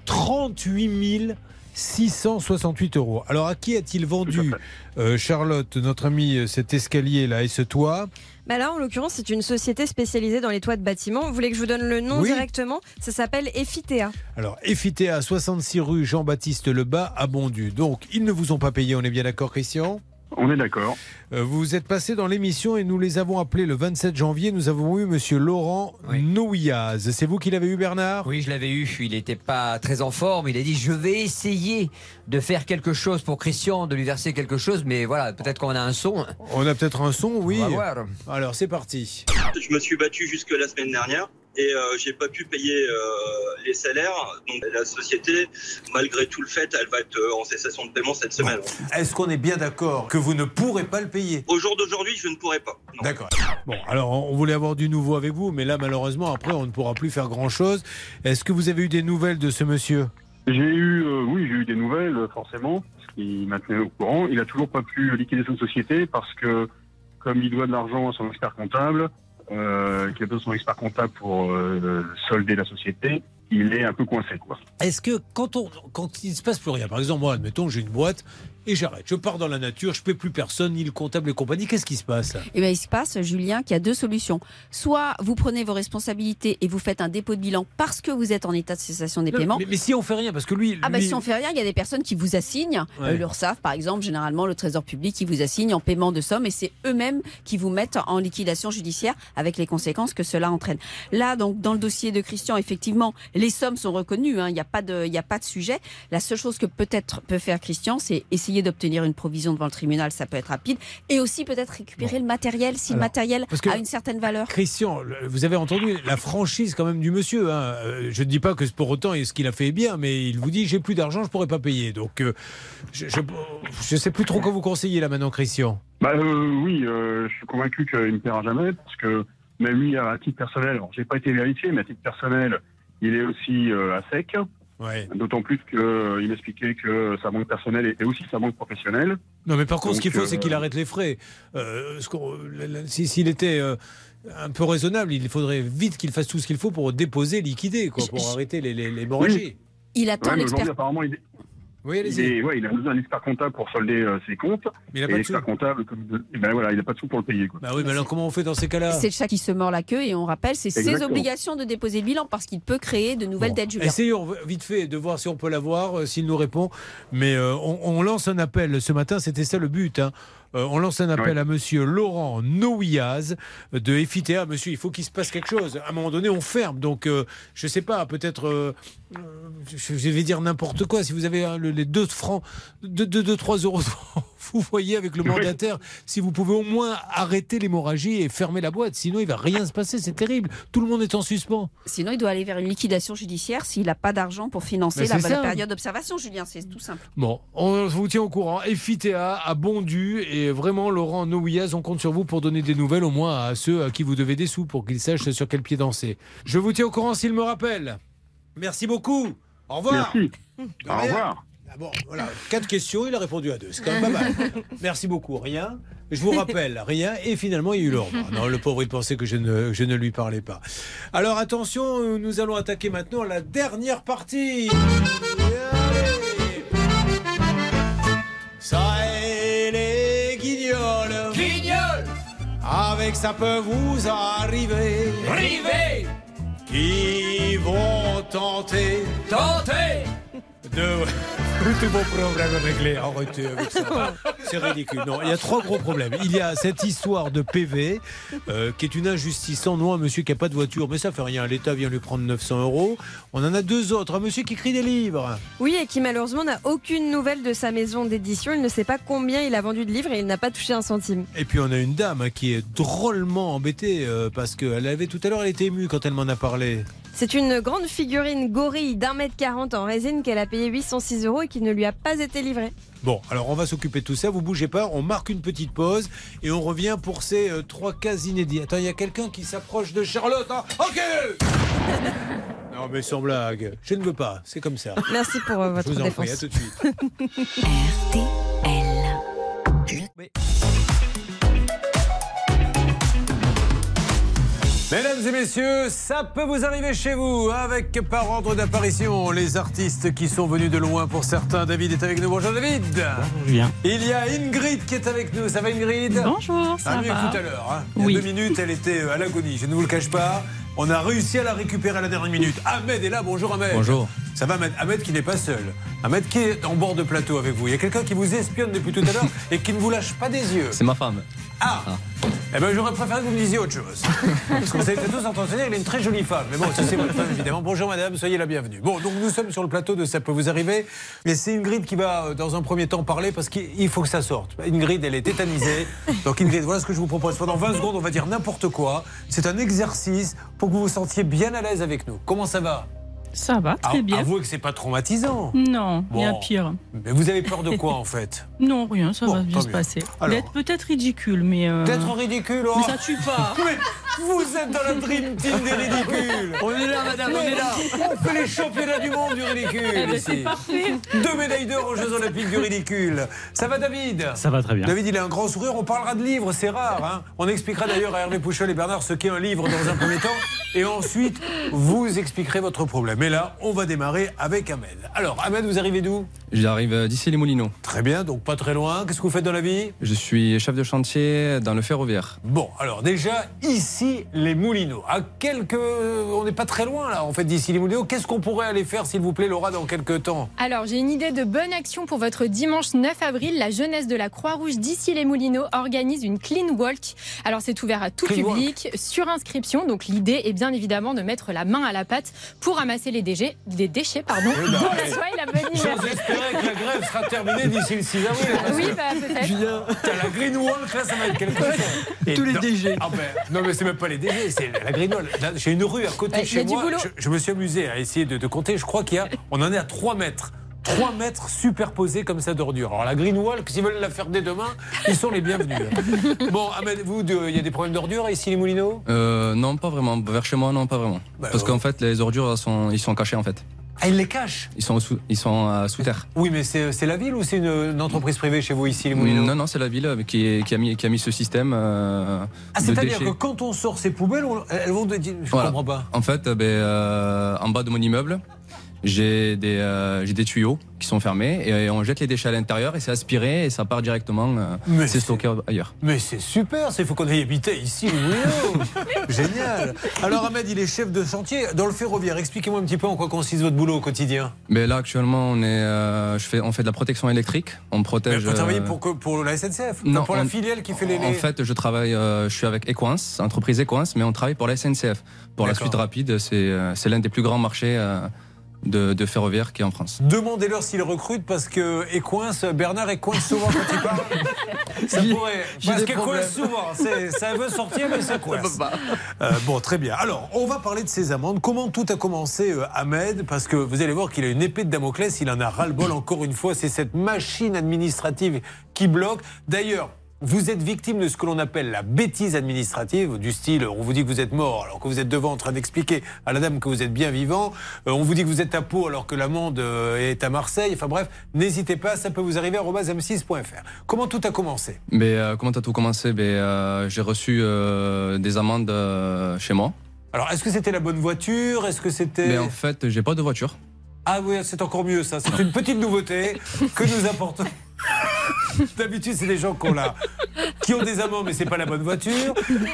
S2: 38 668 euros. Alors à qui a-t-il vendu, euh, Charlotte, notre amie, cet escalier-là et ce toit?
S8: Bah là, en l'occurrence, c'est une société spécialisée dans les toits de bâtiments. Vous voulez que je vous donne le nom
S2: Oui.
S8: directement? Ça s'appelle Effitea.
S2: Alors, Effitea, 66 rue Jean-Baptiste Lebas à Bondu. Donc, ils ne vous ont pas payé, on est bien d'accord, Christian?
S20: On est d'accord.
S2: Euh, Vous êtes passé dans l'émission et nous les avons appelés le 27 janvier. Nous avons eu monsieur Laurent Nouillaz. C'est vous qui l'avez eu, Bernard?
S3: Oui, je l'avais eu. Il n'était pas très en forme. Il a dit Je vais essayer de faire quelque chose pour Christian, de lui verser quelque chose. Mais voilà, peut-être qu'on a un son.
S2: On a peut-être un son, oui.
S3: On va voir.
S2: Alors, c'est parti.
S21: Je me suis battu jusque la semaine dernière et euh, j'ai pas pu payer euh, les salaires. Donc la société, malgré tout le fait, elle va être euh, en cessation de paiement cette semaine.
S2: Est-ce qu'on est bien d'accord que vous ne pourrez pas le payer?
S21: Au jour d'aujourd'hui, je ne pourrai pas.
S2: D'accord. Bon, alors on voulait avoir du nouveau avec vous, mais là malheureusement après on ne pourra plus faire grand-chose. Est-ce que vous avez eu des nouvelles de ce monsieur?
S20: J'ai eu, euh, oui, j'ai eu des nouvelles, forcément, parce qu'il maintenait au courant. Il a toujours pas pu liquider son société parce que, comme il doit de l'argent à son expert comptable, euh, qui a besoin de son expert comptable pour euh, solder la société, il est un peu coincé.
S2: Est-ce que quand, on, quand il ne se passe plus rien, par exemple moi admettons j'ai une boîte et j'arrête, je pars dans la nature, je ne paie plus personne, ni le comptable et compagnie, qu'est-ce qui se passe
S4: Eh bien, il se passe, Julien, qu'il y a deux solutions. Soit vous prenez vos responsabilités et vous faites un dépôt de bilan parce que vous êtes en état de cessation des
S2: Non,
S4: paiements.
S2: mais, mais si on fait rien, parce que lui...
S4: Ah bah
S2: lui-
S4: si on fait rien, il y a des personnes qui vous assignent,
S2: Ouais.
S4: euh, l'URSSAF par exemple, généralement le Trésor public qui vous assigne en paiement de sommes et c'est eux-mêmes qui vous mettent en liquidation judiciaire avec les conséquences que cela entraîne. Là donc dans le dossier de Christian, effectivement, les sommes sont reconnues, hein, il n'y a pas de a pas de sujet. La seule chose que peut-être peut faire Christian, c'est essayer d'obtenir une provision devant le tribunal, ça peut être rapide et aussi peut-être récupérer le matériel si le matériel a une certaine valeur.
S2: Christian, vous avez entendu la franchise quand même du monsieur. hein. Euh, Je ne dis pas que pour autant ce qu'il a fait est bien, mais il vous dit j'ai plus d'argent, je pourrais pas payer. Donc euh, je ne sais plus trop quoi vous conseiller là maintenant, Christian.
S20: Bah euh, oui, euh, je suis convaincu qu'il ne paiera jamais parce que même lui, à titre personnel, alors j'ai pas été vérifié, mais à titre personnel, il est aussi euh, à sec. D'autant plus qu'il m'expliquait que sa banque personnelle était aussi sa banque professionnelle.
S2: Non, mais par contre, ce qu'il faut,
S20: euh,
S2: c'est qu'il arrête les frais. Euh, S'il était euh, un peu raisonnable, il faudrait vite qu'il fasse tout ce qu'il faut pour déposer, liquider, quoi, pour arrêter les- les-.
S4: Il attend
S20: Ouais,
S4: l'expert.
S20: apparemment, il,
S2: Oui,
S20: il,
S2: allez-y.
S20: est- ouais, il a besoin d'un expert comptable pour solder euh, ses comptes.
S2: Mais il a
S20: et
S2: pas de
S20: l'expert
S2: sous.
S20: comptable, comme, eh ben voilà, il n'a pas de sous pour le payer. Quoi.
S2: Bah oui, mais alors comment on fait dans ces cas-là?
S4: C'est le chat qui se mord la queue et on rappelle, c'est ses obligations de déposer le bilan parce qu'il peut créer de nouvelles dettes, Julien.
S2: Essayons vite fait de voir si on peut l'avoir, euh, s'il nous répond. Mais euh, on, on lance un appel ce matin, c'était ça le but. hein. Euh, on lance un appel à monsieur Laurent Nouillaz de Effitea. Monsieur, il faut qu'il se passe quelque chose. À un moment donné, on ferme. Donc, euh, je sais pas, peut-être, euh, je vais dire n'importe quoi. Si vous avez hein, le- les 2 francs, 2, 3 euros, vous voyez avec le mandataire, si vous pouvez au moins arrêter l'hémorragie et fermer la boîte. Sinon, il va rien se passer. C'est terrible. Tout le monde est en suspens.
S4: Sinon, il doit aller vers une liquidation judiciaire s'il n'a pas d'argent pour financer la, période d'observation, Julien. C'est tout simple.
S2: Bon, on vous tient au courant. Effitea a bondu et vraiment, Laurent Nouillaz, on compte sur vous pour donner des nouvelles au moins à ceux à qui vous devez des sous pour qu'ils sachent sur quel pied danser. Je vous tiens au courant s'il me rappelle. Merci beaucoup. Au revoir.
S20: Merci. Au revoir.
S2: Ah bon, voilà, quatre questions, il a répondu à deux. C'est quand même pas mal. [LAUGHS] Merci beaucoup. Rien. Je vous rappelle, rien. Et finalement, il y a eu le revoir. Non, le pauvre, il pensait que je ne, je ne lui parlais pas. Alors attention, nous allons attaquer maintenant la dernière partie. Ça est les guignols.
S11: Guignol
S2: Avec ça peut vous arriver.
S11: Rivé
S2: Qui vont tenter.
S11: Tenter [LAUGHS]
S2: Ça. [LAUGHS] C'est ridicule. Non, il y a trois gros problèmes. Il y a cette histoire de PV, euh, qui est une injustice sans nom. Un monsieur qui n'a pas de voiture, mais ça fait rien. L'État vient lui prendre 900 euros. On en a deux autres. Un monsieur qui écrit des livres.
S8: Oui, et qui malheureusement n'a aucune nouvelle de sa maison d'édition. Il ne sait pas combien il a vendu de livres et il n'a pas touché un centime.
S2: Et puis on a une dame hein, qui est drôlement embêtée euh, parce qu'elle avait tout à l'heure, elle était émue quand elle m'en a parlé.
S8: C'est une grande figurine gorille d'un mètre quarante en résine qu'elle a payé 806 euros et qui ne lui a pas été livré.
S2: Bon, alors on va s'occuper de tout ça. Vous bougez pas. On marque une petite pause et on revient pour ces euh, trois cas inédits. Attends, il y a quelqu'un qui s'approche de Charlotte. hein. ok [LAUGHS] Non, mais sans blague. Je ne veux pas. C'est comme ça.
S8: Merci pour euh,
S2: Je
S8: votre
S2: vous en
S8: défense.
S2: prie. À tout de suite. [LAUGHS] Mesdames et messieurs, ça peut vous arriver chez vous avec par ordre d'apparition les artistes qui sont venus de loin pour certains. David est avec nous. Bonjour David. Bonjour
S22: Julien.
S2: Il y a Ingrid qui est avec nous. Ça va Ingrid?
S22: Bonjour, ça
S2: ah, mieux que tout à l'heure. hein. Il y a
S22: Oui.
S2: deux minutes, elle était euh, à l'agonie. Je ne vous le cache pas. On a réussi à la récupérer à la dernière minute. Ahmed est là. Bonjour Ahmed.
S22: Bonjour.
S2: Ça va Ahmed? Ahmed qui n'est pas seul. Ahmed qui est en bord de plateau avec vous. Il y a quelqu'un qui vous espionne depuis tout à l'heure [LAUGHS] et qui ne vous lâche pas des yeux.
S22: C'est ma femme.
S2: Ah Eh ben j'aurais préféré que vous me disiez autre chose. [LAUGHS] Parce que vous avez tous entendu dire qu'elle est une très jolie femme. Mais bon, ça c'est votre femme évidemment. Bonjour madame, soyez la bienvenue. Bon, donc nous sommes sur le plateau de Ça peut vous arriver. Et c'est Ingrid qui va euh, dans un premier temps parler parce qu'il faut que ça sorte. Ingrid, elle est tétanisée. Donc Ingrid, voilà ce que je vous propose. Pendant 20 secondes, on va dire n'importe quoi. C'est un exercice pour que vous vous sentiez bien à l'aise avec nous. Comment ça va?
S22: Ça va, très
S2: Ah,
S22: bien.
S2: Avouez que c'est pas traumatisant.
S22: Non, il y a
S2: Bon.
S22: pire.
S2: Mais vous avez peur de quoi en fait?
S22: Non, rien, ça
S2: Bon,
S22: va bien se passer. D'être peut-être ridicule, mais. euh,
S2: D'être ridicule, oh.
S22: Mais ça tue pas. [LAUGHS]
S2: Vous êtes dans la dream team des ridicules.
S3: On est là, madame, on est là.
S2: On fait les championnats du monde du ridicule.
S22: Eh ben,
S2: ici.
S22: c'est parfait.
S2: Deux médailles d'or aux Jeux Olympiques du ridicule. Ça va, David?
S22: Ça va très bien.
S2: David, il a un grand sourire. On parlera de livres, c'est rare. hein. On expliquera d'ailleurs à Hervé Pouchol et Bernard ce qu'est un livre dans un premier temps. Et ensuite, vous expliquerez votre problème. Et là, on va démarrer avec Ahmed. Alors, Ahmed, vous arrivez d'où?
S22: J'arrive d'ici les Moulineaux.
S2: Très bien, donc pas très loin. Qu'est-ce que vous faites dans la vie?
S22: Je suis chef de chantier dans le ferroviaire.
S2: Bon, alors déjà, ici, les Moulineaux. À quelques. On n'est pas très loin, là, en fait, d'ici les Moulineaux. Qu'est-ce qu'on pourrait aller faire, s'il vous plaît, Laura, dans quelques temps
S10: Alors, j'ai une idée de bonne action pour votre dimanche 9 avril. La jeunesse de la Croix-Rouge d'ici les Moulineaux organise une clean walk. Alors, c'est ouvert à tout
S2: Clean
S10: public, sur inscription. Donc, l'idée est bien évidemment de mettre la main à la pâte pour ramasser les déchets, déchets pardon,
S2: Oui, bah,
S10: pour
S2: ouais.
S10: la soie et la bonne humeur.
S2: J'ose espérer que la grève sera terminée d'ici le 6 avril.
S10: Oui, bah, peut-être.
S2: Julien, t'as la green walk, là, ça va être quelque chose.
S22: Tous les
S2: non-
S22: DG.
S2: Ah ben, non, mais c'est même pas les DG, c'est la. Là, J'ai une rue à côté de chez moi. Je, je me suis amusé à essayer de, de compter. Je crois qu'il y a. On en est à 3 mètres. 3 mètres superposés comme ça d'ordures. Alors la green walk, s'ils veulent la faire dès demain, ils sont les bienvenus. Bon, Ahmed, vous, il y a des problèmes d'ordures ici, les Moulineaux?
S22: Euh, non, pas vraiment. Vers chez moi, non, pas vraiment.
S2: Bah,
S22: Parce
S2: ouais.
S22: qu'en fait, les ordures, elles sont, ils sont cachés en fait.
S2: Ah, ils les cachent
S22: Ils sont sous, ils sont euh, sous terre.
S2: Oui, mais c'est c'est la ville ou c'est une, une entreprise privée chez vous ici, les Moulineaux
S22: Non, non, c'est la ville qui, qui a mis, qui a mis ce système euh,
S2: Ah, c'est-à-dire que quand on sort ces poubelles, on- elles vont de. Je
S22: Voilà.
S2: comprends pas.
S22: En fait, euh, ben, euh, en bas de mon immeuble, j'ai des, euh, j'ai des tuyaux qui sont fermés et on jette les déchets à l'intérieur et c'est aspiré et ça part directement, euh,
S2: Mais
S22: c'est stocké ailleurs.
S2: Mais c'est super, il faut qu'on aille habiter ici, Moulineaux. [LAUGHS] Génial. Alors Ahmed, il est chef de chantier dans le ferroviaire. Expliquez-moi un petit peu en quoi consiste votre boulot au quotidien.
S22: Mais là actuellement, on est, euh, je fais, on fait de la protection électrique. On
S2: Mais
S22: protège.
S2: vous travaillez pour, que- pour la SNCF
S22: non,
S2: Pour la filiale qui fait les...
S22: En fait, je travaille, euh, je suis avec Equance, entreprise Equance, mais on travaille pour la SNCF. Pour la suite rapide, c'est, euh, c'est l'un des plus grands marchés euh, de, de ferroviaire qui est en France.
S2: Demandez-leur s'ils recrutent parce que Ecoince, Bernard Ecoince souvent quand il parle. [LAUGHS] Ça pourrait. Parce
S22: problèmes.
S2: souvent, ça veut sortir mais ça [LAUGHS] coince. Euh, bon, très bien. Alors, on va parler de ces amendes. Comment tout a commencé, euh, Ahmed? Parce que vous allez voir qu'il a une épée de Damoclès, il en a ras-le-bol encore une fois. C'est cette machine administrative qui bloque. D'ailleurs, vous êtes victime de ce que l'on appelle la bêtise administrative, du style on vous dit que vous êtes mort alors que vous êtes devant en train d'expliquer à la dame que vous êtes bien vivant, Euh, on vous dit que vous êtes à Pau alors que l'amende euh, est à Marseille, enfin bref, n'hésitez pas, ça peut vous arriver à m6.fr. Comment tout a commencé?
S22: Mais euh, comment t'as tout commencé? Ben, euh, J'ai reçu des amendes chez moi.
S2: Alors, est-ce que c'était la bonne voiture? Est-ce que c'était...
S22: Mais en fait, j'ai pas de voiture.
S2: Ah oui, c'est encore mieux ça. C'est une petite nouveauté que nous apportons. [LAUGHS] [LAUGHS] D'habitude, c'est des gens qui ont, la- qui ont des amendes, mais c'est pas la bonne voiture.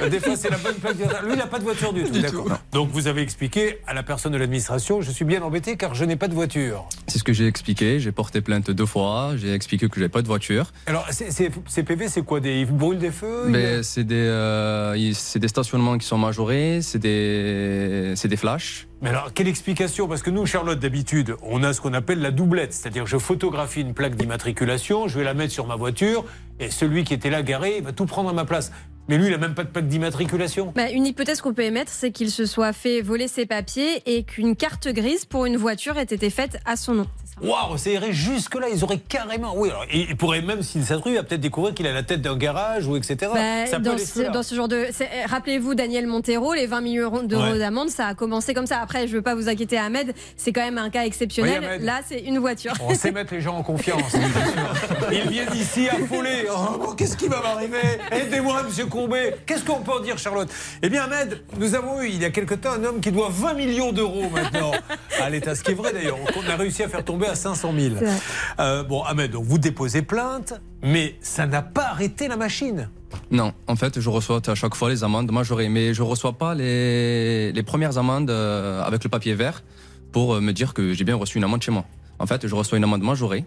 S2: Des fois, c'est la bonne plaque. Lui, il n'a pas de voiture du tout. Donc, vous avez expliqué à la personne de l'administration je suis bien embêté car je n'ai pas de voiture.
S22: C'est ce que j'ai expliqué. J'ai porté plainte deux fois. J'ai expliqué que j'avais pas de voiture.
S2: Alors, ces PV, c'est quoi des, Ils brûlent des feux
S22: Mais c'est des, euh, des stationnements qui sont majorés. C'est des, c'est des flashs.
S2: Mais alors, quelle explication? Parce que nous, Charlotte, d'habitude, on a ce qu'on appelle la doublette. C'est-à-dire, je photographie une plaque d'immatriculation, je vais la mettre sur ma voiture, et celui qui était là garé, il va tout prendre à ma place. Mais lui, il a même pas de plaque d'immatriculation.
S8: Bah, une hypothèse qu'on peut émettre, c'est qu'il se soit fait voler ses papiers et qu'une carte grise pour une voiture ait été faite à son nom.
S2: Waouh, irait jusque-là, ils auraient carrément. Oui, alors, il il pourrait même, s'il s'attrouve, il va peut-être découvrir qu'il a la tête d'un garage ou etc.
S8: Bah,
S2: ça peut
S8: dans,
S2: aller
S8: ce, dans ce genre de. c'est- Rappelez-vous Daniel Montero, les 20 millions d'euros
S2: Ouais.
S8: d'amende, ça a commencé comme ça. Après, je veux pas vous inquiéter, Ahmed, c'est quand même un cas exceptionnel.
S2: Oui.
S8: Là, c'est une voiture.
S2: On sait mettre les gens en confiance. [LAUGHS] Ils viennent ici affolés. Oh, Qu'est-ce qui va m'arriver? Aidez-moi, monsieur Courbet. Qu'est-ce qu'on peut en dire, Charlotte? Eh bien, Ahmed, nous avons eu il y a quelque temps un homme qui doit 20 millions d'euros maintenant à [LAUGHS] l'État. Ce qui est vrai d'ailleurs. On a réussi à faire tomber à 500 000.
S8: C'est vrai.
S2: Euh, bon, Ahmed, donc vous déposez plainte, mais ça n'a pas arrêté la machine.
S22: Non, en fait, je reçois à chaque fois les amendes majorées, mais je reçois pas les, les premières amendes euh, avec le papier vert pour euh, me dire que j'ai bien reçu une amende chez moi. En fait, je reçois une amende majorée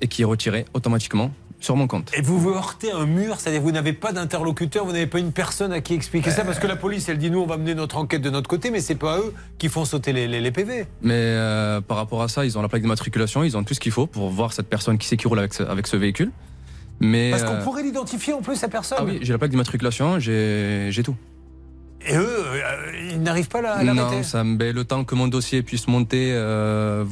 S22: et qui est retirée automatiquement sur mon compte.
S2: Et vous vous heurtez un mur, c'est-à-dire vous n'avez pas d'interlocuteur, vous n'avez pas une personne à qui expliquer ça, parce que la police, elle dit nous, on va mener notre enquête de notre côté, mais c'est pas eux qui font sauter les, les- les PV.
S22: Mais euh, par rapport à ça, ils ont la plaque d'immatriculation, ils ont tout ce qu'il faut pour voir cette personne qui sait qui roule avec ce, avec ce véhicule. Mais
S2: Parce qu'on
S22: euh,
S2: pourrait l'identifier en plus, sa personne.
S22: ah oui, j'ai la plaque d'immatriculation, j'ai j'ai tout.
S2: Et eux, euh, ils n'arrivent pas à la- à l'arrêter.
S22: Non, ça me met le temps que mon dossier puisse monter euh,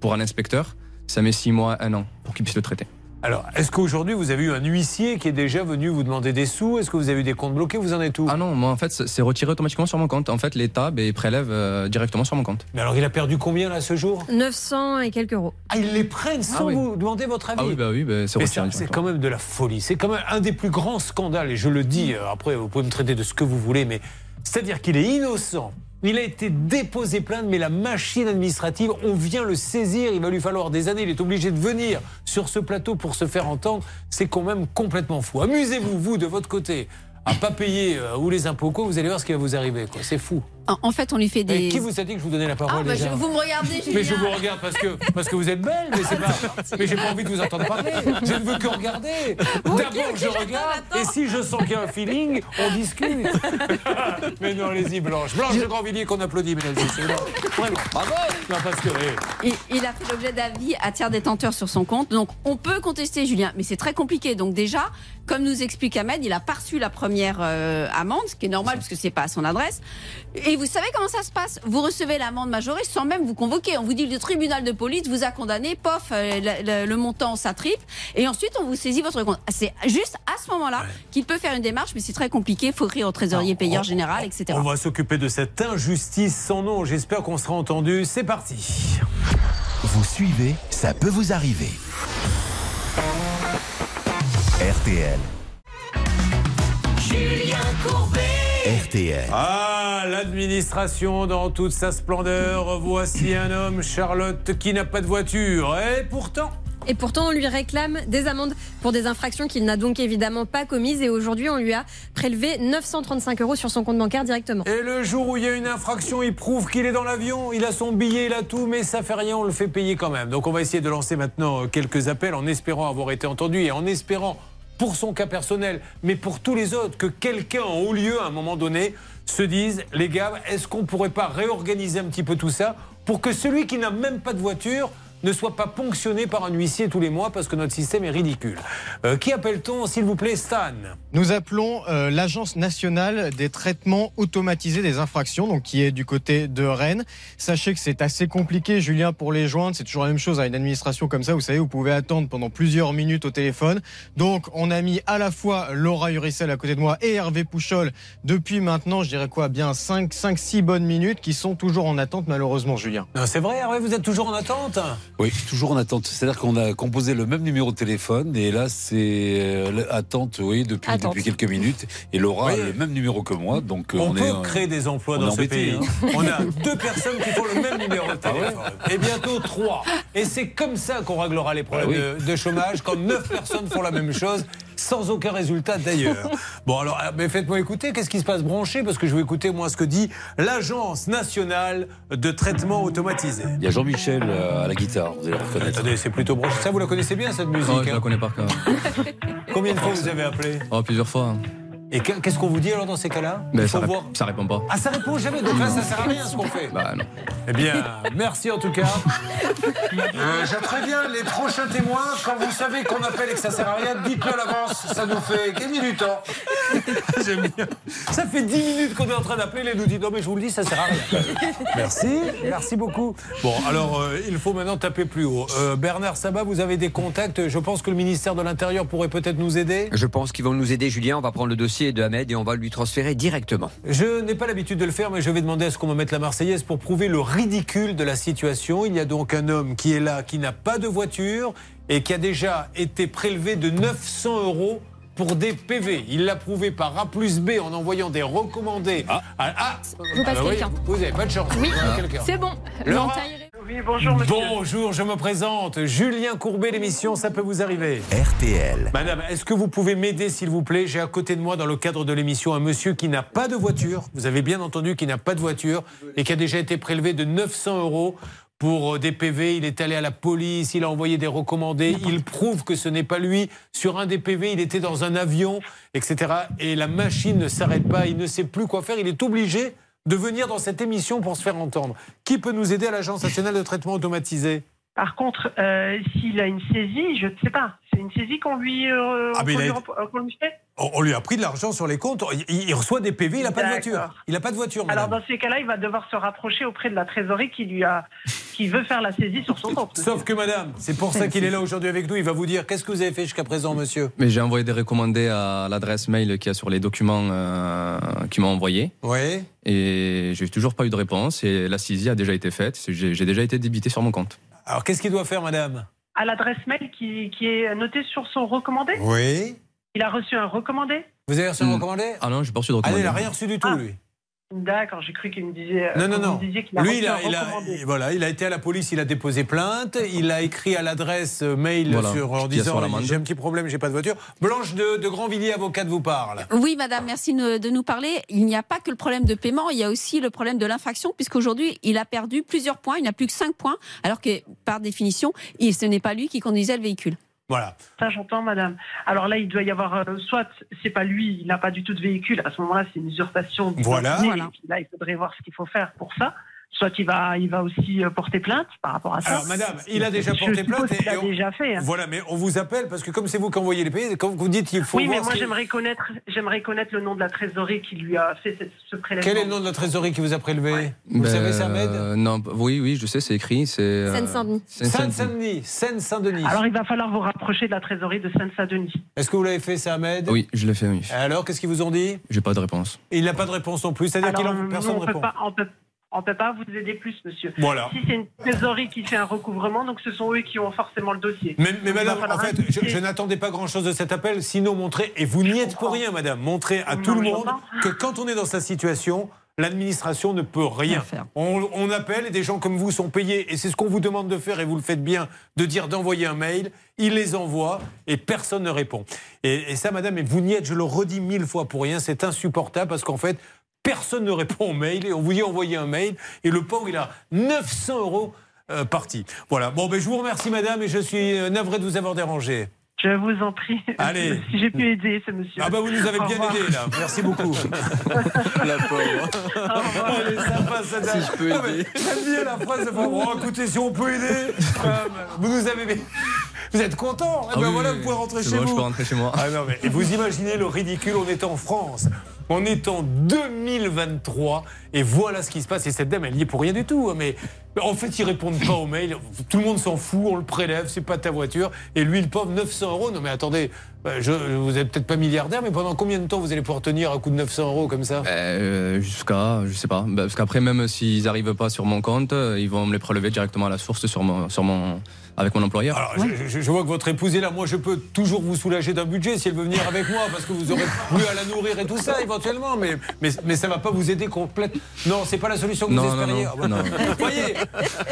S22: pour un inspecteur, ça met six mois, un an pour qu'il puisse le traiter.
S2: Alors, est-ce qu'aujourd'hui, vous avez eu un huissier qui est déjà venu vous demander des sous? Est-ce que vous avez eu des comptes bloqués? Vous en êtes où?
S22: Ah non, moi en fait, c'est retiré automatiquement sur mon compte. En fait, l'État ben, il prélève euh, directement sur mon compte.
S2: Mais alors, il a perdu combien là ce jour?
S8: 900 et quelques euros.
S2: Ah, ils les prennent sans
S22: Ah oui.
S2: vous demander votre avis?
S22: Ah oui, bah oui, bah, c'est retiré.
S2: c'est quand même de la folie. C'est quand même un des plus grands scandales. Et je le dis, euh, après, vous pouvez me traiter de ce que vous voulez, mais c'est-à-dire qu'il est innocent. Il a été déposé plainte, mais la machine administrative, on vient le saisir. Il va lui falloir des années. Il est obligé de venir sur ce plateau pour se faire entendre. C'est quand même complètement fou. Amusez-vous, vous, de votre côté, à pas payer euh, ou les impôts, quoi. Vous allez voir ce qui va vous arriver. quoi. C'est fou.
S4: En, fait, on lui fait des.
S2: qui vous a dit que je vous donnais la parole
S4: Ah, bah,
S2: déjà
S4: je- vous me regardez,
S2: Mais je
S4: Julien.
S2: vous regarde parce que, parce que vous êtes belle, mais c'est pas. [LAUGHS] Mais j'ai pas envie de vous entendre parler. Je ne veux que regarder. D'abord, je regarde, et si je sens qu'il y a un feeling, on discute. [LAUGHS] mais non, allez-y, Blanche. Blanche de Grandvilliers qu'on applaudit, mesdames et messieurs. Vraiment. Bravo Non, parce que. eh,
S4: Il, il a fait l'objet d'avis à tiers détenteur sur son compte. Donc, on peut contester Julien, mais c'est très compliqué. Donc, déjà, comme nous explique Ahmed, il a pas reçu la première euh, amende, ce qui est normal puisque c'est pas à son adresse. Et vous savez comment ça se passe? Vous recevez l'amende majorée sans même vous convoquer. On vous dit le tribunal de police vous a condamné, pof, euh, le, le- le montant ça triple, et ensuite on vous saisit votre compte. C'est juste à ce moment-là qu'il peut faire une démarche, mais c'est très compliqué. Il faut écrire au trésorier payeur général, etc.
S2: On va s'occuper de cette injustice sans nom. J'espère qu'on sera entendu. C'est parti.
S1: Vous suivez, ça peut vous arriver. RTL.
S11: Julien Courbet.
S1: RTL.
S2: Ah, l'administration dans toute sa splendeur. Voici un homme, Charlotte, qui n'a pas de voiture. Et pourtant.
S8: Et pourtant, on lui réclame des amendes pour des infractions qu'il n'a donc évidemment pas commises. Et aujourd'hui, on lui a prélevé 935 euros sur son compte bancaire directement.
S2: Et le jour où il y a une infraction, il prouve qu'il est dans l'avion, il a son billet, il a tout, mais ça fait rien, on le fait payer quand même. Donc on va essayer de lancer maintenant euh, quelques appels en espérant avoir été entendu et en espérant pour son cas personnel, mais pour tous les autres, que quelqu'un en haut lieu à un moment donné se dise, les gars, est-ce qu'on pourrait pas réorganiser un petit peu tout ça pour que celui qui n'a même pas de voiture ne soit pas ponctionné par un huissier tous les mois parce que notre système est ridicule. Euh, qui appelle-t-on, s'il vous plaît, Stan?
S23: Nous appelons euh, l'Agence nationale des traitements automatisés des infractions, donc qui est du côté de Rennes. Sachez que c'est assez compliqué, Julien, pour les joindre. C'est toujours la même chose à une administration comme ça. Vous savez, vous pouvez attendre pendant plusieurs minutes au téléphone. Donc, on a mis à la fois Laura Uricel à côté de moi et Hervé Pouchol depuis maintenant, je dirais quoi, bien 5, 5 6 bonnes minutes qui sont toujours en attente, malheureusement, Julien.
S2: Non, C'est vrai, Hervé, vous êtes toujours en attente?
S7: Oui, toujours en attente. C'est-à-dire qu'on a composé le même numéro de téléphone et là c'est euh, attente, oui, depuis,
S2: Attente.
S7: depuis quelques minutes. Et Laura
S2: Oui.
S7: a le même numéro que moi, donc euh,
S2: On,
S7: on,
S2: peut
S7: est euh,
S2: créer des emplois dans ce pays.
S7: hein.
S2: On a deux personnes qui font le même numéro de
S7: Ah ouais
S2: téléphone. Et bientôt trois. Et c'est comme ça qu'on réglera les problèmes
S7: Ah oui.
S2: de, de chômage, quand neuf personnes font la même chose, sans aucun résultat d'ailleurs. [LAUGHS] Bon alors, ah, mais faites-moi écouter, qu'est-ce qui se passe branché? Parce que je veux écouter moi ce que dit l'Agence nationale de traitement automatisé.
S7: Il y a Jean-Michel euh, à la guitare, vous allez le reconnaître.
S2: Attendez, c'est plutôt branché. Ça, vous la connaissez bien cette musique
S22: Non, je
S2: hein
S22: la connais par cœur. [LAUGHS]
S2: Combien de fois vous avez appelé?
S22: Oh, plusieurs fois. hein.
S2: Et que- qu'est-ce qu'on vous dit alors dans ces cas-là? Il
S22: ça,
S2: voir.
S22: ça répond pas.
S2: Ah, ça répond jamais, donc là, ça sert à rien ce qu'on fait.
S22: Bah non.
S2: Eh bien, merci en tout cas. Euh, J'aimerais bien les prochains témoins, quand vous savez qu'on appelle et que ça sert à rien, dites-le à l'avance, ça nous fait gagner du temps. J'aime bien. Ça fait 10 minutes qu'on est en train d'appeler, les nous dit non mais je vous le dis, ça sert à rien. Merci, merci beaucoup. Bon, alors euh, il faut maintenant taper plus haut. Euh, Bernard Sabat, vous avez des contacts, je pense que le ministère de l'Intérieur pourrait peut-être nous aider.
S3: Je pense qu'ils vont nous aider, Julien. On va prendre le dossier de Ahmed et on va lui transférer directement.
S2: Je n'ai pas l'habitude de le faire, mais je vais demander à ce qu'on me mette la Marseillaise pour prouver le ridicule de la situation. Il y a donc un homme qui est là, qui n'a pas de voiture et qui a déjà été prélevé de 900 euros pour des PV. Il l'a prouvé par A plus B en envoyant des recommandés. Ah, ah,
S10: vous passe
S2: Ah
S10: quelqu'un.
S2: Vous n'avez pas de chance.
S10: Oui, c'est bon.
S2: Laura.
S10: L'entaille-
S9: Oui, bonjour, monsieur.
S2: Bonjour, je me présente. Julien Courbet, l'émission, ça peut vous arriver.
S1: RTL.
S2: Madame, est-ce que vous pouvez m'aider, s'il vous plaît? J'ai à côté de moi, dans le cadre de l'émission, un monsieur qui n'a pas de voiture. Vous avez bien entendu qu'il n'a pas de voiture et qui a déjà été prélevé de 900 euros pour euh, des PV. Il est allé à la police, il a envoyé des recommandés. Il prouve que ce n'est pas lui. Sur un des PV, il était dans un avion, etc. Et la machine ne s'arrête pas. Il ne sait plus quoi faire. Il est obligé de venir dans cette émission pour se faire entendre. Qui peut nous aider à l'Agence nationale de traitement automatisé?
S9: Par contre, euh, s'il a une saisie, je ne sais pas. C'est une saisie qu'on lui, euh,
S2: Ah, a
S9: euh, lui fait
S2: on lui a pris de l'argent sur les comptes. Il, il reçoit des PV, il n'a pas de voiture. Il n'a pas de voiture, madame.
S9: Alors dans ces cas-là, il va devoir se rapprocher auprès de la trésorerie qui lui a, qui veut faire la saisie sur son compte.
S2: Sauf que madame, c'est pour ça qu'il est là aujourd'hui avec nous. Il va vous dire qu'est-ce que vous avez fait jusqu'à présent, monsieur?
S22: Mais j'ai envoyé des recommandés à l'adresse mail qu'il y a sur les documents euh, qu'ils m'ont envoyés.
S2: Oui.
S22: Et j'ai toujours pas eu de réponse. Et la saisie a déjà été faite. J'ai déjà été débité sur mon compte.
S2: Alors qu'est-ce qu'il doit faire, madame
S9: À l'adresse mail qui, qui est notée sur son recommandé
S2: Oui.
S9: Il a reçu un recommandé
S2: Vous avez reçu un
S22: Hmm.
S2: recommandé
S22: Ah non, j'ai pas reçu de
S2: Ah,
S22: recommandé.
S2: il n'a rien reçu du tout,
S9: Ah.
S2: lui.
S9: D'accord, j'ai cru qu'il me disait. euh,
S2: Non, non, non.
S9: qu'il a
S2: Lui, il a, il, a,
S9: recommandé.
S2: il- voilà, il a été à la police, il a déposé plainte, il a écrit à l'adresse mail
S22: Voilà,
S2: sur, en disant j'ai un petit problème, j'ai pas de voiture. Blanche de, de Grandvilliers, avocate, vous parle.
S4: Oui, madame, merci de nous parler. Il n'y a pas que le problème de paiement, il y a aussi le problème de l'infraction, puisqu'aujourd'hui, il a perdu plusieurs points, il n'a plus que 5 points, alors que, par définition, il, ce n'est pas lui qui conduisait le véhicule.
S2: Voilà.
S9: Ça, j'entends, madame. Alors là, il doit y avoir, euh, soit c'est pas lui, il n'a pas du tout de véhicule. À ce moment-là, c'est une usurpation.
S2: Voilà.
S4: Voilà.
S9: Et puis Là, il faudrait voir ce qu'il faut faire pour ça. Soit il va, il va aussi euh, porter plainte par rapport à ça.
S2: Alors, madame, il a déjà porté plainte. et
S9: a
S2: on-
S9: déjà fait. hein.
S2: Voilà, mais on vous appelle parce que comme c'est vous qui envoyez les pays, quand vous dites qu'il faut
S9: oui, mais moi j'aimerais connaître, j'aimerais connaître le nom de la trésorerie qui lui a fait ce prélèvement.
S2: Quel est le nom de la trésorerie qui vous a prélevé Vous
S22: Ben,
S2: savez, ça m'aide
S22: euh, Non, oui, oui, je sais, c'est écrit. C'est. euh,
S8: Seine-Saint-Denis.
S22: Seine-Saint-Denis.
S2: Seine-Saint-Denis, Seine-Saint-Denis.
S9: Alors il va falloir vous rapprocher de la trésorerie de Saint-Saint-Denis.
S2: Est-ce que vous l'avez fait, ça m'aide
S22: Oui, je l'ai fait, oui.
S2: Alors, qu'est-ce qu'ils vous ont dit?
S22: J'ai pas de réponse.
S2: Il n'a pas de réponse non plus, c'est-à-dire qu'il personne ne répond.
S9: pas, on peut, on peut pas vous aider plus, monsieur.
S2: Voilà.
S9: Si c'est une trésorerie qui fait un recouvrement, donc ce sont eux qui ont forcément le dossier.
S2: Mais, madame, en fait, je, n'attendais pas grand-chose de cet appel, sinon montrer, et vous n'y êtes pour rien, madame, montrer à
S9: Non,
S2: tout le monde que quand on est dans cette situation, l'administration ne peut rien.
S4: faire.
S2: On, on appelle et des gens comme vous sont payés, et c'est ce qu'on vous demande de faire, et vous le faites bien, de dire d'envoyer un mail, ils les envoient, et personne ne répond. Et, et ça, madame, et vous n'y êtes, je le redis mille fois pour rien, c'est insupportable, parce qu'en fait, personne ne répond au mail, et on vous dit envoyer un mail, et le pauvre, il a 900 euros euh, parti. Voilà, bon, ben, je vous remercie, madame, et je suis euh, navré de vous avoir dérangé.
S9: Je vous en prie.
S2: Allez. [LAUGHS]
S9: Si j'ai pu aider ce monsieur.
S2: Ah bah vous nous avez
S9: Au
S2: bien
S9: revoir.
S2: aidé là, merci beaucoup. [LAUGHS]
S22: La pauvre.
S2: Elle est sympa cette dame.
S22: Si je peux
S2: Ah,
S22: aider.
S2: J'aime bien la phrase de bon, écoutez, si on peut aider, euh, vous nous avez. Vous êtes content Eh
S22: Ah
S2: ben
S22: oui,
S2: voilà,
S22: oui,
S2: vous pouvez rentrer chez
S22: bon,
S2: vous.
S22: je peux rentrer chez moi.
S2: Ah non, mais et vous imaginez le ridicule, on est en France. On est en 2023 et voilà ce qui se passe. Et cette dame, elle y est pour rien du tout. hein, Mais en fait, ils répondent pas aux mails. Tout le monde s'en fout, on le prélève, c'est pas ta voiture. Et lui, le pauvre, 900 euros. Non, mais attendez, euh, je, vous êtes peut-être pas milliardaire, mais pendant combien de temps vous allez pouvoir tenir un coup de 900 euros comme ça?
S22: Euh, Jusqu'à, je sais pas. Bah, parce qu'après, même s'ils arrivent pas sur mon compte, euh, ils vont me les prélever directement à la source sur mon, sur mon, avec mon employeur.
S2: Alors, je, je- je vois que votre épouse est là. Moi, je peux toujours vous soulager d'un budget si elle veut venir avec moi, parce que vous aurez plus à la nourrir et tout ça, éventuellement. Mais, mais, mais ça va pas vous aider complètement. Non, c'est pas la solution que
S22: Non,
S2: vous espériez.
S22: non, non.
S2: Vous voyez,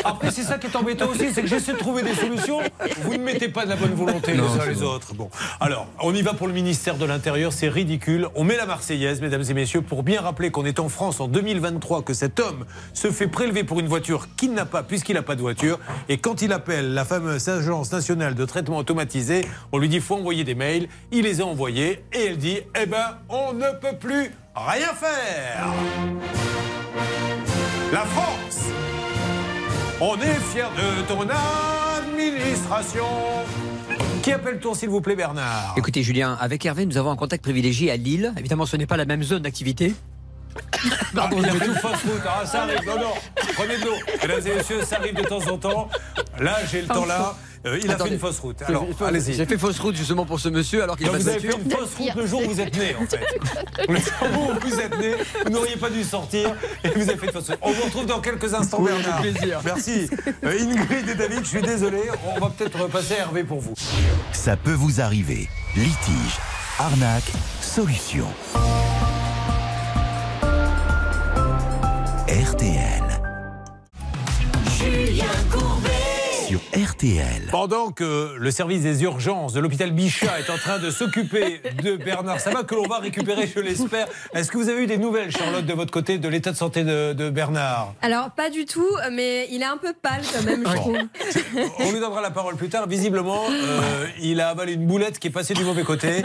S2: Après, c'est ça qui est embêtant aussi, c'est que j'essaie de trouver des solutions. Vous ne mettez pas de la bonne volonté les uns les
S22: bon.
S2: autres. Bon, alors, on y va pour le ministère de l'Intérieur, c'est ridicule. On met la Marseillaise, mesdames et messieurs, pour bien rappeler qu'on est en France en 2023, que cet homme se fait prélever pour une voiture qu'il n'a pas, puisqu'il n'a pas de voiture. Et quand il appelle la fameuse Agence nationale de traitement automatisé, on lui dit faut envoyer des mails. Il les a envoyés et elle dit eh ben, on ne peut plus rien faire. La France on est fiers de ton administration. Qui appelle-t-on, s'il vous plaît, Bernard?
S3: Écoutez, Julien, avec Hervé, nous avons un contact privilégié à Lille. Évidemment, ce n'est pas la même zone d'activité. [LAUGHS]
S2: Pardon, fait tout fast food. Ah, ça arrive. Non, non. Prenez de l'eau. Mesdames et messieurs, ça arrive de temps en temps. Là, j'ai le temps là. Euh, il a fait une fausse route. Alors,
S3: J'ai
S2: allez-y.
S3: J'ai fait fausse route justement pour ce monsieur alors qu'il a
S2: vous avez fait une fausse route le jour où vous êtes né, en fait. [LAUGHS] Le jour où vous êtes né, vous n'auriez pas dû sortir et vous avez fait une fausse route. On vous retrouve dans quelques instants,
S3: Oui,
S2: Bernard.
S3: avec plaisir.
S2: Merci. Euh, Ingrid et David, je suis désolé. On va peut-être repasser à Hervé pour vous.
S1: Ça peut vous arriver. Litige, arnaque, solution. RTL.
S11: Julien Courbet.
S1: Sur RTL.
S2: Pendant que le service des urgences de l'hôpital Bichat est en train de s'occuper de Bernard Sabat, que l'on va récupérer, je l'espère, est-ce que vous avez eu des nouvelles, Charlotte, de votre côté, de l'état de santé de, de Bernard?
S8: Alors, pas du tout, mais il est un peu pâle quand même, je trouve. [LAUGHS]
S2: On lui donnera la parole plus tard. Visiblement, euh, il a avalé une boulette qui est passée du mauvais côté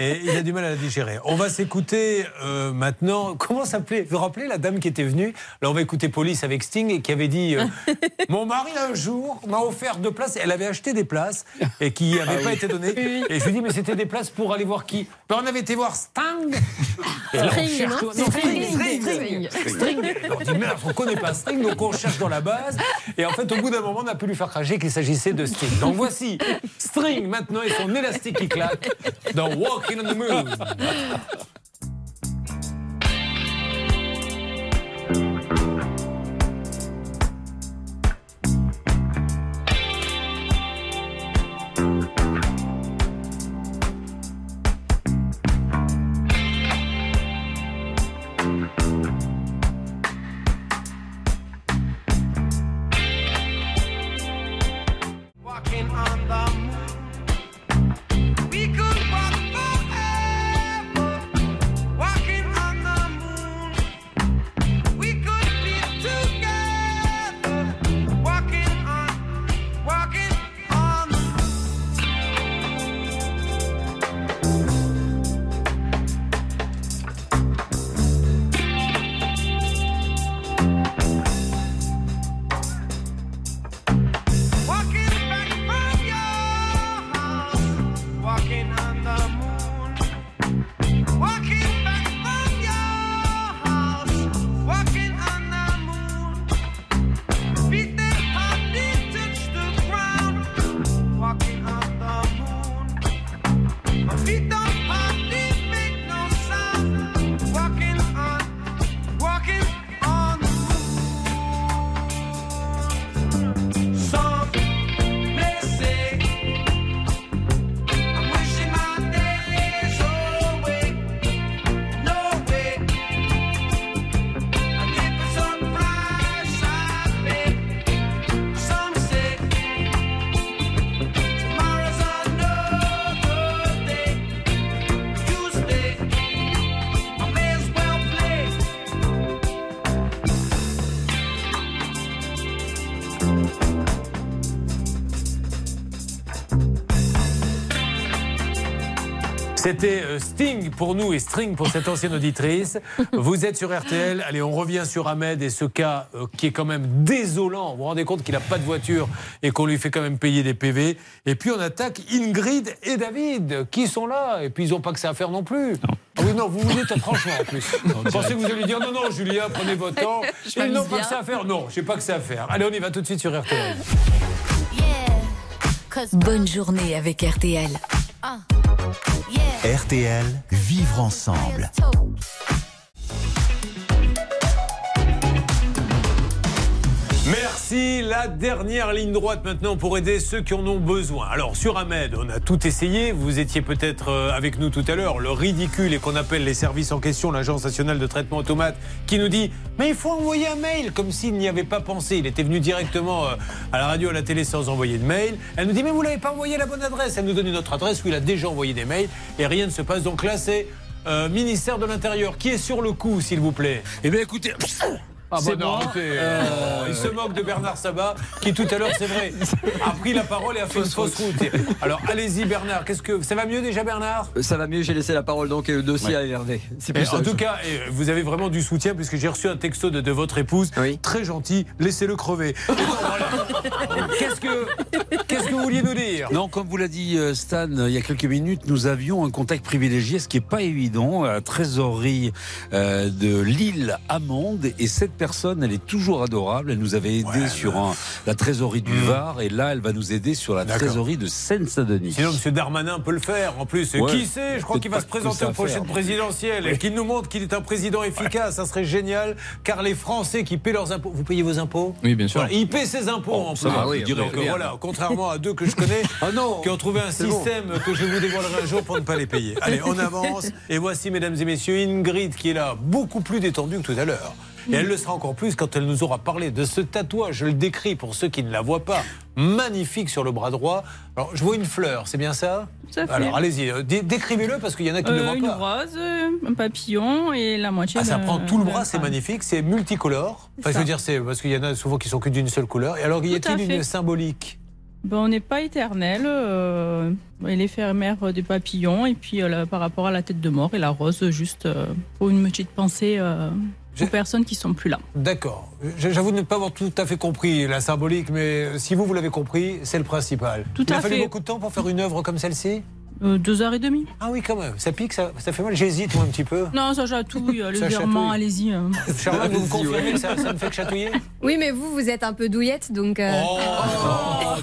S2: et il a du mal à la digérer. On va s'écouter euh, maintenant. Comment s'appelait Vous vous rappelez la dame qui était venue? Là, on va écouter Police avec Sting et qui avait dit euh, Mon mari, un jour, m'a offert deux places. Elle avait acheté des places et qui [LAUGHS] n'avaient
S11: Ah
S2: pas
S11: oui.
S2: été données. Et je lui dis Mais c'était des places pour aller voir qui? Ben, On avait été voir Sting. Et là, on
S11: String,
S2: cherche-
S11: non
S2: non,
S11: String.
S2: String, String. On dit merde, on connaît pas String, donc on cherche dans la base. Et en fait, au bout d'un moment, on a pu lui faire cracher qu'il s'agissait de String. Donc voici String maintenant et son élastique qui claque dans Walking on the Moon.
S11: Walking on the
S2: C'était euh, Sting pour nous et String pour cette ancienne auditrice. Vous êtes sur RTL. Allez, on revient sur Ahmed et ce cas euh, qui est quand même désolant. Vous vous rendez compte qu'il n'a pas de voiture et qu'on lui fait quand même payer des PV. Et puis on attaque Ingrid et David qui sont là. Et puis ils n'ont pas que ça à faire non plus. Ah oui, non, vous vous dites franchement en plus. Vous pensez que vous allez dire non, non, Julien, prenez votre temps. [LAUGHS]
S11: Je
S2: Ils n'ont pas que ça à faire. Non, je sais pas que ça à faire. Allez, on y va tout de suite sur RTL.
S16: Bonne journée avec RTL.
S1: RTL, vivre ensemble.
S2: La dernière ligne droite maintenant pour aider ceux qui en ont besoin. Alors sur Ahmed, on a tout essayé. Vous étiez peut-être euh, avec nous tout à l'heure. Le ridicule et qu'on appelle les services en question, l'Agence nationale de traitement automate, qui nous dit mais il faut envoyer un mail comme s'il n'y avait pas pensé. Il était venu directement euh, à la radio, à la télé sans envoyer de mail. Elle nous dit mais vous l'avez pas envoyé la bonne adresse. Elle nous donne une autre adresse où il a déjà envoyé des mails et rien ne se passe. Donc là c'est euh, ministère de l'Intérieur qui est sur le coup, s'il vous plaît?
S24: Eh bien écoutez.
S2: Ah bah non, arrêtez.
S24: Euh,
S2: Il se moque de Bernard Sabat, qui tout à l'heure, c'est vrai, a pris la parole et a fait une fausse route. Alors allez-y Bernard, qu'est-ce que ça va mieux déjà Bernard?
S25: Ça va mieux, j'ai laissé la parole donc et le dossier à Hervé. C'est plus
S2: Et en tout cas, vous avez vraiment du soutien puisque j'ai reçu un texto de, de votre épouse, très gentil. Laissez-le crever. [LAUGHS] Qu'est-ce que qu'est-ce que vous vouliez nous dire?
S24: Non, comme vous l'a dit euh, Stan euh, il y a quelques minutes, nous avions un contact privilégié, ce qui n'est pas évident, à la trésorerie euh, de l'île Amande. Et cette personne, elle est toujours adorable. Elle nous avait aidé sur un- la trésorerie du Var. Et là, elle va nous aider sur la trésorerie de Seine-Saint-Denis.
S2: Sinon, M. Darmanin peut le faire. En plus,
S24: Ouais.
S2: qui sait Je crois qu'il va se présenter aux prochaines présidentielles et qu'il nous montre qu'il est un président efficace. Ça serait génial, car les Français qui paient leurs impôts. Vous payez vos impôts?
S22: Oui, bien sûr.
S2: Voilà, il paie ses impôts en
S22: ça
S2: plus.
S22: va, oui, je dirais
S2: Donc, voilà, contrairement à deux que je connais, [LAUGHS] qui ont trouvé un
S25: bon.
S2: système que je vous dévoilerai un jour pour ne pas les payer. Allez, on avance. Et voici, mesdames et messieurs, Ingrid qui est là, beaucoup plus détendue que tout à l'heure. Et elle le sera encore plus quand elle nous aura parlé de ce tatouage. Je le décris pour ceux qui ne la voient pas. Magnifique sur le bras droit. Alors, je vois une fleur, c'est bien ça?
S26: À fait.
S2: Alors, allez-y, euh, dé- décrivez-le parce qu'il y en a qui ne le
S26: Euh,
S2: voient
S26: une
S2: pas.
S26: rose, euh, un papillon et la moitié.
S2: Ah, ça prend tout le bras, c'est magnifique, c'est multicolore. Enfin, je veux dire, c'est parce qu'il y en a souvent qui sont que d'une seule couleur. Et alors, y a-t-il une symbolique?
S26: Ben, on n'est pas éternel. Euh, elle est des papillons et puis euh, là, par rapport à la tête de mort et la rose, juste euh, pour une petite pensée euh, aux personnes qui sont plus là.
S2: D'accord. J'avoue ne pas avoir tout à fait compris la symbolique, mais si vous, vous l'avez compris, c'est le principal.
S26: Tout
S2: Il a fallu
S26: fait.
S2: beaucoup de temps pour faire une œuvre comme celle-ci?
S26: Euh, deux heures et demie.
S2: Ah oui, quand même. Ça pique, ça, ça fait mal. J'hésite, moi, un petit peu.
S26: Non, ça chatouille [LAUGHS] euh,
S2: Ça
S26: légèrement,
S2: chatouille.
S26: allez-y. euh. [LAUGHS]
S2: Charlotte, vous me confirmez que ça, ça ne fait que chatouiller?
S8: Oui, mais vous, vous êtes un peu douillette, donc. euh,
S2: Oh,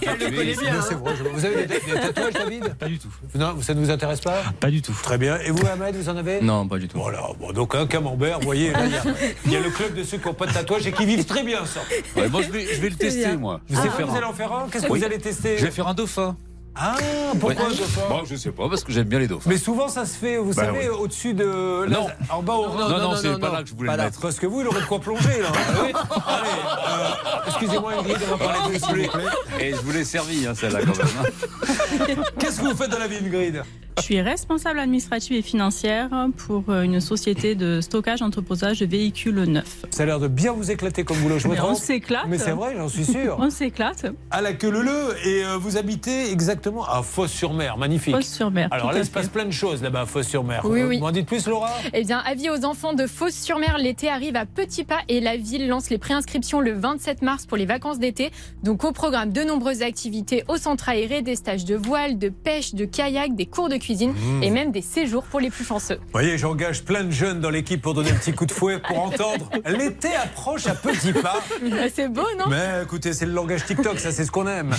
S26: le connaît bien,
S2: Mais
S26: hein.
S2: c'est vrai, je- Vous avez des, des tatouages, David?
S22: Pas du tout.
S2: Non, ça ne vous intéresse pas?
S22: Pas du tout.
S2: Très bien. Et vous, Ahmed, vous en avez?
S22: Non, pas du tout.
S2: Voilà. Bon, donc un camembert, vous voyez, là, il y a- [LAUGHS] il y, a le club de ceux qui n'ont pas de tatouage et qui vivent très bien ça.
S24: Ouais, moi, je vais, je vais le tester,
S2: bien.
S24: moi.
S2: Vous,
S24: Je vais
S2: ah,
S24: faire
S2: vous
S24: un-
S2: allez en faire un? Qu'est-ce que
S24: Oui.
S2: vous allez tester?
S24: Je vais faire un dauphin.
S2: Ah, pourquoi
S24: Oui. Bon, je sais pas, parce que j'aime bien les dauphins.
S2: Mais souvent, ça se fait, vous
S24: Bah
S2: savez,
S24: oui.
S2: au-dessus de.
S24: Non.
S2: En bas au
S24: Non, non, non, c'est pas là que je voulais le mettre.
S2: Parce que vous, il aurait de quoi plonger, là. Allez, euh, excusez-moi, Ingrid, on va parler de s'il vous plaît.
S24: Et je vous l'ai servi, hein, celle-là, quand même. hein.
S2: Qu'est-ce que vous faites dans la vie, Ingrid
S26: Je suis responsable administrative et financière pour euh, une société de stockage entreposage de véhicules neufs.
S2: Ça a l'air de bien vous éclater comme boulot, je me
S26: on s'éclate.
S2: Mais c'est vrai, j'en suis sûr.
S26: On s'éclate.
S2: À la queue leu leu, et euh, vous habitez exactement à Fosse-sur-Mer, magnifique.
S26: Fosse-sur-Mer,
S2: Alors là, il se passe plein de choses là-bas à Fosse-sur-Mer.
S10: Oui,
S2: Euh,
S10: oui.
S2: M'en dites plus, Laura?
S10: Eh bien, avis aux enfants de Fos-sur-Mer, l'été arrive à petits pas et la ville lance les préinscriptions le 27 mars pour les vacances d'été. Donc au programme de nombreuses activités au centre aéré, des stages de voile, de pêche, de kayak, des cours de cuisine
S2: Mmh.
S10: et même des séjours pour les plus chanceux.
S2: Vous voyez, j'engage plein de jeunes dans l'équipe pour donner un petit coup de fouet, pour [LAUGHS] entendre l'été approche à petits pas. [LAUGHS]
S10: C'est beau, non?
S2: Mais écoutez, c'est le langage TikTok, ça c'est ce qu'on aime.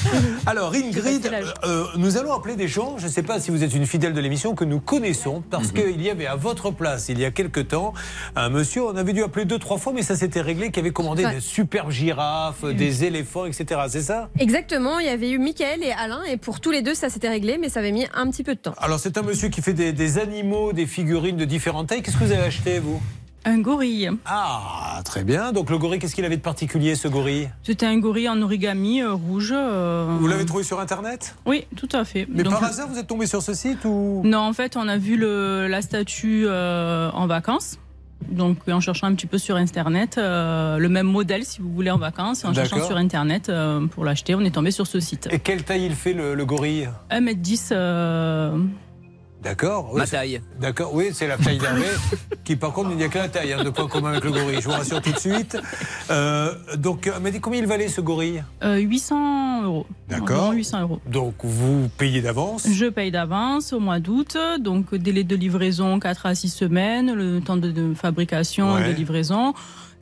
S2: Alors Ingrid, euh, nous allons appeler des gens, je ne sais pas si vous êtes une fidèle de l'émission, que nous connaissons, parce qu'il y avait à votre place, il y a quelque temps, un monsieur, on avait dû appeler deux, trois fois, mais ça s'était réglé, qui avait commandé
S8: Ouais.
S2: des super girafes, des éléphants, etc. C'est ça?
S8: Exactement, il y avait eu Mickaël et Alain, et pour tous les deux, ça s'était réglé, mais ça avait mis un petit peu de temps.
S2: Alors c'est un monsieur qui fait des, des animaux, des figurines de différentes tailles. Qu'est-ce que vous avez acheté, vous?
S26: Un gorille.
S2: Ah, très bien. Donc le gorille, qu'est-ce qu'il avait de particulier, ce gorille?
S26: C'était un gorille en origami euh, rouge. euh,
S2: Vous l'avez trouvé sur Internet?
S26: Oui, tout à fait.
S2: Mais
S26: Donc,
S2: par hasard, vous êtes tombé sur ce site ou?
S26: Non, en fait, on a vu le, la statue euh, en vacances. Donc, en cherchant un petit peu sur Internet, euh, le même modèle, si vous voulez, en vacances, en cherchant
S2: D'accord.
S26: sur Internet euh, pour l'acheter, on est tombé sur ce site.
S2: Et quelle taille il fait, le, le gorille?
S26: 1m10. euh,
S2: D'accord. oui,
S25: Ma
S2: c'est-
S25: taille.
S2: D'accord, oui, c'est la taille d'Hervé, qui par contre, il n'y a que la taille hein, de point commun avec le gorille, je vous rassure tout de suite. Euh, donc, euh, mais combien il valait ce gorille?
S26: Euh, 800 euros.
S2: D'accord.
S26: Environ 800 euros.
S2: Donc, vous payez d'avance?
S26: Je paye d'avance au mois d'août, donc délai de livraison 4 à 6 semaines, le temps de, de fabrication
S2: Ouais.
S26: et de livraison.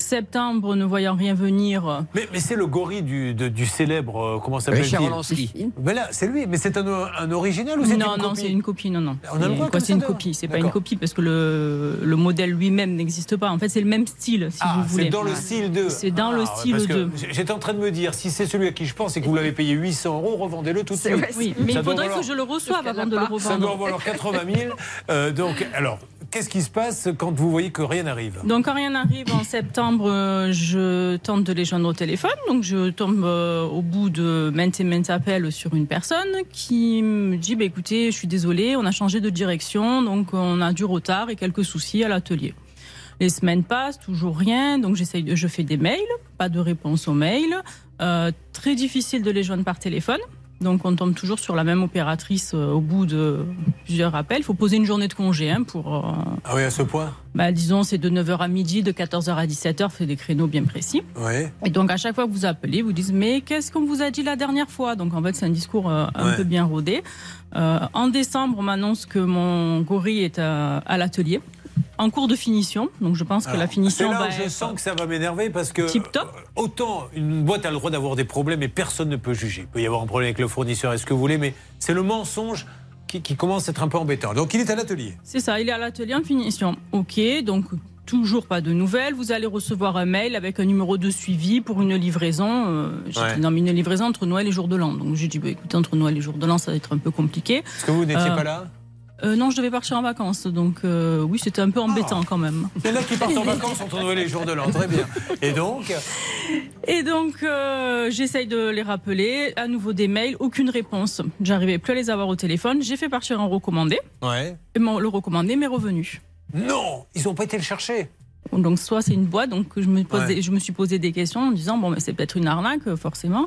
S26: Septembre, ne voyant rien venir,
S2: Mais, mais c'est le gorille du, de- du célèbre, euh, comment ça
S26: Richard
S2: s'appelle
S26: Wolanski.
S2: Mais là, c'est lui, mais c'est un, un original ou c'est
S26: non,
S2: une
S26: non,
S2: copie
S26: c'est une copie, non, non.
S2: On a le droit
S26: C'est- une copie, c'est pas une copie parce que le, le modèle lui-même n'existe pas. En fait, c'est le même style, si
S2: Ah,
S26: vous voulez.
S2: c'est dans le style 2.
S26: C'est dans le
S2: Ah,
S26: style
S2: parce que
S26: 2.
S2: J'étais en train de me dire, si c'est celui à qui je pense et que vous l'avez payé 800 euros, revendez-le tout de suite.
S26: Oui, mais
S2: Ça
S26: il faudrait
S2: valoir-
S26: que je le reçoive avant de le revendre.
S2: Ça doit valoir 80 000. Euh, donc, alors, qu'est-ce qui se passe quand vous voyez que rien n'arrive
S26: Donc quand rien n'arrive en septembre, euh, je tente de les joindre au téléphone. Donc je tombe euh, au bout de maintes et maintes appels sur une personne qui me dit bah, écoutez, je suis désolée, on a changé de direction, donc on a du retard et quelques soucis à l'atelier. Les semaines passent, toujours rien, donc j'essaye, je fais des mails, pas de réponse aux mails. Euh, très difficile de les joindre par téléphone. Donc on tombe toujours sur la même opératrice euh, au bout de plusieurs appels. Il faut poser une journée de congé hein, pour, euh,
S2: Ah oui, à ce point
S26: bah, disons, c'est de 9h à midi, de 14h à 17h, c'est des créneaux bien précis.
S2: Oui.
S26: Et donc, à chaque fois que vous appelez, vous dites Mais qu'est-ce qu'on vous a dit la dernière fois? Donc, en fait, c'est un discours euh, un
S2: Ouais.
S26: peu bien rodé. En décembre, on m'annonce que mon gorille est à, à l'atelier, en cours de finition. Donc, je pense que la finition
S2: C'est là où je sens que ça va m'énerver parce que
S26: Tip top.
S2: euh, autant une boîte a le droit d'avoir des problèmes et personne ne peut juger. Il peut y avoir un problème avec le fournisseur, est-ce que vous voulez, mais c'est le mensonge qui, qui commence à être un peu embêtant. Donc il est à l'atelier.
S26: C'est ça, il est à l'atelier en finition. Ok, donc toujours pas de nouvelles. Vous allez recevoir un mail avec un numéro de suivi pour une livraison. Euh, j'ai
S2: Ouais.
S26: dit non, mais une livraison entre Noël et jour de l'an. Donc j'ai dit, bah, écoutez, entre Noël et jour de l'an, ça va être un peu compliqué.
S2: Est-ce que vous n'étiez
S26: Euh,
S2: pas là?
S26: Euh, non, je devais partir en vacances, donc euh, oui, c'était un peu embêtant quand même.
S2: Il y en a qui partent en vacances entre Noël et jour de l'an, très bien. Et donc
S26: Et donc, euh, j'essaye de les rappeler. À nouveau des mails, aucune réponse. J'arrivais plus à les avoir au téléphone. J'ai fait partir un recommandé.
S2: Ouais.
S26: Et mon- le recommandé m'est revenu.
S2: Non, ils n'ont pas été le chercher.
S26: Donc soit c'est une boîte, donc je me, pose
S2: Ouais.
S26: des- je me suis posé des questions en me disant bon mais c'est peut-être une arnaque forcément,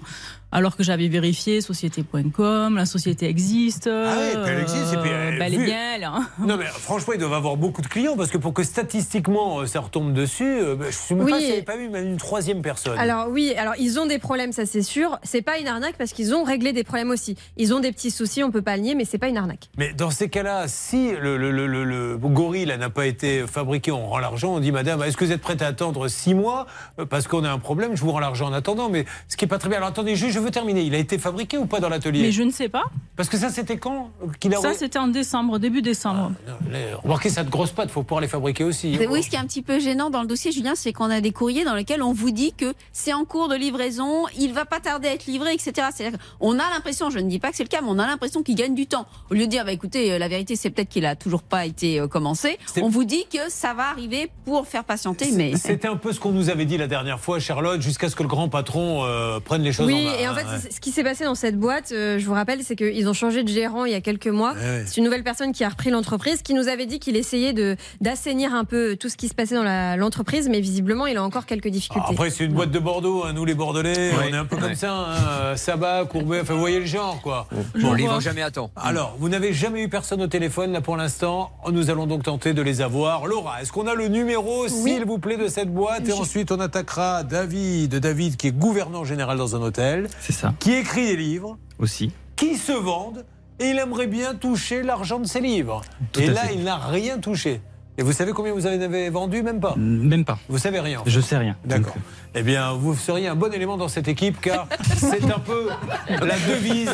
S26: alors que j'avais vérifié société.com, la société existe.
S2: Ah oui, puis elle existe, et puis,
S26: euh,
S2: euh,
S26: bah, elle est
S2: vu-
S26: bien elle. hein.
S2: Non mais franchement, ils doivent avoir beaucoup de clients parce que pour que statistiquement euh, ça retombe dessus, euh, bah, je ne sais même
S8: Oui.
S2: pas s'il n'y avait pas eu même une troisième personne.
S8: Alors oui, alors ils ont des problèmes, ça c'est sûr. C'est pas une arnaque parce qu'ils ont réglé des problèmes aussi. Ils ont des petits soucis, on peut pas le nier, mais c'est pas une arnaque.
S2: Mais dans ces cas-là, si le, le- le- le- le gorille n'a pas été fabriqué, on rend l'argent, on dit Madame, est-ce que vous êtes prête à attendre six mois? Euh, parce qu'on a un problème, je vous rends l'argent en attendant. Mais ce qui est pas très bien. Alors attendez, juste, je veux terminer. Il a été fabriqué ou pas dans l'atelier
S26: Mais je ne sais pas.
S2: Parce que ça, c'était quand qu'il a
S26: Ça c'était en décembre, début décembre.
S2: Les- Remarquez, ça de grosses pattes, faut pouvoir les fabriquer aussi.
S4: Mais Oui, ce qui est un petit peu gênant dans le dossier, Julien, c'est qu'on a des courriers dans lesquels on vous dit que c'est en cours de livraison, il va pas tarder à être livré, etc. C'est-à-dire qu'on a l'impression, je ne dis pas que c'est le cas, mais on a l'impression qu'il gagne du temps. Au lieu de dire, bah écoutez, euh, la vérité, c'est peut-être qu'il a toujours pas été euh, commencé. On vous dit que ça va arriver pour faire patienter, mais
S2: C'était un peu ce qu'on nous avait dit la dernière fois, Charlotte, jusqu'à ce que le grand patron euh, prenne les choses en
S8: Oui,
S2: main.
S8: et en fait,
S2: Ouais.
S8: ce qui s'est passé dans cette boîte, euh, je vous rappelle, c'est qu'ils ont changé de gérant il y a quelques mois.
S2: Ouais.
S8: C'est une nouvelle personne qui a repris l'entreprise, qui nous avait dit qu'il essayait de d'assainir un peu tout ce qui se passait dans l'entreprise, mais visiblement, il a encore quelques difficultés.
S2: Après, c'est une boîte de Bordeaux, hein, nous les Bordelais,
S3: Ouais.
S2: on est un peu comme
S3: Ouais.
S2: ça, hein, Sabat, Courbet, enfin vous voyez le genre quoi.
S3: On livre jamais à temps.
S2: Alors, vous n'avez jamais eu personne au téléphone là pour l'instant, nous allons donc tenter de les avoir. Laura, est-ce qu'on a le numéro, s'il vous plaît, de cette boîte? Et ensuite, on attaquera David, David qui est gouverneur général dans un hôtel,
S27: C'est ça.
S2: qui écrit des livres,
S27: Aussi.
S2: qui se vendent, et il aimerait bien toucher l'argent de ses livres.
S27: Tout
S2: et là,
S27: fait.
S2: il n'a rien touché. Et vous savez combien vous en avez vendu Même pas
S27: Même pas.
S2: Vous savez rien en fait.
S27: Je sais rien.
S2: D'accord. Eh bien, vous seriez un bon élément dans cette équipe car [LAUGHS] c'est un peu la devise.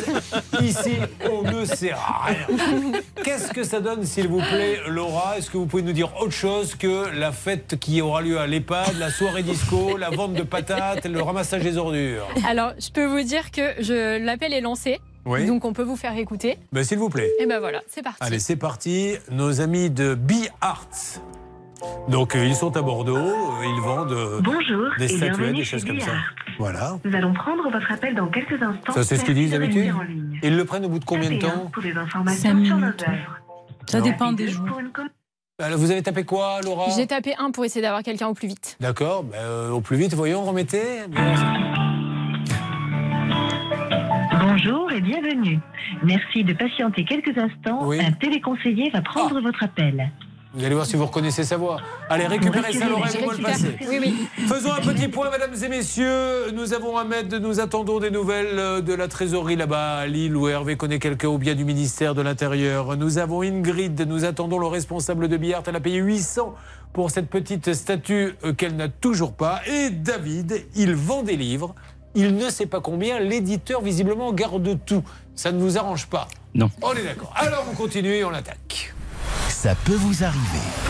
S2: Ici, on ne sait rien. Qu'est-ce que ça donne, s'il vous plaît, Laura? Est-ce que vous pouvez nous dire autre chose que la fête qui aura lieu à l'EHPAD, la soirée disco, la vente de patates, le ramassage des ordures?
S10: Alors, je peux vous dire que je l'appel est lancé.
S2: Oui.
S10: Donc, on peut vous faire écouter.
S2: ben, S'il vous plaît.
S10: Et ben voilà, c'est parti.
S2: Allez, c'est parti. Nos amis de Be Arts. Donc, euh, ils sont à Bordeaux. euh, Ils vendent euh,
S18: Bonjour
S2: des
S18: et
S2: statuettes, des choses comme ça. Voilà.
S18: Nous allons prendre votre appel dans quelques instants.
S2: Ça, c'est ce qu'ils disent d'habitude. Ils le prennent au bout de combien de temps
S18: Pour des informations
S26: Cinq
S18: sur nos
S26: minutes.
S18: œuvres.
S26: Ça
S2: Non.
S26: dépend des jours.
S2: Alors, Vous avez tapé quoi, Laura?
S10: J'ai tapé un pour essayer d'avoir quelqu'un au plus vite.
S2: D'accord, ben, euh, au plus vite, voyons, remettez.
S18: Bonjour et bienvenue. Merci de patienter quelques instants.
S2: Oui.
S18: Un téléconseiller va prendre
S2: Ah.
S18: votre appel.
S2: Vous allez voir si vous reconnaissez sa voix. Allez, récupérez me le.
S10: Oui, oui.
S2: Faisons un petit point, mesdames et messieurs. Nous avons Ahmed, nous attendons des nouvelles euh, de la trésorerie là-bas à Lille, où Hervé connaît quelqu'un ou bien du ministère de l'Intérieur. Nous avons Ingrid, nous attendons le responsable de Billard. Elle a payé 800 pour cette petite statue euh, qu'elle n'a toujours pas. Et David, il vend des livres. Il ne sait pas combien. L'éditeur, visiblement, garde tout. Ça ne vous arrange pas
S27: Non.
S2: On est d'accord. Alors, on continue et on attaque.
S1: Ça peut vous arriver.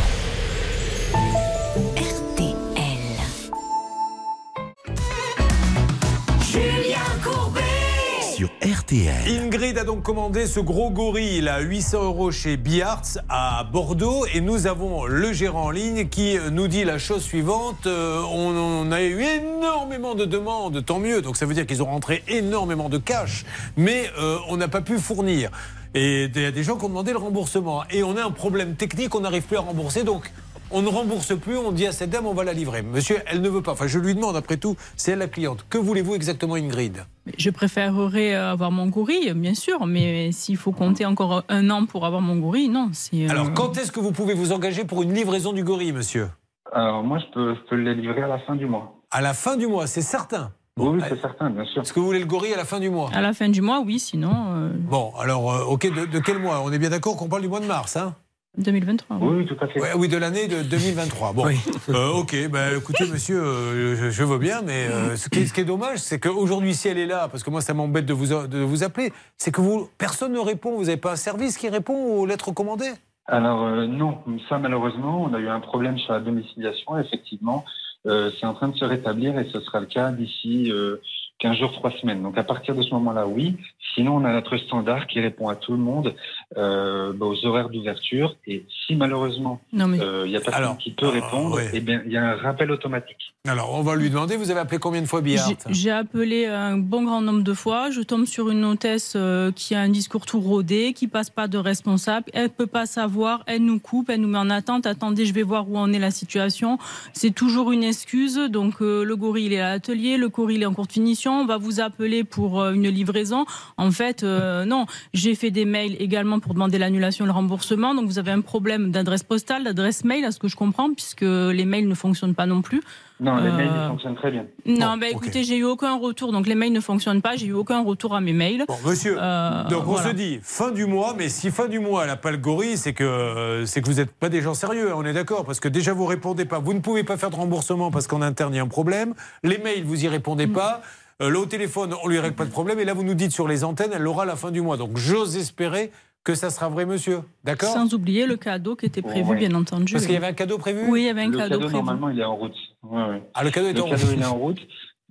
S2: Ingrid a donc commandé ce gros gorille à 800 euros chez Biartz à Bordeaux. Et nous avons le gérant en ligne qui nous dit la chose suivante. Euh, on, on a eu énormément de demandes, tant mieux, donc ça veut dire qu'ils ont rentré énormément de cash, mais euh, on n'a pas pu fournir. Et il y a des gens qui ont demandé le remboursement. Et on a un problème technique, on n'arrive plus à rembourser. Donc. On ne rembourse plus, on dit à cette dame on va la livrer. Monsieur, elle ne veut pas. Enfin, je lui demande après tout, c'est elle la cliente. Que voulez-vous exactement, Ingrid?
S26: Je préférerais avoir mon gorille, bien sûr, mais s'il faut compter encore un an pour avoir mon gorille, non. euh,
S2: Alors, quand est-ce que vous pouvez vous engager pour une livraison du gorille, monsieur?
S27: Alors moi, je peux, je peux les livrer à la fin du mois.
S2: À la fin du mois, c'est certain.
S27: Oui, oui, c'est certain, bien sûr.
S2: Est-ce que vous voulez le gorille à la fin du mois?
S26: À la fin du mois, oui, sinon. euh,
S2: Bon, alors, euh, ok, de, de quel mois? On est bien d'accord qu'on parle du mois de mars, hein?
S26: 2023.
S27: Oui, tout à fait.
S2: Ouais, oui, de l'année de 2023. Bon, Euh, ok, bah, écoutez, monsieur, euh, je, je veux bien, mais euh, ce, qui est, ce qui est dommage, c'est qu'aujourd'hui, si elle est là, parce que moi, ça m'embête de vous, de vous appeler, c'est que vous, personne ne répond. Vous n'avez pas un service qui répond aux lettres commandées?
S27: Alors euh, non, ça malheureusement, on a eu un problème sur la domiciliation. Effectivement, euh, c'est en train de se rétablir et ce sera le cas d'ici euh, 15 jours, 3 semaines. Donc à partir de ce moment-là, oui. Sinon, on a notre standard qui répond à tout le monde euh, bah, aux horaires d'ouverture. Et si malheureusement,
S26: Non, mais-
S27: euh, il y a personne
S2: Alors,
S27: qui peut répondre,
S2: ouais.
S27: eh bien, il y a un rappel automatique.
S2: Alors, on va lui demander, vous avez appelé combien de fois Billard
S26: J'ai- appelé un bon grand nombre de fois. Je tombe sur une hôtesse euh, qui a un discours tout rodé, qui passe pas de responsable. Elle peut pas savoir. Elle nous coupe, elle nous met en attente. Attendez, je vais voir où en est la situation. C'est toujours une excuse. Donc euh, le gorille il est à l'atelier, le gorille il est en cours de finition. On va vous appeler pour euh, une livraison. En fait, euh, non. J'ai fait des mails également pour demander l'annulation et le remboursement. Donc vous avez un problème d'adresse postale, d'adresse mail, à ce que je comprends, puisque les mails ne fonctionnent pas non plus.
S27: Non, les
S26: Euh,
S27: mails ils fonctionnent très bien.
S26: non, bah écoutez, j'ai eu aucun retour, donc les mails ne fonctionnent pas. J'ai eu aucun retour à mes mails.
S2: Bon, monsieur,
S26: Euh,
S2: donc on
S26: voilà.
S2: se dit fin du mois, mais si fin du mois elle n'a pas le gorille, c'est que, euh, c'est que vous n'êtes pas des gens sérieux, hein, on est d'accord Parce que déjà vous répondez pas, vous ne pouvez pas faire de remboursement parce qu'en interne il y a un problème, les mails vous y répondez
S26: Mm.
S2: pas, euh, le au téléphone on lui règle pas de problème, et là vous nous dites sur les antennes, elle l'aura à la fin du mois. Donc j'ose espérer que ça sera vrai, monsieur. D'accord
S26: Sans oublier le cadeau qui était prévu,
S27: Ouais.
S26: bien entendu.
S2: Parce qu'il y avait un cadeau prévu
S26: Oui, il y avait un
S27: le
S26: cadeau,
S27: cadeau,
S26: prévu.
S27: normalement, il est en route. Ouais, ouais.
S2: Ah, le cadeau est
S27: le
S2: en
S27: cadeau,
S2: route.
S27: il est en route.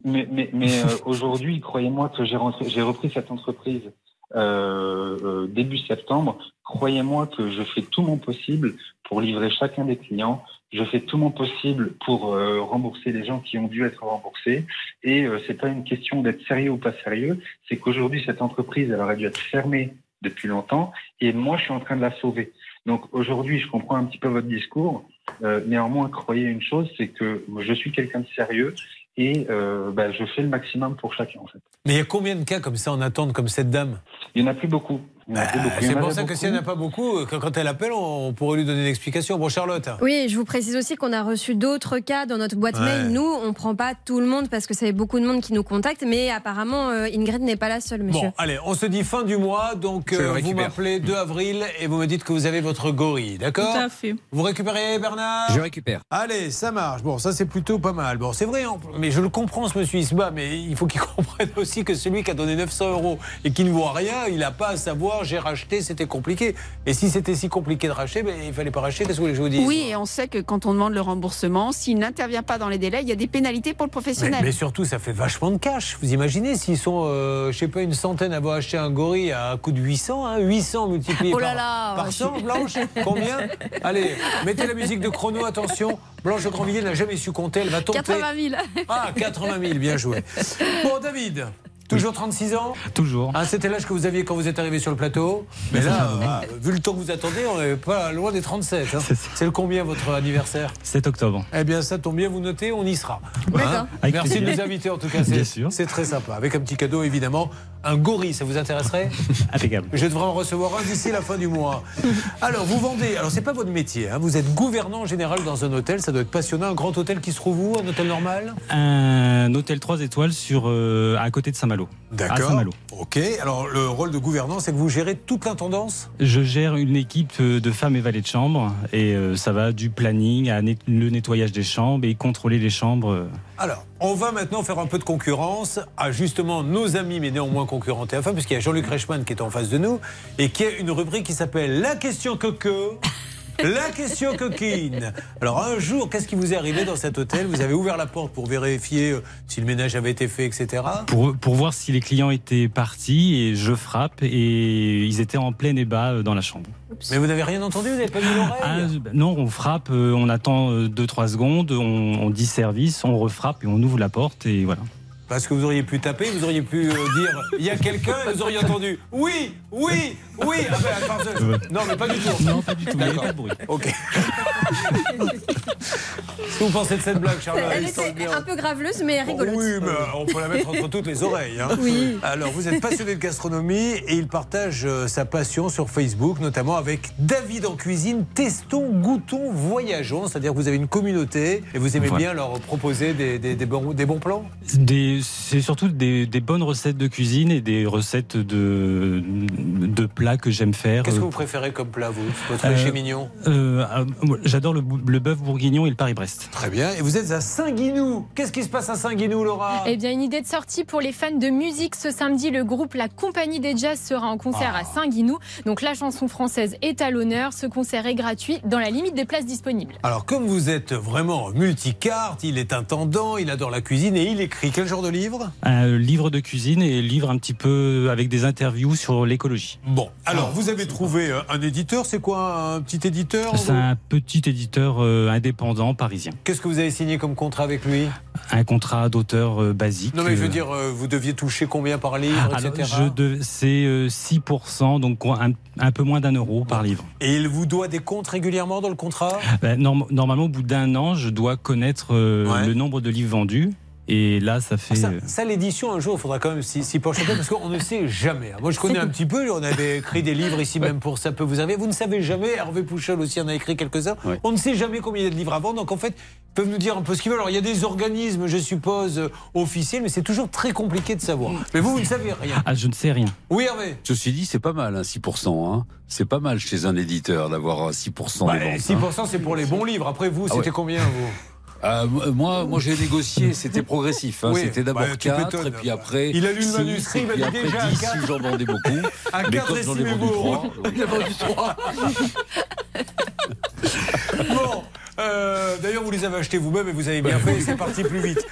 S27: Mais, mais, mais [LAUGHS] euh, aujourd'hui, croyez-moi que j'ai rentré- j'ai repris cette entreprise euh, euh, début septembre. Croyez-moi que je fais tout mon possible pour livrer chacun des clients. Je fais tout mon possible pour euh, rembourser les gens qui ont dû être remboursés. Et euh, c'est pas une question d'être sérieux ou pas sérieux. C'est qu'aujourd'hui, cette entreprise, elle aurait dû être fermée depuis longtemps. Et moi, je suis en train de la sauver. Donc aujourd'hui, je comprends un petit peu votre discours. Euh, néanmoins, croyez une chose, c'est que je suis quelqu'un de sérieux et euh, bah, je fais le maximum pour chacun en fait.
S2: Mais il y a combien de cas comme ça en attente, comme cette dame?
S27: Il n'y en a plus beaucoup. Y
S2: C'est pour ça que
S27: beaucoup.
S2: s'il n'y en a pas beaucoup, quand elle appelle, on pourrait lui donner une explication. Bon, Charlotte
S8: Oui, je vous précise aussi qu'on a reçu d'autres cas dans notre boîte
S2: Ouais.
S8: mail. Nous, on prend pas tout le monde parce que c'est beaucoup de monde qui nous contacte, mais apparemment, euh, Ingrid n'est pas la seule, monsieur.
S2: Bon, allez, on se dit fin du mois, donc euh, vous m'appelez 2 avril et vous me dites que vous avez votre gorille, d'accord
S26: Tout à fait.
S2: Vous récupérez Bernard
S3: Je récupère.
S2: Allez, ça marche. Bon, ça c'est plutôt pas mal. Bon, c'est vrai, hein, mais je le comprends, ce monsieur, il se bat, mais il faut qu'il [LAUGHS] comprenne aussi que celui qui a donné 900 euros et qui ne voit rien, il n'a pas à savoir, j'ai racheté, c'était compliqué. Et si c'était si compliqué de racheter, ben, il fallait pas racheter, qu'est-ce que vous je vous dise
S4: Oui, et on sait que quand on demande le remboursement, s'il n'intervient pas dans les délais, il y a des pénalités pour le professionnel.
S2: mais surtout, ça fait vachement de cash. Vous imaginez s'ils sont, euh, je sais pas, une centaine à avoir acheté un gorille à un coût de 800, hein, 800 multiplié [LAUGHS]
S4: Oh là
S2: par,
S4: là,
S2: par
S4: ouais,
S2: 100,
S4: je-
S2: Blanche Combien? Allez, mettez la musique de chrono, attention. Blanche de Grandvilliers n'a jamais su compter, elle va tenter.
S4: 80 000.
S2: Ah, 80 000, bien joué. Bon, David, toujours 36 ans
S28: Toujours.
S2: ah, C'était l'âge que vous aviez quand vous êtes arrivé sur le plateau. Mais là, [LAUGHS] euh, vu le temps que vous attendez, on n'est pas loin des 37. hein. C'est le combien votre anniversaire
S28: 7 octobre.
S2: Eh bien, ça tombe bien, vous notez, on y sera. Hein
S28: Avec
S2: Merci de nous inviter, en tout cas. c'est-
S28: Bien sûr.
S2: C'est très sympa. Avec un petit cadeau, évidemment. Un gorille, ça vous intéresserait [LAUGHS]
S28: Impeccable.
S2: Je devrais en recevoir un d'ici la fin du mois. [LAUGHS] Alors, vous vendez. Alors, c'est pas votre métier. hein. Vous êtes gouvernant général dans un hôtel. Ça doit être passionnant. Un grand hôtel qui se trouve où Un hôtel normal?
S28: Un hôtel 3 étoiles sur, euh, à côté de Saint-Malo.
S2: D'accord.
S28: Saint-Malo.
S2: Ok. Alors, le rôle de gouvernant, c'est que vous gérez toute l'intendance?
S28: Je gère une équipe euh, de femmes et valets de chambre et euh, ça va du planning à le nettoyage des chambres et contrôler les chambres. euh.
S2: Alors, on va maintenant faire un peu de concurrence à justement nos amis, mais néanmoins concurrents TF1, puisqu'il y a Jean-Luc Reichmann qui est en face de nous et qui a une rubrique qui s'appelle La question coco. La question coquine. Alors un jour, qu'est-ce qui vous est arrivé dans cet hôtel? Vous avez ouvert la porte pour vérifier euh, si le ménage avait été fait, etc.
S28: Pour, pour voir si les clients étaient partis et je frappe et ils étaient en plein ébat euh, dans la chambre.
S2: Mais vous n'avez rien entendu? Vous n'avez pas mis l'oreille?
S28: Ah, non, on frappe, euh, on attend 2-3 secondes, on, on dit service, on refrappe et on ouvre la porte et voilà.
S2: Parce que vous auriez pu taper, vous auriez pu euh, dire il y a quelqu'un et vous auriez entendu oui, oui, oui. Ah ben, attends, je- Non, mais pas du tout.
S28: Non, pas du tout, il y avait pas de bruit.
S2: Ok. [LAUGHS] Qu'est-ce que vous pensez de cette blague, Charlotte
S8: Elle était un peu graveleuse, mais rigolote.
S2: Oui, mais on peut la mettre entre toutes les oreilles. hein.
S8: Oui.
S2: Alors, vous êtes passionné de gastronomie et il partage euh, sa passion sur Facebook, notamment avec David en cuisine. Testons, goûtons, voyageons. C'est-à-dire que vous avez une communauté et vous aimez
S28: Voilà.
S2: bien leur proposer des, des- des bons, des bons plans?
S28: C'est surtout des, des bonnes recettes de cuisine et des recettes de, de plats que j'aime faire.
S2: Qu'est-ce que vous préférez comme plat, vous? Votre
S28: Euh,
S2: péché mignon?
S28: Euh, euh, moi, J'adore le, le bœuf bourguignon et le Paris-Brest.
S2: Très bien. Et vous êtes à Saint-Guinou. Qu'est-ce qui se passe à Saint-Guinou, Laura?
S10: Eh bien, une idée de sortie pour les fans de musique. Ce samedi, le groupe La Compagnie des Jazz sera en concert
S2: Ah.
S10: à Saint-Guinou. Donc, la chanson française est à l'honneur. Ce concert est gratuit dans la limite des places disponibles.
S2: Alors, comme vous êtes vraiment multicarte, il est intendant, il adore la cuisine et il écrit quel genre de livre?
S28: Un livre de cuisine et livre un petit peu avec des interviews sur l'écologie.
S2: Bon, alors vous avez trouvé euh, un éditeur, c'est quoi? Un petit éditeur?
S28: C'est un petit éditeur euh, indépendant parisien.
S2: Qu'est-ce que vous avez signé comme contrat avec lui?
S28: Un contrat d'auteur euh, basique.
S2: Non mais je veux
S28: euh,
S2: dire, euh, vous deviez toucher combien par livre,
S28: alors,
S2: etc.
S28: c'est euh, 6%, donc un, un peu moins d'un euro par livre.
S2: Et il vous doit des comptes régulièrement dans le contrat?
S28: Ben, norm- normalement, au bout d'un an, je dois connaître
S2: Ouais.
S28: le nombre de livres vendus. Et là, ça fait.
S2: Ça,
S28: euh,
S2: ça, l'édition, un jour, il faudra quand même s'y s'y pencher un peu, parce qu'on ne sait jamais. Moi, je connais un petit peu, on avait écrit des livres ici même pour Ça peut vous arriver. Vous ne savez jamais, Hervé Pouchol aussi en a écrit quelques-uns. On ne sait jamais combien il y a de livres à vendre, donc en fait, ils peuvent nous dire un peu ce qu'ils veulent. Alors, il y a des organismes, je suppose, euh, officiels, mais c'est toujours très compliqué de savoir. Mais vous, vous ne savez rien.
S28: Ah, je ne sais rien.
S2: Oui, Hervé
S24: Ceci dit, c'est pas mal, hein, 6%. Hein. C'est pas mal chez un éditeur d'avoir euh, 6%
S2: Bah,
S24: des ventes.
S2: 6%, c'est pour les bons livres. Après, vous,
S24: Ah
S2: c'était
S24: ouais.
S2: combien, vous?
S24: Euh, moi, moi j'ai négocié, c'était progressif. hein.
S2: Oui,
S24: c'était d'abord
S2: bah, tu
S24: 4,
S2: m'étonnes.
S24: et puis après.
S2: Il a lu le manuscrit, il m'a dit déjà,
S24: après
S2: à
S24: 10,
S2: quatre.
S24: si j'en vendais beaucoup. [LAUGHS]
S2: À
S24: Mais
S2: 4
S24: comme j'en ai vendu 3.
S2: Il a vendu 3. [LAUGHS] Bon, euh, d'ailleurs, vous les avez achetés vous-même et vous avez bien fait, c'est parti plus vite.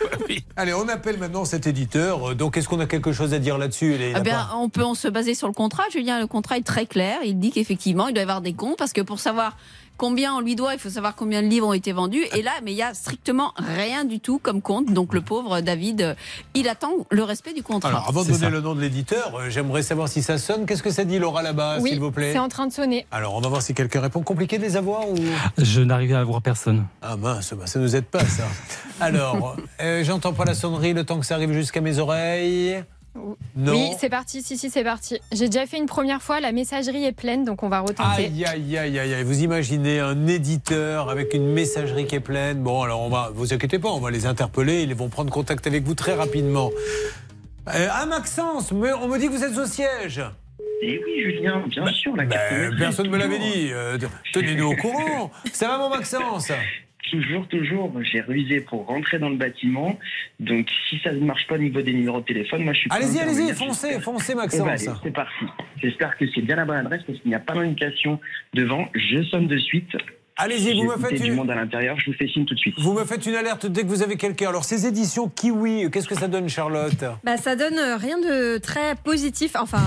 S2: Allez, on appelle maintenant cet éditeur. Donc, est-ce qu'on a quelque chose à dire là-dessus
S4: Eh bien, on peut on se baser sur le contrat, Julien. Le contrat est très clair. Il dit qu'effectivement, il doit y avoir des comptes parce que pour savoir combien on lui doit, il faut savoir combien de livres ont été vendus. Et là, mais il y a strictement rien du tout comme compte. Donc le pauvre David, euh, il attend le respect du contrat.
S2: Alors, avant de donner le nom de l'éditeur, euh, j'aimerais savoir si ça sonne. Qu'est-ce que ça dit, Laura, là-bas,
S10: oui,
S2: s'il vous plaît
S10: c'est en train de sonner.
S2: Alors, on va voir si quelqu'un répond. Compliqué de les avoir ou
S28: Je n'arrivais à voir personne.
S2: Ah mince, bah, ça nous aide pas, ça. [LAUGHS] Alors, euh, j'entends pas la sonnerie le temps que ça arrive jusqu'à mes oreilles. Non.
S10: Oui, c'est parti. Si, si, c'est parti. J'ai déjà fait une première fois. La messagerie est pleine, donc on va retenter.
S2: Aïe, aïe, aïe, aïe, aïe. Vous imaginez un éditeur avec une messagerie qui est pleine. Bon, alors on va, vous inquiétez pas, on va les interpeller. Ils vont prendre contact avec vous très rapidement. Euh, ah, Maxence, mais on me dit que vous êtes au siège.
S29: Et oui, Julien, bien sûr. La cartométrie,
S2: personne ne me l'avait dit. Euh, Tenez-nous au courant. Ça va, mon Maxence [LAUGHS]
S29: Toujours, toujours. J'ai révisé pour rentrer dans le bâtiment. Donc, si ça ne marche pas au niveau des numéros de téléphone, moi je suis.
S2: Allez-y, allez-y, foncez, foncez,
S29: Eh ben,
S2: Maxence.
S29: c'est parti. J'espère que c'est bien la bonne adresse parce qu'il n'y a pas d'indication devant. Je sonne de suite.
S2: Allez-y, vous me faites
S29: du
S2: une-
S29: monde à l'intérieur, je vous fais signe tout de suite.
S2: Vous me faites une alerte dès que vous avez quelqu'un. Alors, ces éditions Kiwi, qu'est-ce que ça donne, Charlotte?
S8: Bah, ça donne euh, rien de très positif, enfin,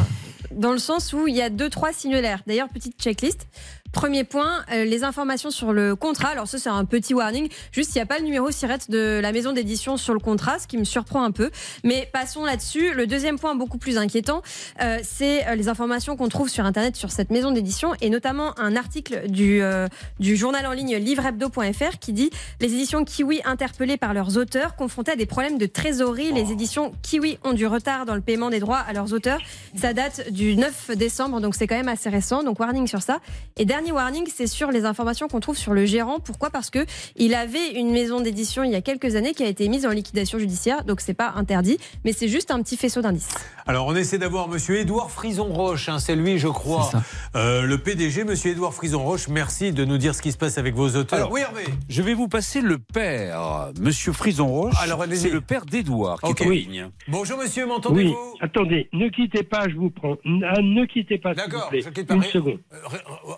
S8: dans le sens où il y a deux, trois signalaires. D'ailleurs, petite checklist. Premier point, euh, les informations sur le contrat. Alors ça, c'est un petit warning. Juste, il n'y a pas le numéro SIRET de la maison d'édition sur le contrat, ce qui me surprend un peu. Mais passons là-dessus. Le deuxième point, beaucoup plus inquiétant, euh, c'est euh, les informations qu'on trouve sur Internet sur cette maison d'édition, et notamment un article du, euh, du journal en ligne livrehebdo.fr qui dit les éditions Kiwi interpellées par leurs auteurs confrontées à des problèmes de trésorerie. Les éditions Kiwi ont du retard dans le paiement des droits à leurs auteurs. Ça date du 9 décembre, donc c'est quand même assez récent. Donc warning sur ça. Et dernier warning, c'est sur les informations qu'on trouve sur le gérant. Pourquoi? Parce que il avait une maison d'édition il y a quelques années qui a été mise en liquidation judiciaire, donc c'est pas interdit, mais c'est juste un petit faisceau d'indices.
S2: Alors, on essaie d'avoir Monsieur Édouard Frison-Roche, hein, c'est lui, je crois, Euh, le PDG, Monsieur Édouard Frison-Roche. Merci de nous dire ce qui se passe avec vos auteurs.
S24: Alors,
S2: oui, Hervé.
S24: Je vais vous passer le père, Monsieur Frison Roche.
S2: Alors,
S24: c'est le père d'Edouard qui
S2: Ok.
S24: est en ligne.
S2: Bonjour, monsieur,
S30: Oui,
S2: m'entendez-vous?
S30: attendez, ne quittez pas, je vous prends. Ah, ne quittez pas,
S2: D'accord,
S30: plaît.
S2: je quitte pas.
S30: Une
S2: Ré-
S30: seconde.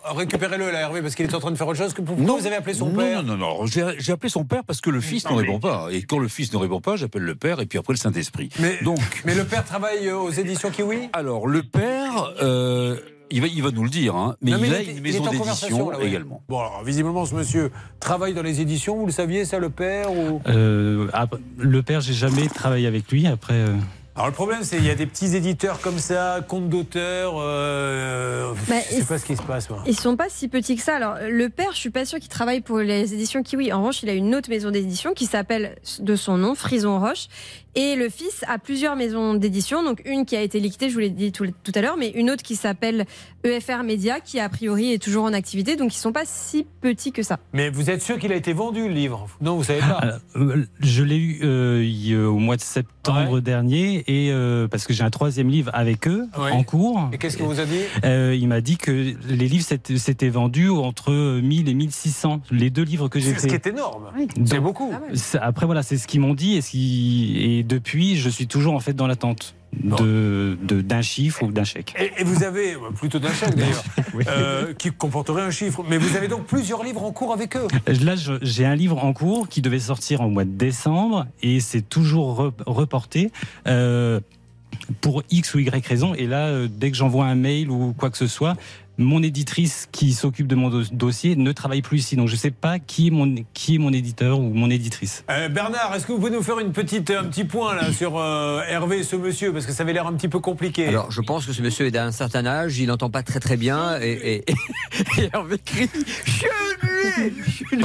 S2: Ré- récupérez-le là, Hervé, parce qu'il est en train de faire autre chose. Que pourquoi vous avez appelé son
S24: non,
S2: père
S24: Non, non, non. J'ai appelé son père parce que le fils ne répond pas. Et quand le fils ne répond pas, j'appelle le père et puis après le Saint-Esprit.
S2: Mais,
S24: Donc,
S2: mais le père travaille euh, aux éditions Kiwi?
S24: Alors, le père, euh, il, va, il va nous le dire, hein, mais
S2: Non,
S24: il,
S2: il
S24: a
S2: est-
S24: une maison
S2: en conversation,
S24: d'édition également.
S2: Bon, alors, visiblement, ce monsieur travaille dans les éditions. Vous le saviez, ça, le père ou...
S28: Euh, après, le père, j'ai jamais travaillé avec lui. Après, euh,
S2: Alors, le problème, c'est qu'il y a des petits éditeurs comme ça, comptes d'auteurs. Euh,
S8: Bah,
S2: je sais pas ce qui se passe, moi.
S8: Ils sont pas si petits que ça. Alors, le père, je suis pas sûr qu'il travaille pour les éditions Kiwi. En revanche, il a une autre maison d'édition qui s'appelle de son nom, Frison Roche. Et le fils a plusieurs maisons d'édition. Donc, une qui a été liquidée, je vous l'ai dit tout, tout à l'heure, mais une autre qui s'appelle EFR Media, qui a priori est toujours en activité. Donc, ils sont pas si petits que ça.
S2: Mais vous êtes sûr qu'il a été vendu, le livre? Non, vous savez pas.
S28: Alors, euh, je l'ai eu euh, au mois de septembre dernier et euh, parce que j'ai un troisième livre avec eux
S2: Ouais.
S28: en cours.
S2: Et qu'est-ce qu'il vous a dit?
S28: Euh, il m'a dit que les livres s'étaient vendus entre 1000 et 1600. Les deux livres que j'ai
S2: C'est ce qui est énorme. C'est beaucoup.
S28: Après voilà, c'est ce qu'ils m'ont dit et, ce qui- et depuis, je suis toujours en fait dans l'attente de d'un chiffre ou d'un chèque.
S2: Et, et vous avez, euh, plutôt d'un chèque d'ailleurs, euh, qui comporterait un chiffre. Mais vous avez donc plusieurs livres en cours avec eux.
S28: Là, j'ai un livre en cours qui devait sortir au mois de décembre et c'est toujours re- reporté. euh, pour X ou Y raison. Et là, dès que j'envoie un mail ou quoi que ce soit, mon éditrice qui s'occupe de mon do- dossier ne travaille plus ici. Donc je ne sais pas qui est, mon, qui est mon éditeur ou mon éditrice.
S2: Euh, Bernard, est-ce que vous pouvez nous faire une petite, un petit point là sur euh, Hervé et ce monsieur? Parce que ça avait l'air un petit peu compliqué.
S3: Alors, je pense que ce monsieur est d'un certain âge, il n'entend pas très très bien, et, et, et Hervé crie Je lui Je lui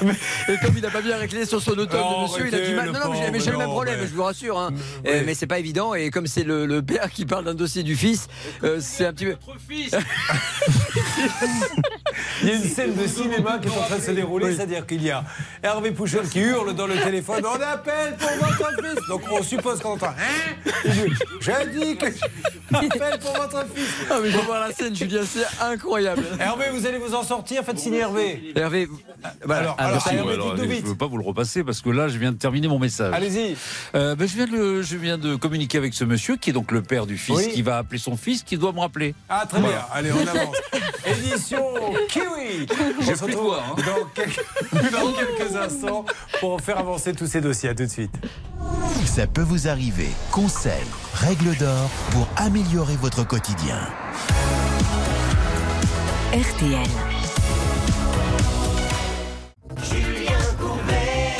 S3: [LAUGHS] Et comme il n'a pas bien réglé sur son automne, monsieur, il a du mal. Non, non, mais j'ai- le même problème,
S2: mais-
S3: je vous rassure. Hein. Euh, mais c'est pas évident, et comme c'est le, le père qui parle d'un dossier du fils, euh, c'est un petit peu. [LAUGHS] [LAUGHS]
S2: Il y a une scène de cinéma qui est en train de se dérouler, c'est-à-dire qu'il y a Hervé Pouchol qui hurle dans le téléphone On appelle pour votre fils Donc on suppose qu'on entend Hein? Il dit, Je dis que appelle pour votre fils
S3: Ah, mais faut voir la scène, Julien, c'est incroyable.
S2: Hervé, vous allez vous en sortir, faites signer Hervé.
S3: Hervé.
S2: Alors, alors,
S24: Merci,
S2: Hervé,
S24: alors,
S2: dites-nous
S24: je ne veux pas vous le repasser parce que là, je viens de terminer mon message.
S2: Allez-y.
S24: Euh, ben, je, viens de, le- je viens de communiquer avec ce monsieur qui est donc le père du fils,
S2: Oui.
S24: qui va appeler son fils, qui doit me rappeler.
S2: Ah, très bien. Allez, on avance. Édition
S24: J'ai
S2: On se retrouve
S24: hein.
S2: dans, quelques, [LAUGHS] dans quelques instants pour faire avancer tous ces dossiers. À tout de suite.
S1: Ça peut vous arriver. Conseils, règles d'or pour améliorer votre quotidien.
S16: RTL.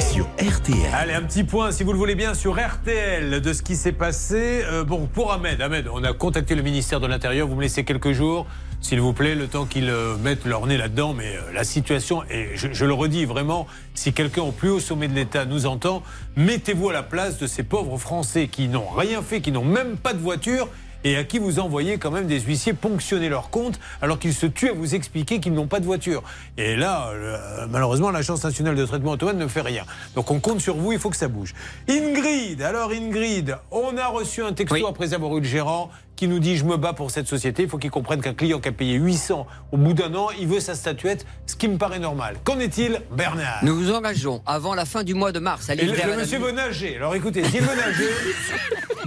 S1: Sur RTL.
S2: Allez, un petit point, si vous le voulez bien, sur RTL de ce qui s'est passé. Euh, bon, pour Ahmed, Ahmed, on a contacté le ministère de l'Intérieur. Vous me laissez quelques jours, s'il vous plaît, le temps qu'ils euh, mettent leur nez là-dedans. Mais euh, la situation, et je, je le redis vraiment, si quelqu'un au plus haut sommet de l'État nous entend, mettez-vous à la place de ces pauvres Français qui n'ont rien fait, qui n'ont même pas de voiture et à qui vous envoyez quand même des huissiers ponctionner leur compte alors qu'ils se tuent à vous expliquer qu'ils n'ont pas de voiture. Et là, euh, malheureusement, l'Agence nationale de traitement automobile ne fait rien. Donc on compte sur vous, il faut que ça bouge. Ingrid, alors Ingrid, on a reçu un texto après avoir eu le gérant qui nous dit je me bats pour cette société, il faut qu'il comprenne qu'un client qui a payé 800 au bout d'un an, il veut sa statuette, ce qui me paraît normal. Qu'en est-il, Bernard?
S3: Nous vous engageons avant la fin du mois de mars à
S2: et le, monsieur veut nager. Alors écoutez, s'il veut nager,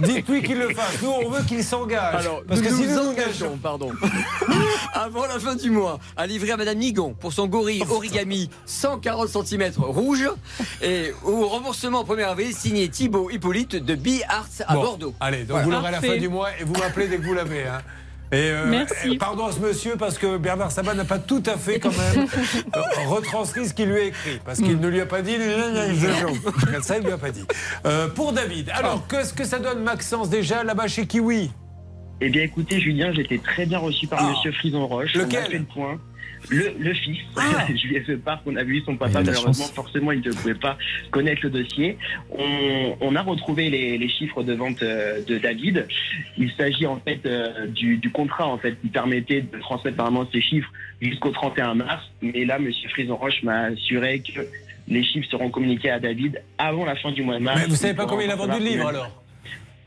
S2: [LAUGHS] dites-lui qu'il le fasse. Nous, on veut qu'il s'engage.
S3: Alors,
S2: Parce que
S3: nous
S2: si
S3: nous engageons, pardon, [LAUGHS] avant la fin du mois, à livrer à Madame Nigon pour son gorille origami 140 cm rouge et au remboursement au 1er avril signé Thibaut Hippolyte de Bee Arts à
S2: Bon,
S3: Bordeaux.
S2: Allez, donc
S3: Voilà.
S2: vous l'aurez à la fin du mois et vous m'appelez dès que vous l'avez. hein. Et euh,
S3: Merci.
S2: euh, pardon à ce monsieur parce que Bernard Sabat n'a pas tout à fait quand même euh, retranscrit ce qu'il lui a écrit parce qu'il ne lui a pas dit ça il lui a pas dit. Euh, pour David, alors qu'est-ce que ça donne Maxence déjà là-bas chez Kiwi
S29: Eh bien, écoutez, Julien, j'étais très bien reçu par
S2: Ah.
S29: Monsieur Frison Roche.
S2: Lequel
S29: On a fait le point. Le, le fils,
S2: Ah. [LAUGHS]
S29: je lui ai fait part qu'on a vu son papa, malheureusement,
S28: chance.
S29: forcément, il ne pouvait pas connaître le dossier. On, on a retrouvé les, les chiffres de vente euh, de David. Il s'agit en fait euh, du, du contrat en fait qui permettait de transmettre apparemment ces chiffres jusqu'au 31 mars. Mais là, Monsieur Frison Roche m'a assuré que les chiffres seront communiqués à David avant la fin du mois de mars.
S2: Mais vous savez pas combien il a vendu de livres alors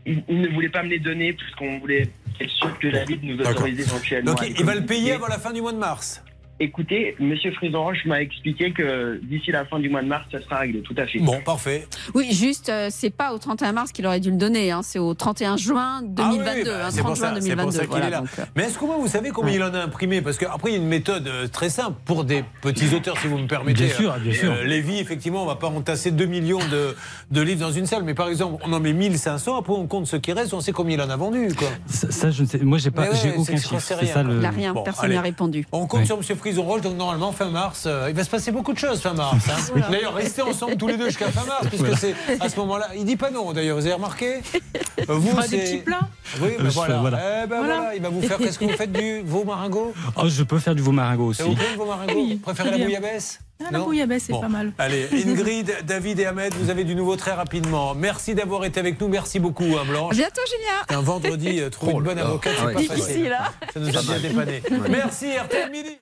S29: il, il ne voulait pas me les donner puisqu'on voulait être sûr que David nous autorisait éventuellement.
S2: Donc il, va le payer avant la fin du mois de mars.
S29: Écoutez, Monsieur Frison-Roche m'a expliqué que d'ici la fin du mois de mars, ça sera réglé, tout à fait.
S2: Bon, parfait.
S4: Oui, juste, euh, c'est pas au 31 mars qu'il aurait dû le donner, hein, c'est au 31 juin 2022,
S2: Ah oui, bah,
S4: hein,
S2: c'est
S4: 30
S2: pour ça, c'est
S4: 2022.
S2: pour ça qu'il
S4: voilà,
S2: est là.
S4: donc, euh,
S2: Mais est-ce que vous savez combien il en a imprimé? Parce qu'après, il y a une méthode euh, très simple pour des petits auteurs, si vous me permettez.
S28: Bien sûr, bien
S2: Euh,
S28: sûr.
S2: Lévi, effectivement, on va pas entasser 2 millions de, de livres dans une salle. Mais par exemple, on en met 1500, après on compte ce qui reste, on sait combien il en a vendu. Quoi.
S28: Ça, ça, je ne sais. Moi, j'ai pas,
S2: Mais ouais,
S28: aucun chiffre. C'est
S2: rien,
S28: ça le.
S4: Il n'a rien,
S2: Bon,
S4: personne
S2: allez.
S4: n'y a répondu.
S2: On compte
S28: Ouais.
S2: sur M. Frison Roche, donc normalement, fin mars, euh, il va se passer beaucoup de choses fin mars. hein. D'ailleurs, restez ensemble tous les deux jusqu'à fin mars, puisque
S28: Voilà.
S2: c'est à ce moment-là. Il dit pas non, d'ailleurs, vous avez remarqué Vous,
S26: fera des petits plats.
S2: Oui, ben voilà.
S28: fais- voilà.
S2: Eh ben
S26: Voilà.
S2: voilà, il va vous faire. Qu'est-ce que vous faites du veau maringot
S28: Oh, je peux faire du veau maringot aussi.
S2: Ça vous plaît le veau maringot
S26: Oui,
S2: Vous préférez la bouillabaisse
S26: Ah, la bouillabaisse, c'est
S2: Bon.
S26: pas mal.
S2: Allez, [LAUGHS] Ingrid, David et Ahmed, vous avez du nouveau très rapidement. Merci d'avoir été avec nous. Merci beaucoup, hein,
S4: À
S2: Blanche.
S4: bientôt, Julien.
S2: Un vendredi, euh, trouver
S24: Oh
S2: une
S24: là
S2: bonne
S24: là.
S2: avocate,
S24: Ah
S2: c'est
S24: ouais.
S2: pas facile.
S4: Difficile, hein
S2: Ça nous a bien dépanné. Merci, RTL Midi.